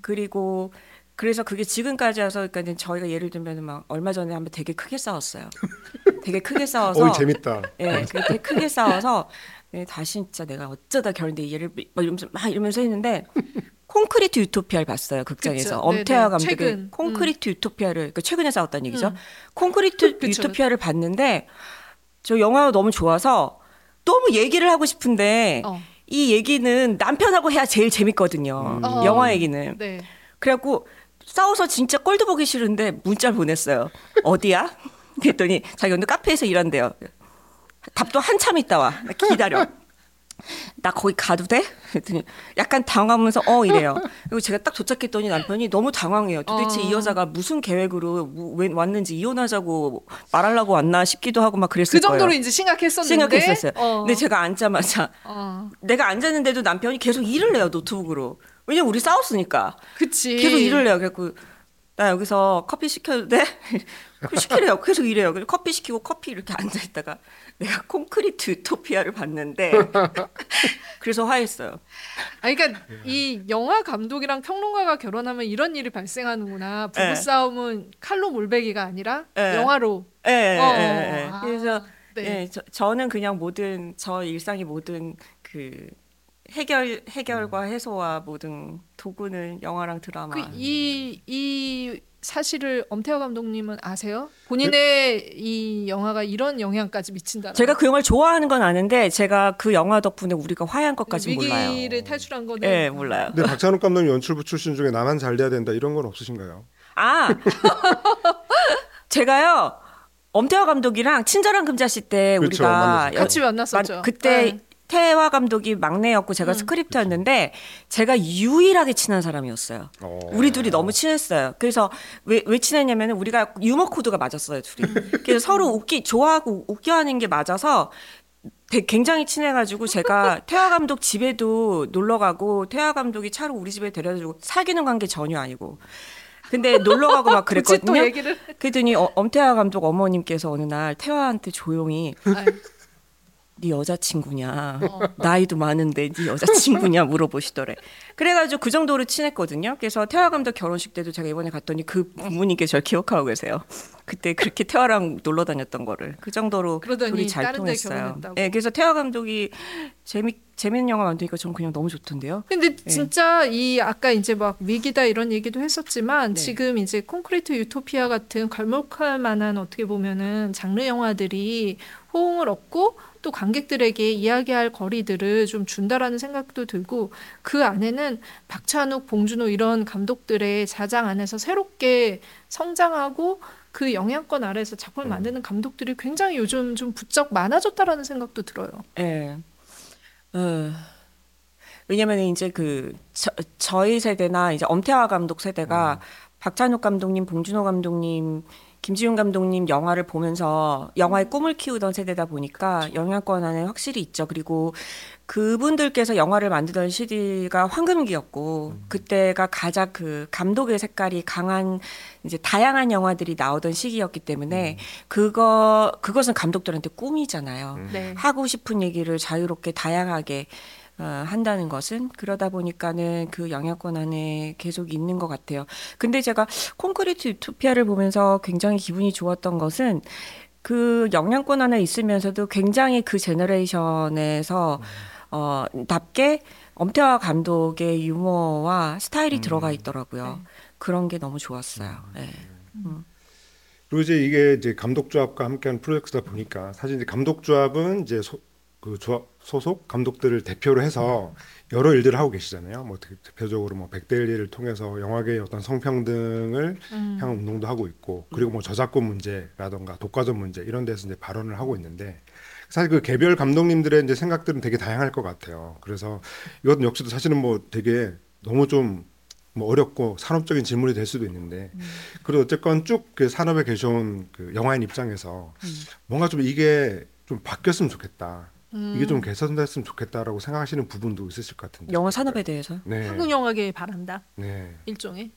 그리고 그래서 그게 지금까지 와서 그러니까 저희가 예를 들면 막 얼마 전에 한번 되게 크게 싸웠어요. 되게 크게 싸워서 어이 재밌다. 예, 그 되게 크게 싸워서 네, 다시 진짜 내가 어쩌다 결혼데 얘를 막 이러면서 막 이러면서 했는데 콘크리트 유토피아를 봤어요 극장에서 그쵸. 네네. 엄태화 감독의 최근. 콘크리트 유토피아를 그러니까 최근에 싸웠다는 얘기죠. 음. 콘크리트 그쵸. 유토피아를 봤는데 저 영화가 너무 좋아서 너무 얘기를 하고 싶은데 어. 이 얘기는 남편하고 해야 제일 재밌거든요. 음. 어. 영화 얘기는. 네. 그래갖고 싸워서 진짜 꼴도 보기 싫은데 문자를 보냈어요. 어디야? 그랬더니 자기 오늘 카페에서 일한대요. 답도 한참 있다 와. 나 기다려. 나 거기 가도 돼? 그랬더니 약간 당황하면서 어 이래요. 그리고 제가 딱 도착했더니 남편이 너무 당황해요. 도대체 어. 이 여자가 무슨 계획으로 뭐- 왜 왔는지 이혼하자고 말하려고 왔나 싶기도 하고 막 그랬을 그 정도로 거예요. 이제 심각했었는데. 생각했었어요. 어. 근데 제가 앉자마자 어. 내가 앉았는데도 남편이 계속 일을 해요 노트북으로. 왜냐면 우리 싸웠으니까. 그치. 계속 일을 해요. 그래갖고 나 여기서 커피 시켜도 돼? 그 시키래요. 계속 이래요. 그래서 커피 시키고 커피 이렇게 앉아 있다가 내가 콘크리트 유토피아를 봤는데 그래서 화했어요. 아니, 그러니까 이 영화 감독이랑 평론가가 결혼하면 이런 일이 발생하는구나. 부부 네. 싸움은 칼로 몰배기가 아니라 네. 영화로. 예, 예, 어, 예, 예. 아, 그래서 네. 예, 저, 저는 그냥 모든 저 일상의 모든 그 해결 해결과 해소와 모든 도구는 영화랑 드라마. 그 이 이 사실을 엄태화 감독님은 아세요? 본인의 이 영화가 이런 영향까지 미친다. 제가 그 영화를 좋아하는 건 아는데 제가 그 영화 덕분에 우리가 화해한 것까지 몰라요. 위기를 탈출한 거는 예, 몰라요. 근데 박찬욱 감독님 연출부 출신 중에 나만 잘 돼야 된다 이런 건 없으신가요? 아 제가요 엄태화 감독이랑 친절한 금자씨 때 그렇죠, 우리가 만났었죠. 여- 같이 만났었죠. 만- 그때 네. 태화 감독이 막내였고 제가 음. 스크립터였는데 제가 유일하게 친한 사람이었어요. 어. 우리 둘이 너무 친했어요. 그래서 왜, 왜 친했냐면 우리가 유머 코드가 맞았어요, 둘이. 그래서 서로 웃기, 좋아하고 웃겨하는 게 맞아서 굉장히 친해가지고 제가 태화 감독 집에도 놀러 가고 태화 감독이 차로 우리 집에 데려다주고 사귀는 관계 전혀 아니고. 근데 놀러 가고 막 그랬거든요. 얘기를 그랬더니 어, 엄태화 감독 어머님께서 어느 날 태화한테 조용히 아유, 네 여자친구냐 어. 나이도 많은데 네 여자친구냐 물어보시더래 그래가지고 그 정도로 친했거든요 그래서 태화 감독 결혼식 때도 제가 이번에 갔더니 그 부모님께 절 기억하고 계세요 그때 그렇게 태화랑 놀러 다녔던 거를 그 정도로 둘이 잘 통했어요. 예 그래서 태화 감독이 재미 재밌는 영화 만드니까 전 그냥 너무 좋던데요 근데 네. 진짜 이 아까 이제 막 위기다 이런 얘기도 했었지만 네. 지금 이제 콘크리트 유토피아 같은 걸목할 만한 어떻게 보면은 장르 영화들이 호응을 얻고 또 관객들에게 이야기할 거리들을 좀 준다라는 생각도 들고 그 안에는 박찬욱, 봉준호 이런 감독들의 자장 안에서 새롭게 성장하고 그 영향권 아래에서 작품을 음. 만드는 감독들이 굉장히 요즘 좀 부쩍 많아졌다라는 생각도 들어요. 예. 어, 왜냐면 이제 그 저, 저희 세대나 이제 엄태화 감독 세대가 박찬욱 감독님, 봉준호 감독님, 김지훈 감독님 영화를 보면서 영화의 꿈을 키우던 세대다 보니까 영향권 안에 확실히 있죠. 그리고 그분들께서 영화를 만들던 시기가 황금기였고 그때가 가장 그 감독의 색깔이 강한 이제 다양한 영화들이 나오던 시기였기 때문에 그거 그것은 감독들한테 꿈이잖아요. 음. 네. 하고 싶은 얘기를 자유롭게 다양하게 어, 한다는 것은 그러다 보니까는 그 영향권 안에 계속 있는 것 같아요. 근데 제가 콘크리트 유토피아를 보면서 굉장히 기분이 좋았던 것은 그 영향권 안에 있으면서도 굉장히 그 제너레이션에서 어, 답게 엄태화 감독의 유머와 스타일이 음. 들어가 있더라고요. 네. 그런 게 너무 좋았어요. 네. 그리고 이제 이게 이제 감독 조합과 함께하는 프로젝트다 보니까 사실 이제 감독 조합은 이제 소, 그 조합 소속 감독들을 대표로 해서 여러 일들을 하고 계시잖아요. 뭐 대- 대표적으로 뭐 백대일리를 통해서 영화계의 어떤 성평등을 음. 향한 운동도 하고 있고 그리고 뭐 저작권 문제라던가 독과점 문제 이런 데서 이제 발언을 하고 있는데 사실 그 개별 감독님들의 이제 생각들은 되게 다양할 것 같아요. 그래서 이것 역시도 사실은 뭐 되게 너무 좀뭐 어렵고 산업적인 질문이 될 수도 있는데 그래도 어쨌건 쭉 그 산업에 계셔온 그 영화인 입장에서 뭔가 좀 이게 좀 바뀌었으면 좋겠다. 이게 좀 개선됐으면 좋겠다라고 생각하시는 부분도 있으실 것 같은데. 영화 산업에 대해서 네. 한국 영화계에 바란다 네. 일종의.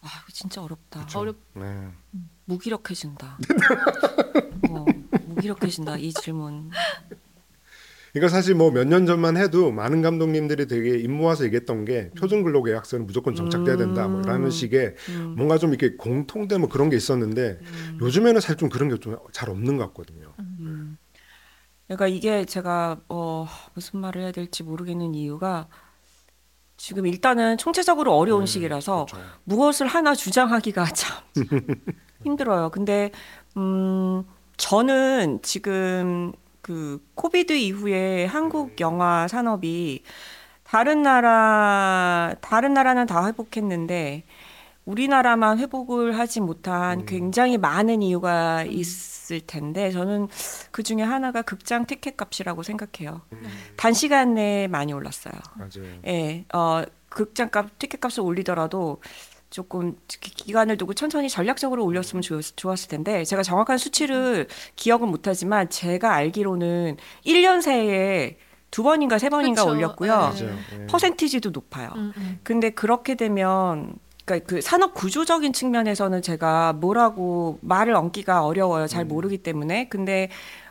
아 이거 진짜 어렵다. 어렵. 네. 무기력해진다. 어, 무기력해진다 이 질문. 그러니까 사실 뭐 몇 년 전만 해도 많은 감독님들이 되게 입 모아서 얘기했던 게 표준 근로 계약서는 무조건 정착돼야 된다 뭐 이라는 식의 뭔가 좀 이렇게 공통된 뭐 그런 게 있었는데 요즘에는 사실 좀 그런 게 좀 잘 없는 것 같거든요. 그러니까 이게 제가 어, 무슨 말을 해야 될지 모르겠는 이유가 지금 일단은 총체적으로 어려운 음, 시기라서 그렇죠. 무엇을 하나 주장하기가 참 힘들어요. 근데 음 저는 지금 그 코비드 이후에 한국 영화 산업이 다른 나라 다른 나라는 다 회복했는데 우리나라만 회복을 하지 못한 음. 굉장히 많은 이유가 있을 텐데 저는 그 중에 하나가 극장 티켓 값이라고 생각해요. 음, 단시간 내에 많이 올랐어요. 맞아요. 예, 어, 극장값, 티켓 값을 올리더라도 조금 기- 기간을 두고 천천히 전략적으로 올렸으면 좋, 좋았을 텐데 제가 정확한 수치를 기억은 못하지만 제가 알기로는 1년 새에 두 번인가 세 번인가 그쵸. 올렸고요. 네. 네. 퍼센티지도 높아요. 음, 음. 근데 그렇게 되면 그러니까 그 산업 구조적인 측면에서는 제가 뭐라고 말을 얹기가 어려워요. 잘 음. 모르기 때문에. 근데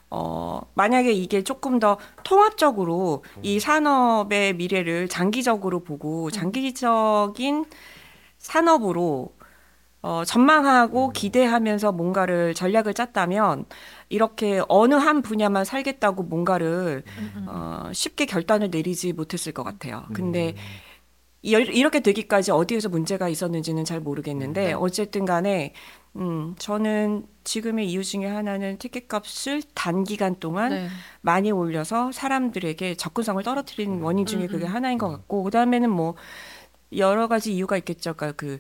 어 만약에 이게 조금 더 통합적으로 이 산업의 미래를 장기적으로 보고 장기적인 산업으로 어, 전망하고 기대하면서 뭔가를 전략을 짰다면 이렇게 어느 한 분야만 살겠다고 뭔가를 어, 쉽게 결단을 내리지 못했을 것 같아요. 근데 이- 이렇게 되기까지 어디에서 문제가 있었는지는 잘 모르겠는데 어쨌든 간에 음, 저는 지금의 이유 중에 하나는 티켓 값을 단기간 동안 네. 많이 올려서 사람들에게 접근성을 떨어뜨리는 원인 중에 음, 그게 음. 하나인 것 같고 그다음에는 뭐 여러 가지 이유가 있겠죠. 그러니까 그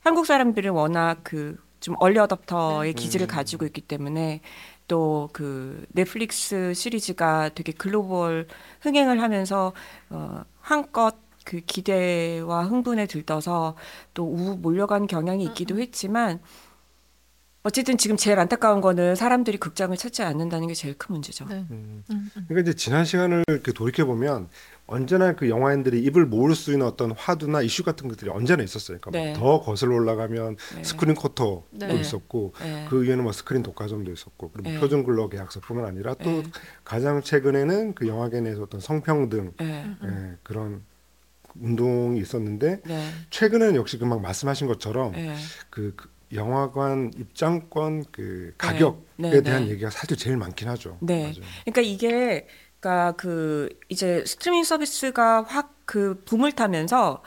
한국 사람들은 워낙 그 좀 early adopter의 네. 기질을 음. 가지고 있기 때문에 또 그 넷플릭스 시리즈가 되게 글로벌 흥행을 하면서 어 한껏 그 기대와 흥분에 들떠서 또 우 몰려간 경향이 있기도 했지만 어쨌든 지금 제일 안타까운 거는 사람들이 극장을 찾지 않는다는 게 제일 큰 문제죠. 네. 음. 음, 음. 그러니까 이제 지난 시간을 이렇게 돌이켜 보면 언제나 그 영화인들이 입을 모을 수 있는 어떤 화두나 이슈 같은 것들이 언제나 있었어요. 그러니까 네. 더 거슬러 올라가면 네. 스크린 쿼터도 네. 있었고 네. 그 위에는 뭐 스크린 독과점도 있었고 그리고 네. 표준 근로 계약서뿐만 아니라 또 네. 가장 최근에는 그 영화계 내에서 어떤 성평등 네. 예, 그런 운동이 있었는데 네. 최근에는 역시 금방 말씀하신 것처럼 네. 그, 그 영화관 입장권 그 가격에 네, 대한 네. 얘기가 사실 제일 많긴 하죠. 네. 맞아요. 그러니까 이게 그러니까 그 이제 스트리밍 서비스가 확 그 붐을 타면서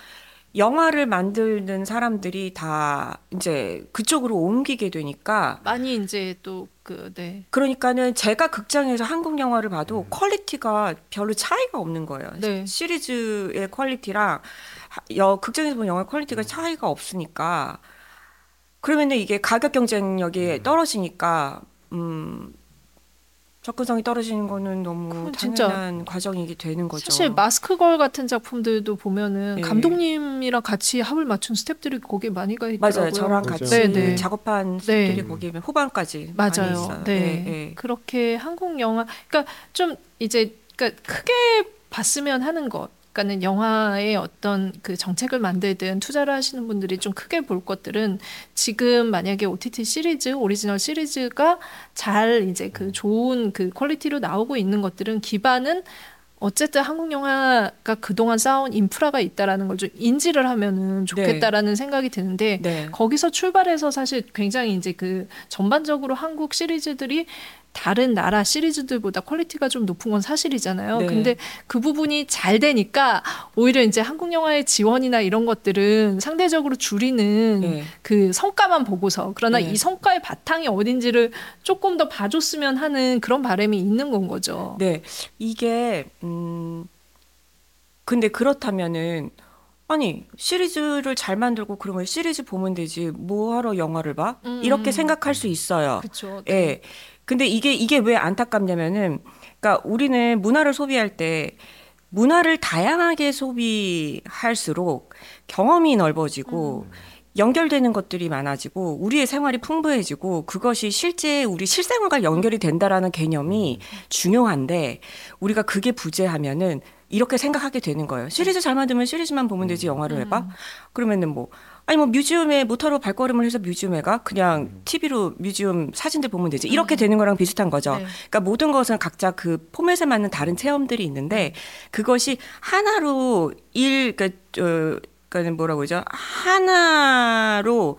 영화를 만드는 사람들이 다 이제 그쪽으로 옮기게 되니까 많이 이제 또그 네. 그러니까는 제가 극장에서 한국 영화를 봐도 quality가 별로 차이가 없는 거예요. 네. 시리즈의 quality랑 하- 여, 극장에서 보는 영화 quality가 차이가 없으니까 그러면은 이게 가격 경쟁력이 떨어지니까 음 접근성이 떨어지는 거는 너무 진짜 당연한 과정이게 되는 거죠. 사실 마스크걸 같은 작품들도 보면은 예. 감독님이랑 같이 합을 맞춘 스탭들이 거기에 많이 가 있더라고요. 맞아요. 저랑. 같이 네, 네. 작업한 네. 스탭들이 거기에 후반까지 많이 맞아요. 있어요. 네. 예, 예. 그렇게 한국 영화, 그러니까 좀 이제 그러니까 크게 봤으면 하는 것. 그러니까는 영화의 어떤 그 정책을 만들든 투자를 하시는 분들이 좀 크게 볼 것들은 지금 만약에 OTT 시리즈, 오리지널 시리즈가 잘 이제 그 좋은 그 quality로 나오고 있는 것들은 기반은 어쨌든 한국 영화가 그동안 쌓아온 인프라가 있다라는 걸 좀 인지를 하면은 좋겠다라는 생각이 드는데 네. 거기서 출발해서 사실 굉장히 이제 그 전반적으로 한국 시리즈들이 다른 나라 시리즈들보다 quality가 좀 높은 건 사실이잖아요. 네. 근데 그 부분이 잘 되니까 오히려 이제 한국 영화의 지원이나 이런 것들은 상대적으로 줄이는 네. 그 성과만 보고서 그러나 네. 이 성과의 바탕이 어딘지를 조금 더 봐줬으면 하는 그런 바람이 있는 건 거죠. 네, 이게 음 근데 그렇다면은 아니 시리즈를 잘 만들고 그러면 시리즈 보면 되지 뭐하러 영화를 봐? 음, 이렇게 음. 생각할 수 있어요. 그렇죠. 예. 근데 이게 이게 왜 안타깝냐면은 그러니까 우리는 문화를 소비할 때 문화를 다양하게 소비할수록 경험이 넓어지고 연결되는 것들이 많아지고 우리의 생활이 풍부해지고 그것이 실제 우리 실생활과 연결이 된다라는 개념이 중요한데 우리가 그게 부재하면은 이렇게 생각하게 되는 거예요. 시리즈 잘 만들면 시리즈만 보면 되지 영화를 왜 봐? 그러면은 뭐 아니 뭐 뮤지엄에 모터로 발걸음을 해서 뮤지엄에 가 그냥 TV로 뮤지엄 사진들 보면 되지 이렇게 되는 거랑 비슷한 거죠. 네. 그러니까 모든 것은 각자 그 포맷에 맞는 다른 체험들이 있는데 그것이 하나로 일 그러니까 어, 그러니까 뭐라고 그러죠? 하나로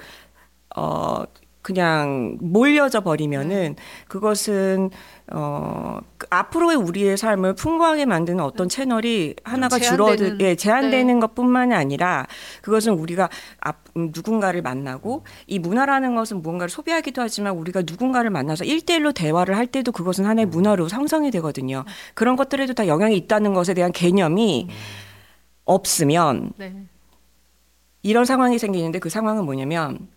어 그냥 몰려져 버리면은 그것은 어그 앞으로의 우리의 삶을 풍부하게 만드는 어떤 채널이 하나가 줄어들 예 제한되는 네. 것 뿐만이 아니라 그것은 우리가 앞 음, 누군가를 만나고 이 문화라는 것은 무언가를 소비하기도 하지만 우리가 누군가를 만나서 일대일로 대화를 할 때도 그것은 하나의 문화로 형성이 되거든요. 그런 것들에도 다 영향이 있다는 것에 대한 개념이 없으면 네. 이런 상황이 생기는데 그 상황은 뭐냐면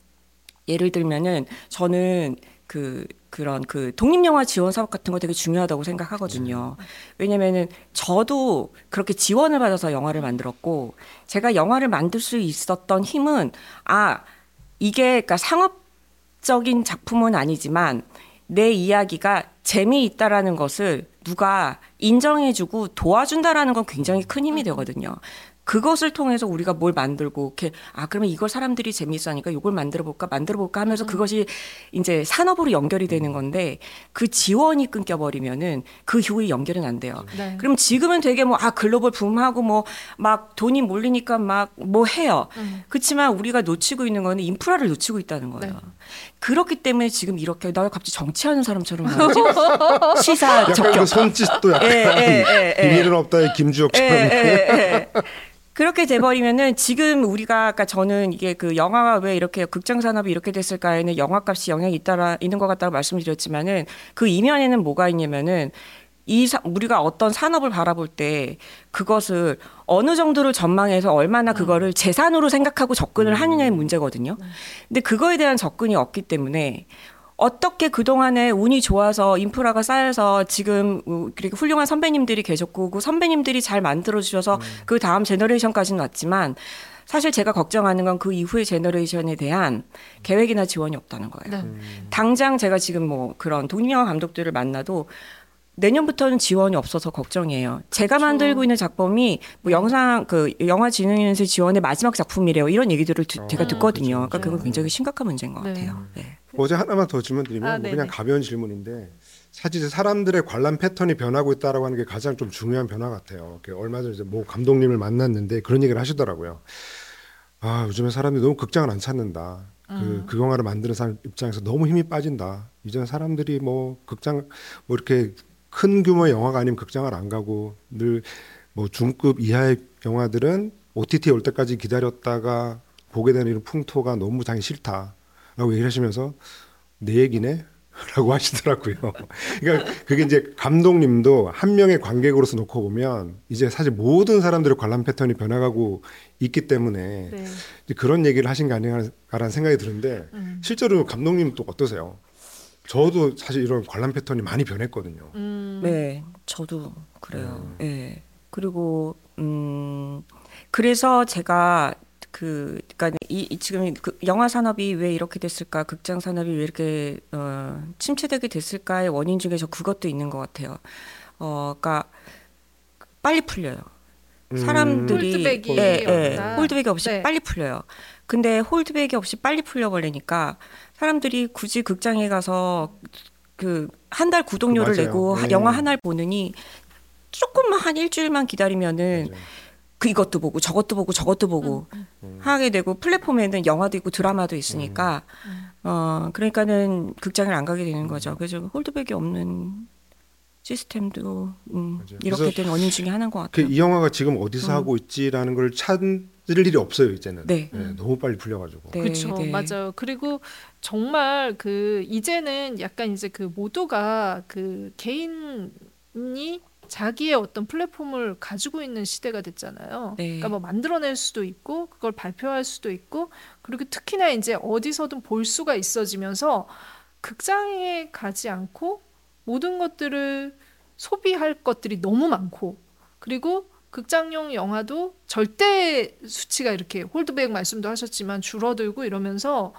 예를 들면은 저는 그 그런 그 독립 영화 지원 사업 같은 거 되게 중요하다고 생각하거든요. 왜냐면은 저도 그렇게 지원을 받아서 영화를 만들었고 제가 영화를 만들 수 있었던 힘은 아 이게 그러니까 상업적인 작품은 아니지만 내 이야기가 재미있다라는 것을 누가 인정해주고 도와준다라는 건 굉장히 큰 힘이 되거든요. 그것을 통해서 우리가 뭘 만들고 이렇게 아 그러면 이걸 사람들이 재미있어하니까 이걸 만들어 볼까 만들어 볼까 하면서 그것이 이제 산업으로 연결이 되는 건데 그 지원이 끊겨 버리면은 그 후에 연결은 안 돼요. 네. 그럼 지금은 되게 뭐 아 글로벌 붐하고 뭐 막 돈이 몰리니까 막 뭐 해요. 음. 그렇지만 우리가 놓치고 있는 거는 인프라를 놓치고 있다는 거예요. 네. 그렇기 때문에 지금 이렇게 나 갑자기 정치하는 사람처럼? 시사 약간 적격. 그 손짓도 약간 예, 예, 예, 예. 비밀은 없다의 김주혁처럼 예, 예, 예. 그렇게 돼버리면은 지금 우리가 아까 저는 이게 그 영화가 왜 이렇게 극장 산업이 이렇게 됐을까에는 영화값이 영향이 있다라 있는 것 같다고 말씀드렸지만은 그 이면에는 뭐가 있냐면은 이 사- 우리가 어떤 산업을 바라볼 때 그것을 어느 정도를 전망해서 얼마나 그거를 재산으로 생각하고 접근을 하느냐의 문제거든요. 근데 그거에 대한 접근이 없기 때문에 어떻게 그동안에 운이 좋아서 인프라가 쌓여서 지금 우- 그렇게 훌륭한 선배님들이 계셨고 그 선배님들이 잘 만들어 주셔서 그 다음 generation까지는 왔지만 사실 제가 걱정하는 건 그 이후의 generation에 대한 계획이나 지원이 없다는 거예요. 네. 당장 제가 지금 뭐 그런 독립영화 감독들을 만나도 내년부터는 지원이 없어서 걱정이에요. 제가 만들고 있는 작품이 뭐 영상 그 영화 진흥연수 지원의 마지막 작품이래요. 이런 얘기들을 드- 제가 어, 듣거든요. 그렇죠. 그러니까 그건 굉장히 심각한 문제인 것 네. 같아요. 네. 이제 하나만 더 질문 드리면 아, 뭐. 그냥 가벼운 질문인데 사실 사람들의 관람 패턴이 변하고 있다라고 하는 게 가장 좀 중요한 변화 같아요. 얼마 전에 이제 모 감독님을 만났는데 그런 얘기를 하시더라고요. 아 요즘에 사람들이 너무 극장을 안 찾는다. 그, 그 영화를 만드는 사람 입장에서 너무 힘이 빠진다. 이제는 사람들이 뭐 극장 뭐 이렇게 큰 규모의 영화가 아니면 극장을 안 가고 늘 뭐 중급 이하의 영화들은 OTT에 올 때까지 기다렸다가 보게 되는 이런 풍토가 너무 장이 싫다 라고 얘기를 하시면서 내 얘기네? 라고 하시더라고요. 그러니까 그게 이제 감독님도 한 명의 관객으로서 놓고 보면 이제 사실 모든 사람들의 관람 패턴이 변화가고 있기 때문에 네. 이제 그런 얘기를 하신 게 아닌가라는 생각이 드는데 음. 실제로 감독님 또 어떠세요? 저도 사실 이런 관람 패턴이 많이 변했거든요. 음. 네, 저도 그래요. 예. 그리고 음 그래서 제가 그 그러니까 이, 이 지금 그 영화 산업이 왜 이렇게 됐을까? 극장 산업이 왜 이렇게 어 침체되게 됐을까의 원인 중에 저 그것도 있는 것 같아요. 어 그러니까 빨리 풀려요. 사람들이 홀드백이 예, 예. 없다. 홀드백이 없이 네. 빨리 풀려요. 근데 홀드백이 없이 빨리 풀려버리니까 사람들이 굳이 극장에 가서 그 한 달 구독료를 그 맞아요. 내고 네. 영화 하나를 보느니 조금만 한 일주일만 기다리면은 맞아요. 그 이것도 보고 저것도 보고 저것도 보고 음. 하게 되고 플랫폼에는 영화도 있고 드라마도 있으니까 어 그러니까는 극장을 안 가게 되는 거죠. 그래서 홀드백이 없는 시스템도 음, 맞아요. 이렇게 된 원인 중에 하나인 것그 같아요. 이 영화가 지금 어디서 하고 있지라는 걸 찾을 일이 없어요 이제는. 네. 너무 빨리 풀려가지고. 네, 그렇죠, 네. 맞아요. 그리고 정말 그 이제는 약간 이제 그 모두가 그 개인이 자기의 어떤 플랫폼을 가지고 있는 시대가 됐잖아요. 네. 그러니까 뭐 만들어낼 수도 있고 그걸 발표할 수도 있고 그리고 특히나 이제 어디서든 볼 수가 있어지면서 극장에 가지 않고 모든 것들을 소비할 것들이 너무 많고 그리고 극장용 영화도 절대 수치가 이렇게 홀드백 말씀도 하셨지만 줄어들고 이러면서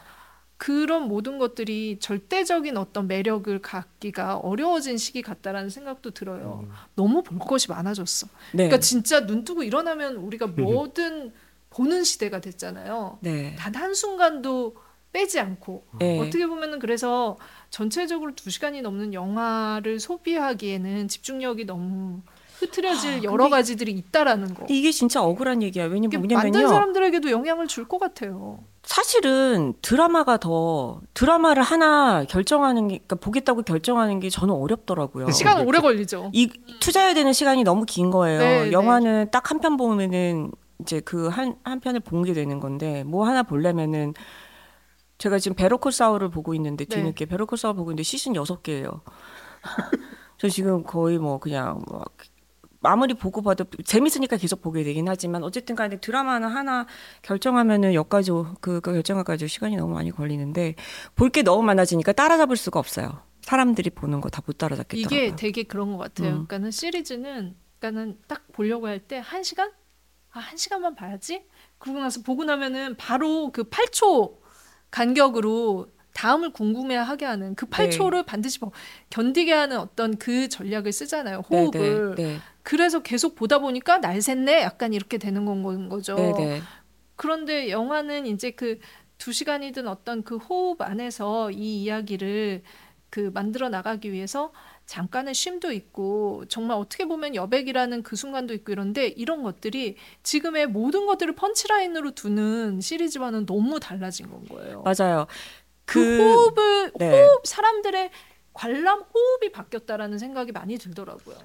그런 모든 것들이 절대적인 어떤 매력을 갖기가 어려워진 시기 같다라는 생각도 들어요. 너무 볼 것이 많아졌어. 네. 그러니까 진짜 눈 뜨고 일어나면 우리가 뭐든 보는 시대가 됐잖아요. 네. 단 한 순간도 빼지 않고 네. 어떻게 보면은 그래서 전체적으로 두 시간이 넘는 영화를 소비하기에는 집중력이 너무 흐트러질 아, 여러 가지들이 있다라는 거. 이게 진짜 억울한 얘기야. 왜냐면 이게 만든 뭐냐면요. 사람들에게도 영향을 줄 것 같아요. 사실은 드라마가 더 드라마를 하나 결정하는 게 그러니까 보겠다고 결정하는 게 저는 어렵더라고요. 시간 오래 걸리죠. 이 투자해야 되는 시간이 너무 긴 거예요. 네, 영화는 딱한 편 보면은 이제 그 한 한 편을 본 게 되는 건데 뭐 하나 보려면은 제가 지금 베로콜 사우를 보고 있는데 네. 뒤늦게 베로콜 사우 보고 있는데 시즌 여섯 개예요. 저 지금 거의 뭐 그냥 뭐 아무리 보고 봐도 재밌으니까 계속 보게 되긴 하지만 어쨌든 간에 드라마는 하나 결정하면은 여기까지 오- 그, 그 결정하기까지 시간이 너무 많이 걸리는데 볼 게 너무 많아지니까 따라잡을 수가 없어요. 사람들이 보는 거 다 못 따라잡겠더라고요. 이게 되게 그런 것 같아요. 음. 그러니까는 시리즈는 그러니까는 딱 보려고 할 때 한 시간? 아, 한 시간만 봐야지. 그러고 나서 보고 나면은 바로 그 8초 간격으로 다음을 궁금해하게 하는 그 8초를 반드시 뭐 견디게 하는 어떤 그 전략을 쓰잖아요. 네, 호흡을. 네, 네, 그래서 계속 보다 보니까 날 샜네. 약간 이렇게 되는 건 거죠. 네, 네. 그런데 영화는 이제 그 두 시간이든 어떤 그 호흡 안에서 이 이야기를 그 만들어 나가기 위해서 잠깐의 쉼도 있고 정말 어떻게 보면 여백이라는 그 순간도 있고 이런데 이런 것들이 지금의 모든 것들을 펀치라인으로 두는 시리즈와는 너무 달라진 건 거예요. 맞아요. 그, 그, 호흡을 네. 호흡 사람들의 관람 호흡이 바뀌었다라는 생각이 많이 들더라고요.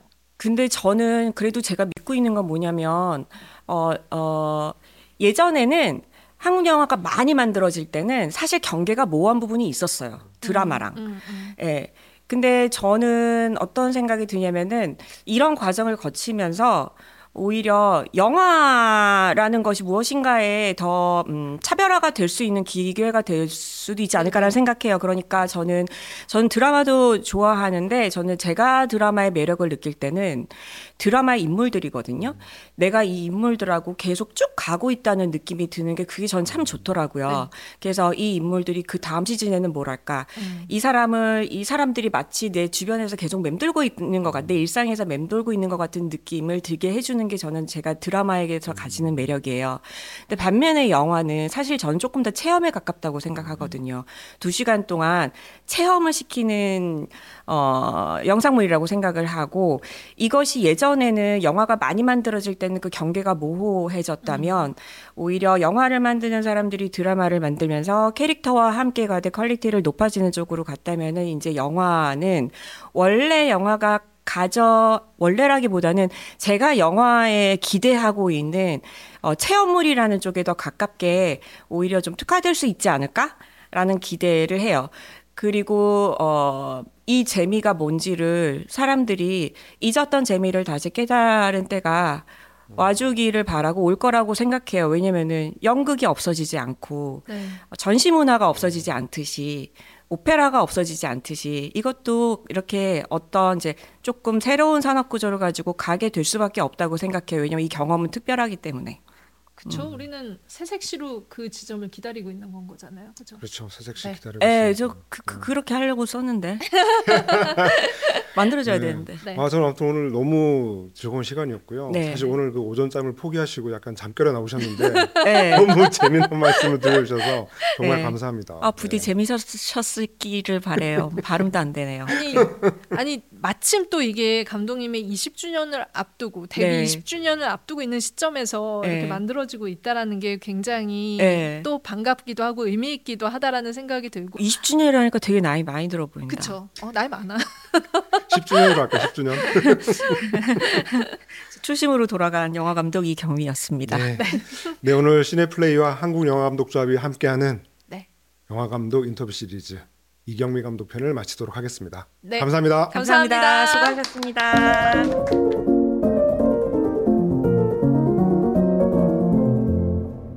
근데 저는 그래도 제가 믿고 있는 건 뭐냐면 어, 어, 예전에는 한국 영화가 많이 만들어질 때는 사실 경계가 모호한 부분이 있었어요. 드라마랑. 음, 음. 예. 근데 저는 어떤 생각이 드냐면은 이런 과정을 거치면서 오히려 영화라는 것이 무엇인가에 더 음, 차별화가 될 수 있는 기회가 될 수도 있지 않을까라는 생각해요. 그러니까 저는 저는 드라마도 좋아하는데 저는 제가 드라마의 매력을 느낄 때는 드라마의 인물들이거든요. 내가 이 인물들하고 계속 쭉 가고 있다는 느낌이 드는 게 그게 전 참 좋더라고요. 그래서 이 인물들이 그 다음 시즌에는 뭐랄까 이 사람을 이 사람들이 마치 내 주변에서 계속 맴돌고 있는 것 같, 내 일상에서 맴돌고 있는 것 같은 느낌을 들게 해주는 게 저는 제가 드라마에게서 가지는 매력이에요. 근데 반면에 영화는 사실 저는 조금 더 체험에 가깝다고 생각하거든요. 두 시간 동안 체험을 시키는 어, 영상물이라고 생각을 하고 이것이 예전 에는 영화가 많이 만들어질 때는 그 경계가 모호해졌다면 오히려 영화를 만드는 사람들이 드라마를 만들면서 캐릭터와 함께 가되 quality를 높아지는 쪽으로 갔다면은 이제 영화는 원래 영화가 가져 원래라기보다는 제가 영화에 기대하고 있는 어, 체험물이라는 쪽에 더 가깝게 오히려 좀 특화될 수 있지 않을까라는 기대를 해요. 그리고 어, 이 재미가 뭔지를 사람들이 잊었던 재미를 다시 깨달은 때가 와주기를 바라고 올 거라고 생각해요. 왜냐면은 연극이 없어지지 않고 네. 전시 문화가 없어지지 않듯이 오페라가 없어지지 않듯이 이것도 이렇게 어떤 이제 조금 새로운 산업 구조를 가지고 가게 될 수밖에 없다고 생각해요. 왜냐면 이 경험은 특별하기 때문에. 그쵸. 우리는 새색시로 그 지점을 기다리고 있는 건 거잖아요. 그죠? 그렇죠. 새색시 네. 기다리고 예, 있습니다. 저 그, 그, 그 렇게 하려고 썼는데 만들어져야 네. 되는데. 네. 아, 저는 아무튼 오늘 너무 즐거운 시간이었고요. 네. 사실 오늘 그 오전잠을 포기하시고 약간 잠결에 나오셨는데 예. 너무 재미난 말씀을 들려주셔서 정말 네. 감사합니다. 아 부디 네. 재미있었기를 바래요. 발음도 안 되네요. 아니, 아니 마침 또 이게 감독님의 20주년을 앞두고 데뷔 네. 20주년을 앞두고 있는 시점에서 네. 이렇게 만들어 지고 있다라는 게 굉장히 네. 또 반갑기도 하고 의미 있기도 하다라는 생각이 들고 20주년이라니까 되게 나이 많이 들어 보인다. 그쵸? 어, 나이 많아. 10주년으로 할까 10주년. 초심으로 돌아간 영화 감독 이경미였습니다. 네. 네 오늘 시네플레이와 한국 영화 감독 조합이 함께하는 네. 영화 감독 인터뷰 시리즈 이경미 감독 편을 마치도록 하겠습니다. 네. 감사합니다. 감사합니다. 감사합니다. 수고하셨습니다.